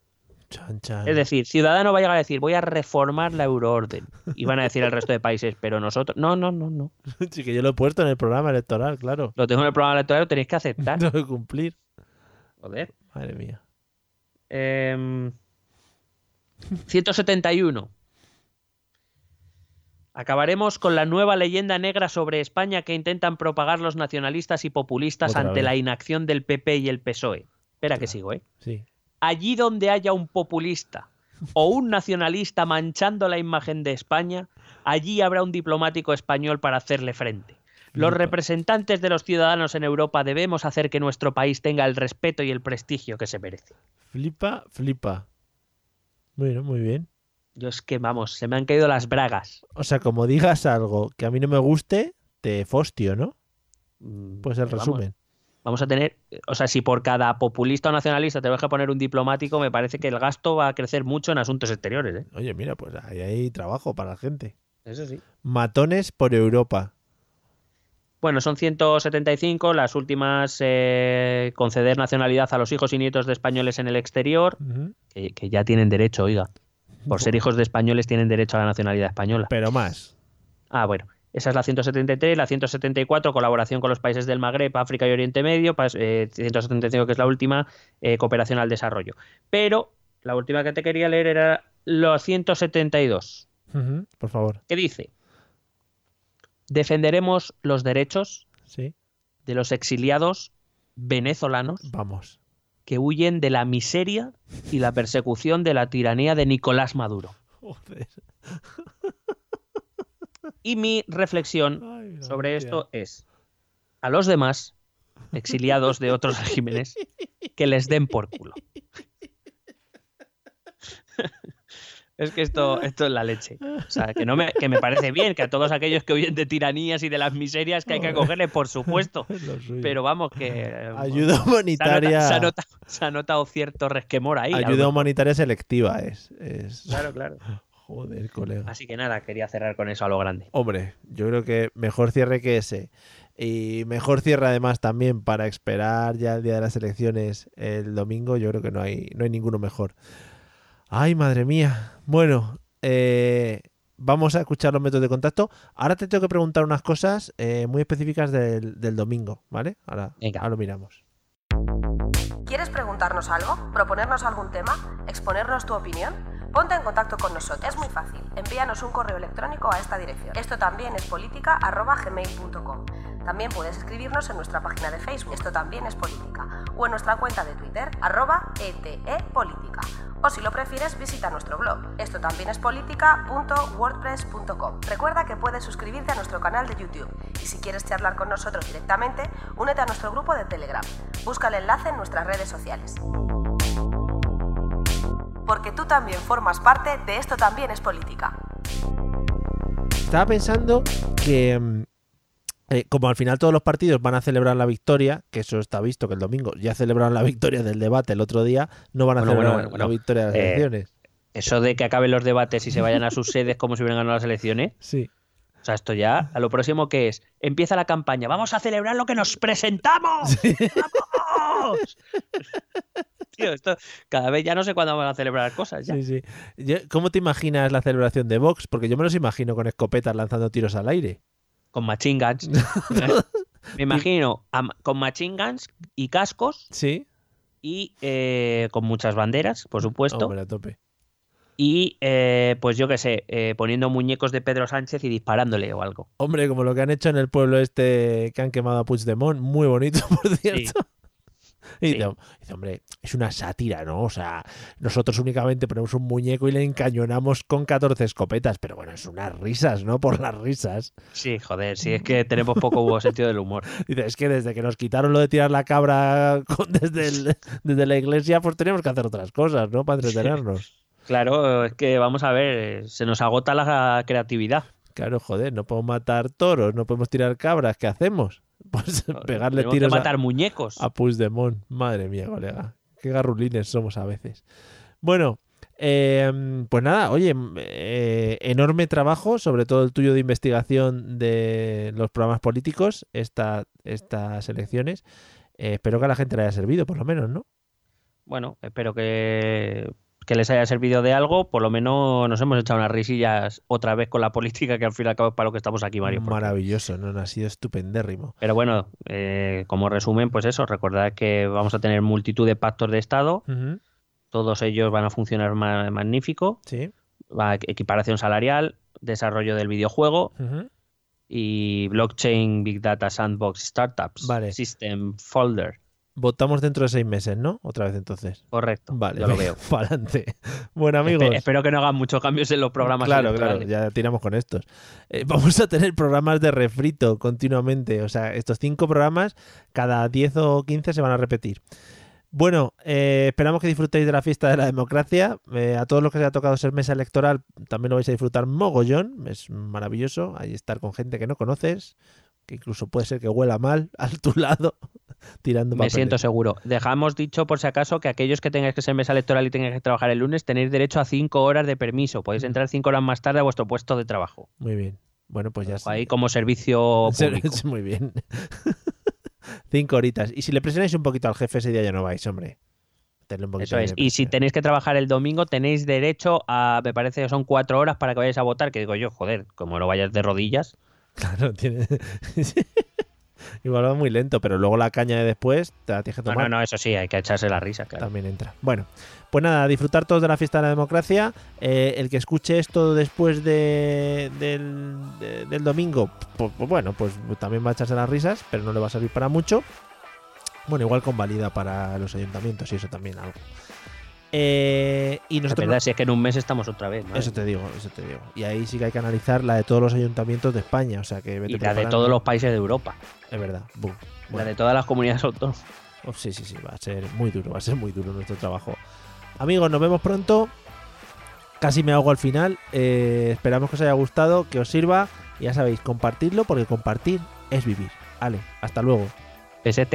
Chan, chan. Es decir, Ciudadano va a llegar a decir, voy a reformar la euroorden. Y van a decir el resto de países, pero nosotros. No, no, no, no. Sí, que yo lo he puesto en el programa electoral, claro. Lo tengo en el programa electoral, lo tenéis que aceptar. Tengo que cumplir. Joder. Madre mía. Em, 171. Acabaremos con la nueva leyenda negra sobre España que intentan propagar los nacionalistas y populistas Otra ante vez. la inacción del PP y el PSOE. Espera que sigo, ¿eh? Sí. Allí donde haya un populista o un nacionalista manchando la imagen de España, allí habrá un diplomático español para hacerle frente. Los representantes de los ciudadanos en Europa debemos hacer que nuestro país tenga el respeto y el prestigio que se merece. Flipa, flipa. Bueno, muy bien. Yo es que, vamos, se me han caído las bragas. O sea, como digas algo que a mí no me guste, te fostio, ¿no? Mm, Pues el vamos, resumen. Vamos a tener, o sea, si por cada populista o nacionalista te que poner un diplomático, me parece que el gasto va a crecer mucho en asuntos exteriores, ¿eh? Oye, mira, pues ahí hay trabajo para la gente. Eso sí. Matones por Europa. Bueno, son 175, las últimas eh, conceder nacionalidad a los hijos y nietos de españoles en el exterior, que ya tienen derecho, oiga. Por ser hijos de españoles tienen derecho a la nacionalidad española. Pero más. Ah, bueno. Esa es la 173, la 174, colaboración con los países del Magreb, África y Oriente Medio, pas- eh, 175, que es la última, eh, cooperación al desarrollo. Pero la última que te quería leer era la 172, Ujú, Por favor. que dice, defenderemos los derechos Sí. de los exiliados venezolanos Vamos. Que huyen de la miseria y la persecución de la tiranía de Nicolás Maduro. Joder. Y mi reflexión Ay, sobre esto es a los demás exiliados de otros regímenes que les den por culo. Es que esto, esto es la leche. O sea, que, no me, que me parece bien que a todos aquellos que huyen de tiranías y de las miserias que hay que acogerle, por supuesto. Pero vamos, que eh, Ayuda se, ha humanitaria. nota- se ha notado, se ha notado cierto resquemor ahí. Ayuda humanitaria selectiva es. es... Claro, claro. Joder, colega. Así que nada, quería cerrar con eso a lo grande. Hombre, yo creo que mejor cierre que ese. Y mejor cierre además también para esperar ya el día de las elecciones el domingo. Yo creo que no hay, no hay ninguno mejor. Ay, madre mía. Bueno, eh, vamos a escuchar los métodos de contacto. Ahora te tengo que preguntar unas cosas eh, muy específicas del, del domingo, ¿vale? Ahora, Venga. ahora lo miramos. ¿Quieres preguntarnos algo? ¿Proponernos algún tema? ¿Exponernos tu opinión? Ponte en contacto con nosotros. Es muy fácil. Envíanos un correo electrónico a esta dirección. Esto también es política arroba gmail.com. También puedes escribirnos en nuestra página de Facebook. Esto también es política. O en nuestra cuenta de Twitter arroba etepolítica. O si lo prefieres, visita nuestro blog. Esto también es política.wordpress.com. Recuerda que puedes suscribirte a nuestro canal de YouTube. Y si quieres charlar con nosotros directamente, únete a nuestro grupo de Telegram. Busca el enlace en nuestras redes sociales. Porque tú también formas parte de Esto también es política. Estaba pensando que, mm, eh, como al final todos los partidos van a celebrar la victoria, que eso está visto que el domingo ya celebraron la victoria del debate el otro día, no van a Bueno, celebrar bueno, bueno, la victoria de las Eh, elecciones. Eso de que acaben los debates y se vayan a sus sedes como si hubieran ganado las elecciones, Sí. O sea, esto ya, a lo próximo que es, empieza la campaña, vamos a celebrar lo que nos presentamos. ¡Vamos! Tío, esto cada vez ya no sé cuándo van a celebrar cosas ya. Sí, sí. ¿Cómo te imaginas la celebración de Vox? Porque yo me los imagino con escopetas lanzando tiros al aire. Con machine guns. Me imagino a- con machine guns y cascos Sí. y eh, con muchas banderas, por supuesto. Hombre, a tope. Y eh, pues yo qué sé, eh, poniendo muñecos de Pedro Sánchez y disparándole o algo. Hombre, como lo que han hecho en el pueblo este que han quemado a Puigdemont. Muy bonito, por cierto. Y Sí. dice, dice, hombre, es una sátira, ¿no? O sea, nosotros únicamente ponemos un muñeco y le encañonamos con 14 escopetas, pero bueno, es unas risas, ¿no? Por las risas. Sí, joder, sí, es que tenemos poco sentido del humor. Dice, es que desde que nos quitaron lo de tirar la cabra con- desde, el- desde la iglesia, pues teníamos que hacer otras cosas, ¿no? Para entretenernos. Claro, es que vamos a ver, se nos agota la creatividad. Claro, joder, no podemos matar toros, no podemos tirar cabras, ¿qué hacemos? Pues pegarle Tenemos que tiros a, muñecos. a Puigdemont. Madre mía, colega. Qué garrulines somos a veces. Bueno, eh, pues nada, oye, eh, enorme trabajo, sobre todo el tuyo de investigación de los programas políticos, esta, estas elecciones. Eh, espero que a la gente le haya servido, por lo menos, ¿no? Bueno, espero que, que les haya servido de algo. Por lo menos nos hemos echado unas risillas otra vez con la política, que al fin y al cabo es para lo que estamos aquí, Mario. Maravilloso, ¿no? Ha sido estupendérrimo. Pero bueno, eh, como resumen, pues eso, recordad que vamos a tener multitud de pactos de Estado. Todos ellos van a funcionar ma- magnífico. Sí. Equiparación salarial, desarrollo del videojuego y blockchain, big data, sandbox, startups, Vale. system folder. Votamos dentro de seis meses, ¿no? Otra vez entonces. Correcto. Vale, yo lo veo. Para adelante. Bueno, amigos. Espe- espero que no hagan muchos cambios en los programas. Claro, claro, ya tiramos con estos. Eh, vamos a tener programas de refrito continuamente. O sea, estos cinco programas, cada 10 o 15 se van a repetir. Bueno, eh, esperamos que disfrutéis de la fiesta de la democracia. Eh, a todos los que se ha tocado ser mesa electoral, también lo vais a disfrutar mogollón. Es maravilloso. Ahí estar con gente que no conoces, que incluso puede ser que huela mal a tu lado, tirando Me siento seguro. Dejamos dicho, por si acaso, que aquellos que tengáis que ser mesa electoral y tengáis que trabajar el lunes, tenéis derecho a cinco horas de permiso. Podéis entrar cinco horas más tarde a vuestro puesto de trabajo. Muy bien. Bueno, pues ya está. Ahí como servicio público. Muy bien. Cinco horitas. Y si le presionáis un poquito al jefe ese día ya no vais, hombre. Tenle un poquito Eso es. Y si tenéis que trabajar el domingo, tenéis derecho a, me parece que son cuatro horas para que vayáis a votar. Que digo yo, joder, como no vayas de rodillas. Claro, tiene... Igual va muy lento, pero luego la caña de después te la tienes que tomar. no, no, eso sí, hay que echarse la risa, claro. También entra. Bueno, pues nada, disfrutar todos de la fiesta de la democracia. Eh, el que escuche esto después de, del, de- del domingo, pues, pues bueno, pues también va a echarse las risas, pero no le va a servir para mucho. Bueno, igual convalida para los ayuntamientos y eso también algo. Eh, y Es nosotros verdad, si es que en un mes estamos otra vez. madre Eso te digo, eso te digo. Y ahí sí que hay que analizar la de todos los ayuntamientos de España. O sea que vete y la de todos los países de Europa. Es verdad. Bum. La Bueno, de todas las comunidades autónomas. oh, sí, sí, sí. Va a ser muy duro. Va a ser muy duro nuestro trabajo. Amigos, nos vemos pronto. Casi me hago al final. Eh, esperamos que os haya gustado, que os sirva. Y ya sabéis, compartirlo porque compartir es vivir. Vale, hasta luego. PST.